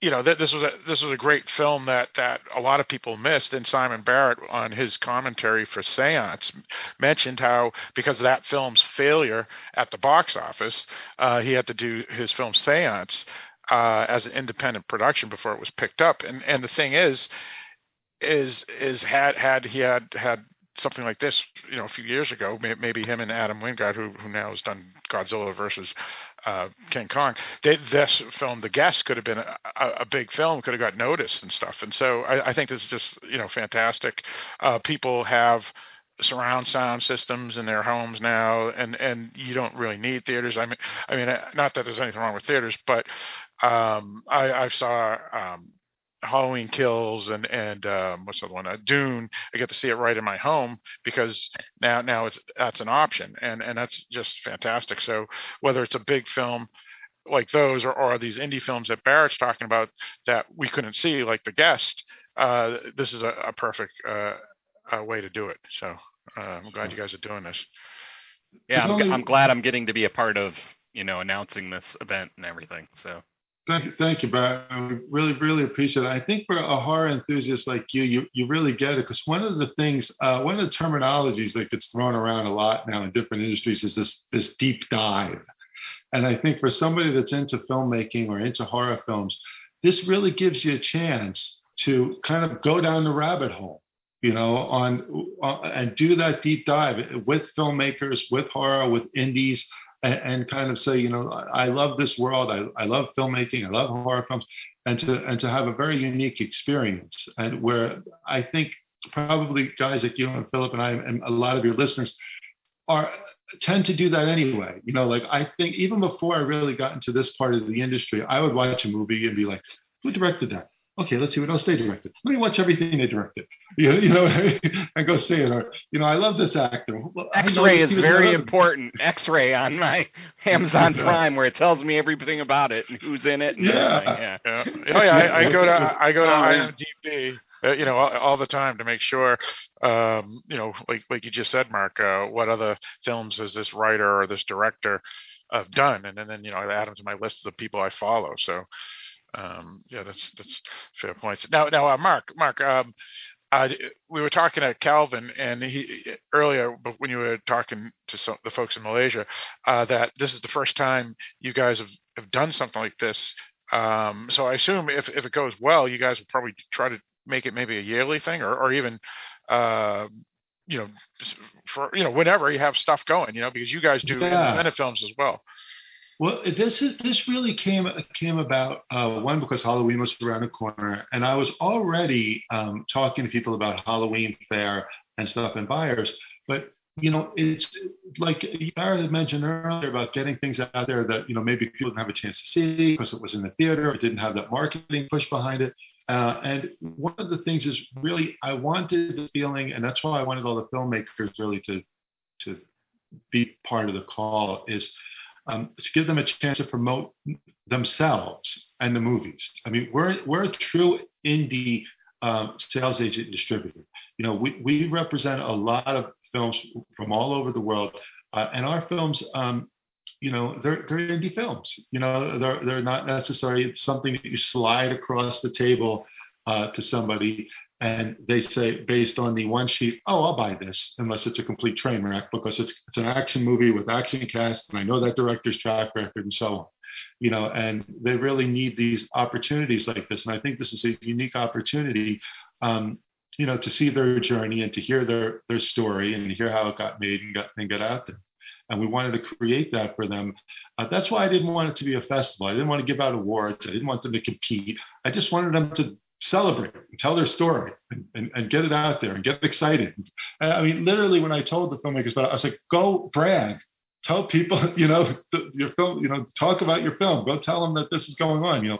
you know, this was a this was a great film that that a lot of people missed. And Simon Barrett, on his commentary for Seance, mentioned how because of that film's failure at the box office, uh, he had to do his film Seance uh, as an independent production before it was picked up. And and the thing is, is is had had he had had something like this, you know, a few years ago, maybe him and Adam Wingard, who who now has done Godzilla versus uh, King Kong. They, this film, The Guest, could have been a, a, big film, could have got noticed and stuff. And so I, I think this is just you know fantastic. Uh, people have surround sound systems in their homes now, and and you don't really need theaters. I mean, I mean, not that there's anything wrong with theaters, but um, I, I saw um, Halloween Kills and and um, what's the other one? Uh, Dune. I get to see it right in my home because now now it's that's an option, and and that's just fantastic. So whether it's a big film like those or, or these indie films that Barrett's talking about that we couldn't see, like The Guest, uh, this is a, a perfect uh, a way to do it. So uh, I'm glad you guys are doing this. Yeah, I'm, I'm glad I'm getting to be a part of you know announcing this event and everything. So Thank you, thank you, Brad. I really, really appreciate it. I think for a horror enthusiast like you, you, you really get it because one of the things, uh, one of the terminologies that gets thrown around a lot now in different industries is this this deep dive. And I think for somebody that's into filmmaking or into horror films, this really gives you a chance to kind of go down the rabbit hole, you know, on uh, and do that deep dive with filmmakers, with horror, with indies and, and, kind of say, you know, I love this world. I, I love filmmaking. I love horror films, and to and to have a very unique experience. And where I think probably guys like you and Philip and I and a lot of your listeners are tend to do that anyway. You know, like I think even before I really got into this part of the industry, I would watch a movie and be like, who directed that? Okay, let's see what else they directed. Let me watch everything they directed. You know, you know and go see it. Or, you know, I love this actor. X-ray is very important. X-ray on my Amazon Prime, where it tells me everything about it and who's in it. yeah. yeah. yeah. Oh yeah, I, I, go to I go to IMDb uh, you know, all, all, the time to make sure, um, you know, like like you just said, Mark, uh, what other films has this writer or this director have done, and, and then you know, I add them to my list of the people I follow. So, um, yeah, that's that's fair points. Now, now, uh, Mark, Mark, um, uh, we were talking to Calvin, and he earlier but when you were talking to some, the folks in Malaysia, uh, that this is the first time you guys have, have done something like this. Um, so I assume if, if it goes well, you guys will probably try to make it maybe a yearly thing, or, or even, uh, you know, for you know whenever you have stuff going, you know, because you guys do yeah. independent films as well. Well, this is, this really came came about uh, one because Halloween was around the corner, and I was already um, talking to people about Halloween fair and stuff and buyers. But you know, it's like Barrett had mentioned earlier about getting things out there that you know maybe people didn't have a chance to see because it was in the theater, it didn't have that marketing push behind it. Uh, and one of the things is really I wanted the feeling, and that's why I wanted all the filmmakers really to to be part of the call is um, to give them a chance to promote themselves and the movies. I mean, we're we're a true indie um, sales agent and distributor. You know, we we represent a lot of films from all over the world, uh, and our films. Um, you know, they're they're indie films. You know, they're they're not necessarily something that you slide across the table uh, to somebody and they say based on the one sheet, oh, I'll buy this, unless it's a complete train wreck because it's it's an action movie with action cast, and I know that director's track record and so on. You know, and they really need these opportunities like this, and I think this is a unique opportunity. Um, you know, to see their journey and to hear their their story and hear how it got made and got and get out there. And we wanted to create that for them. Uh, that's why I didn't want it to be a festival. I didn't want to give out awards. I didn't want them to compete. I just wanted them to celebrate and tell their story and, and, and, get it out there and get excited. I mean, literally, when I told the filmmakers about it, I was like, go brag. Tell people, you know, your film, you know, talk about your film. Go tell them that this is going on, you know,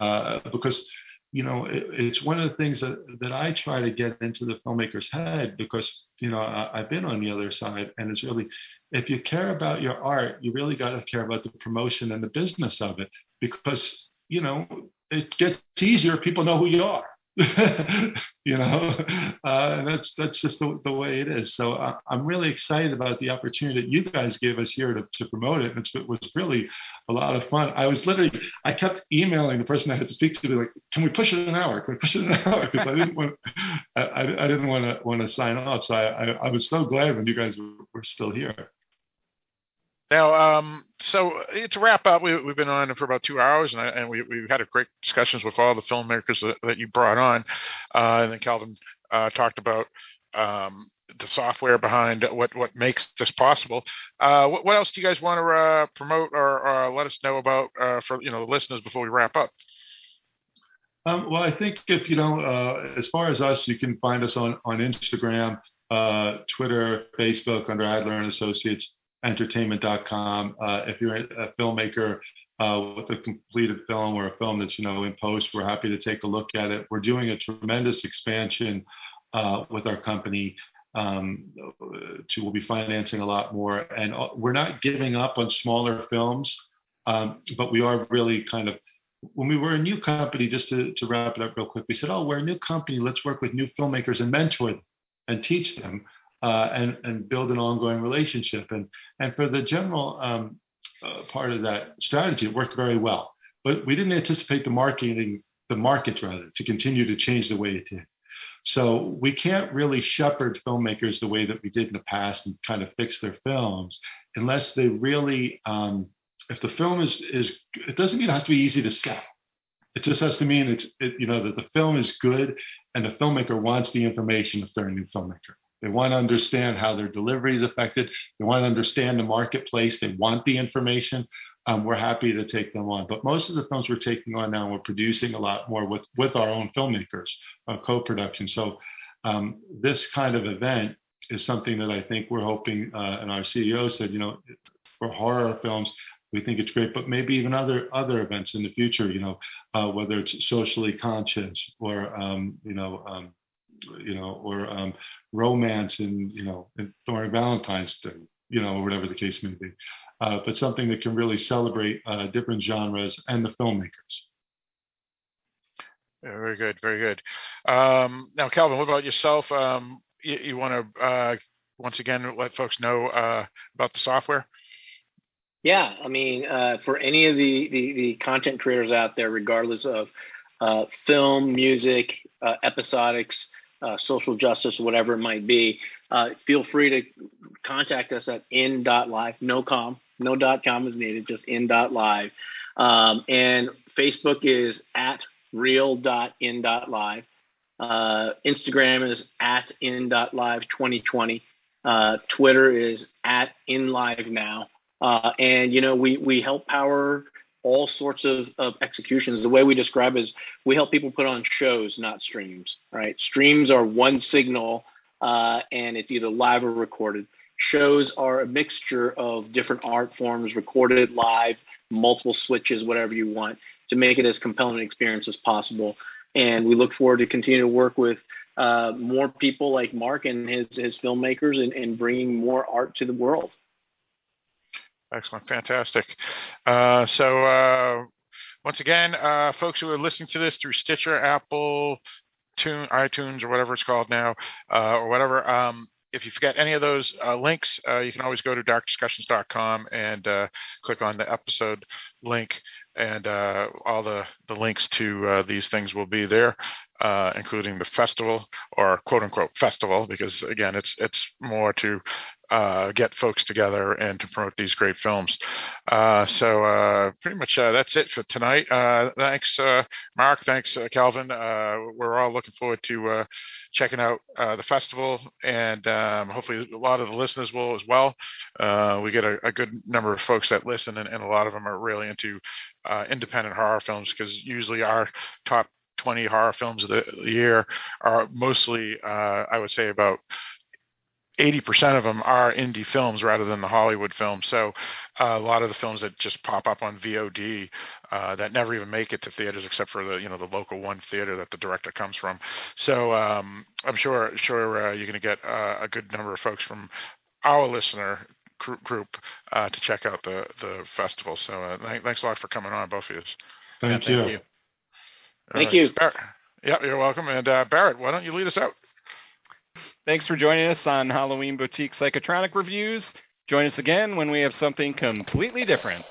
uh, because, you know, it, it's one of the things that, that I try to get into the filmmaker's head because, you know, I, I've been on the other side and it's really, if you care about your art, you really got to care about the promotion and the business of it because, you know, it gets easier. People know who you are. you know, uh, that's that's just the, the way it is. So I, am really excited about the opportunity that you guys gave us here to, to promote it. It's, it was really a lot of fun. I was literally, I kept emailing the person I had to speak to, like, can we push it an hour? Can we push it an hour? Because I didn't want, I, I didn't want to want to sign off. So I, I, I was so glad when you guys were, were still here. Now, um, so to wrap up, we, have been on for about two hours, and, I, and we, have had a great discussions with all the filmmakers that, that you brought on. Uh, and then Calvin uh, talked about um, the software behind what, what makes this possible. Uh, what, what, else do you guys want to uh, promote or, or, let us know about uh, for you know the listeners before we wrap up? Um, well, I think if you uh, as far as us, you can find us on on Instagram, Twitter, Facebook under Adler and Associates entertainment.com. Uh, if you're a filmmaker uh, with a completed film or a film that's you know in post, we're happy to take a look at it. We're doing a tremendous expansion uh, with our company. Um, to we'll be financing a lot more, and uh, we're not giving up on smaller films, um, but we are really kind of when we were a new company, just to, to wrap it up real quick, we said, oh, we're a new company. Let's work with new filmmakers and mentor them and teach them uh, and and build an ongoing relationship. And and for the general um, uh, part of that strategy, it worked very well. But we didn't anticipate the marketing, the market rather, to continue to change the way it did. So we can't really shepherd filmmakers the way that we did in the past and kind of fix their films unless they really, um, if the film is is, it doesn't mean it has to be easy to sell. It just has to mean it's, it, you know, that the film is good and the filmmaker wants the information if they're a new filmmaker. They want to understand how their delivery is affected. They want to understand the marketplace. They want the information. Um, we're happy to take them on. But most of the films we're taking on now, we're producing a lot more with with our own filmmakers, uh, co-production. So um, this kind of event is something that I think we're hoping, uh, and our CEO said, you know, for horror films, we think it's great, but maybe even other other events in the future, you know, uh, whether it's socially conscious or um, you know um, you know, or um, romance and you know, during Valentine's Day, you know, or whatever the case may be. Uh, but something that can really celebrate uh, different genres and the filmmakers. Very good, very good. Um, now, Calvin, what about yourself? Um, you, you want to uh, once again let folks know uh, about the software? Yeah, I mean, uh, for any of the, the, the content creators out there, regardless of uh, film, music, uh, episodics, uh, social justice, whatever it might be, uh, feel free to contact us at in.live. No com, no dot com is needed, just in.live. Um, and Facebook is at real.in.live. Uh, Instagram is at in.live 2020. Uh, Twitter is at inlive now. Uh, and you know we we help power all sorts of, of executions. The way we describe is we help people put on shows, not streams. Right? Streams are one signal, uh, and it's either live or recorded. Shows are a mixture of different art forms, recorded, live, multiple switches, whatever you want, to make it as compelling an experience as possible. And we look forward to continue to work with uh, more people like Mark and his his filmmakers and, and bringing more art to the world. Excellent, fantastic. Uh, so uh, once again, uh, folks who are listening to this through Stitcher, Apple, Tune, iTunes, or whatever it's called now, uh, or whatever. Um, if you forget any of those uh, links, uh, you can always go to darkdiscussions.com and click on the episode link, and all the, the links to these things will be there, uh, including the festival or quote unquote festival, because again, it's it's more to uh, get folks together and to promote these great films. Uh, so uh, pretty much uh, that's it for tonight. Uh, thanks, Mark. Thanks, Calvin. we're all looking forward to checking out the festival, and um, hopefully a lot of the listeners will as well. we get a, a, good number of folks that listen, and, and, a lot of them are really into independent horror films because usually our top 20 horror films of the year are mostly, I would say, about 80% of them are indie films rather than the Hollywood films. So uh, a lot of the films that just pop up on VOD uh, that never even make it to theaters except for the you know the local one theater that the director comes from. So um, I'm sure sure uh, you're going to get uh, a good number of folks from our listener group uh, to check out the the festival. So uh, thanks a lot for coming on, both of you. Thank, yeah, you. thank you. Thank right. you. Barrett. Yeah, you're welcome. And uh, Barrett, why don't you lead us out? Thanks for joining us on Halloween Boutique Psychotronic Reviews. Join us again when we have something completely different.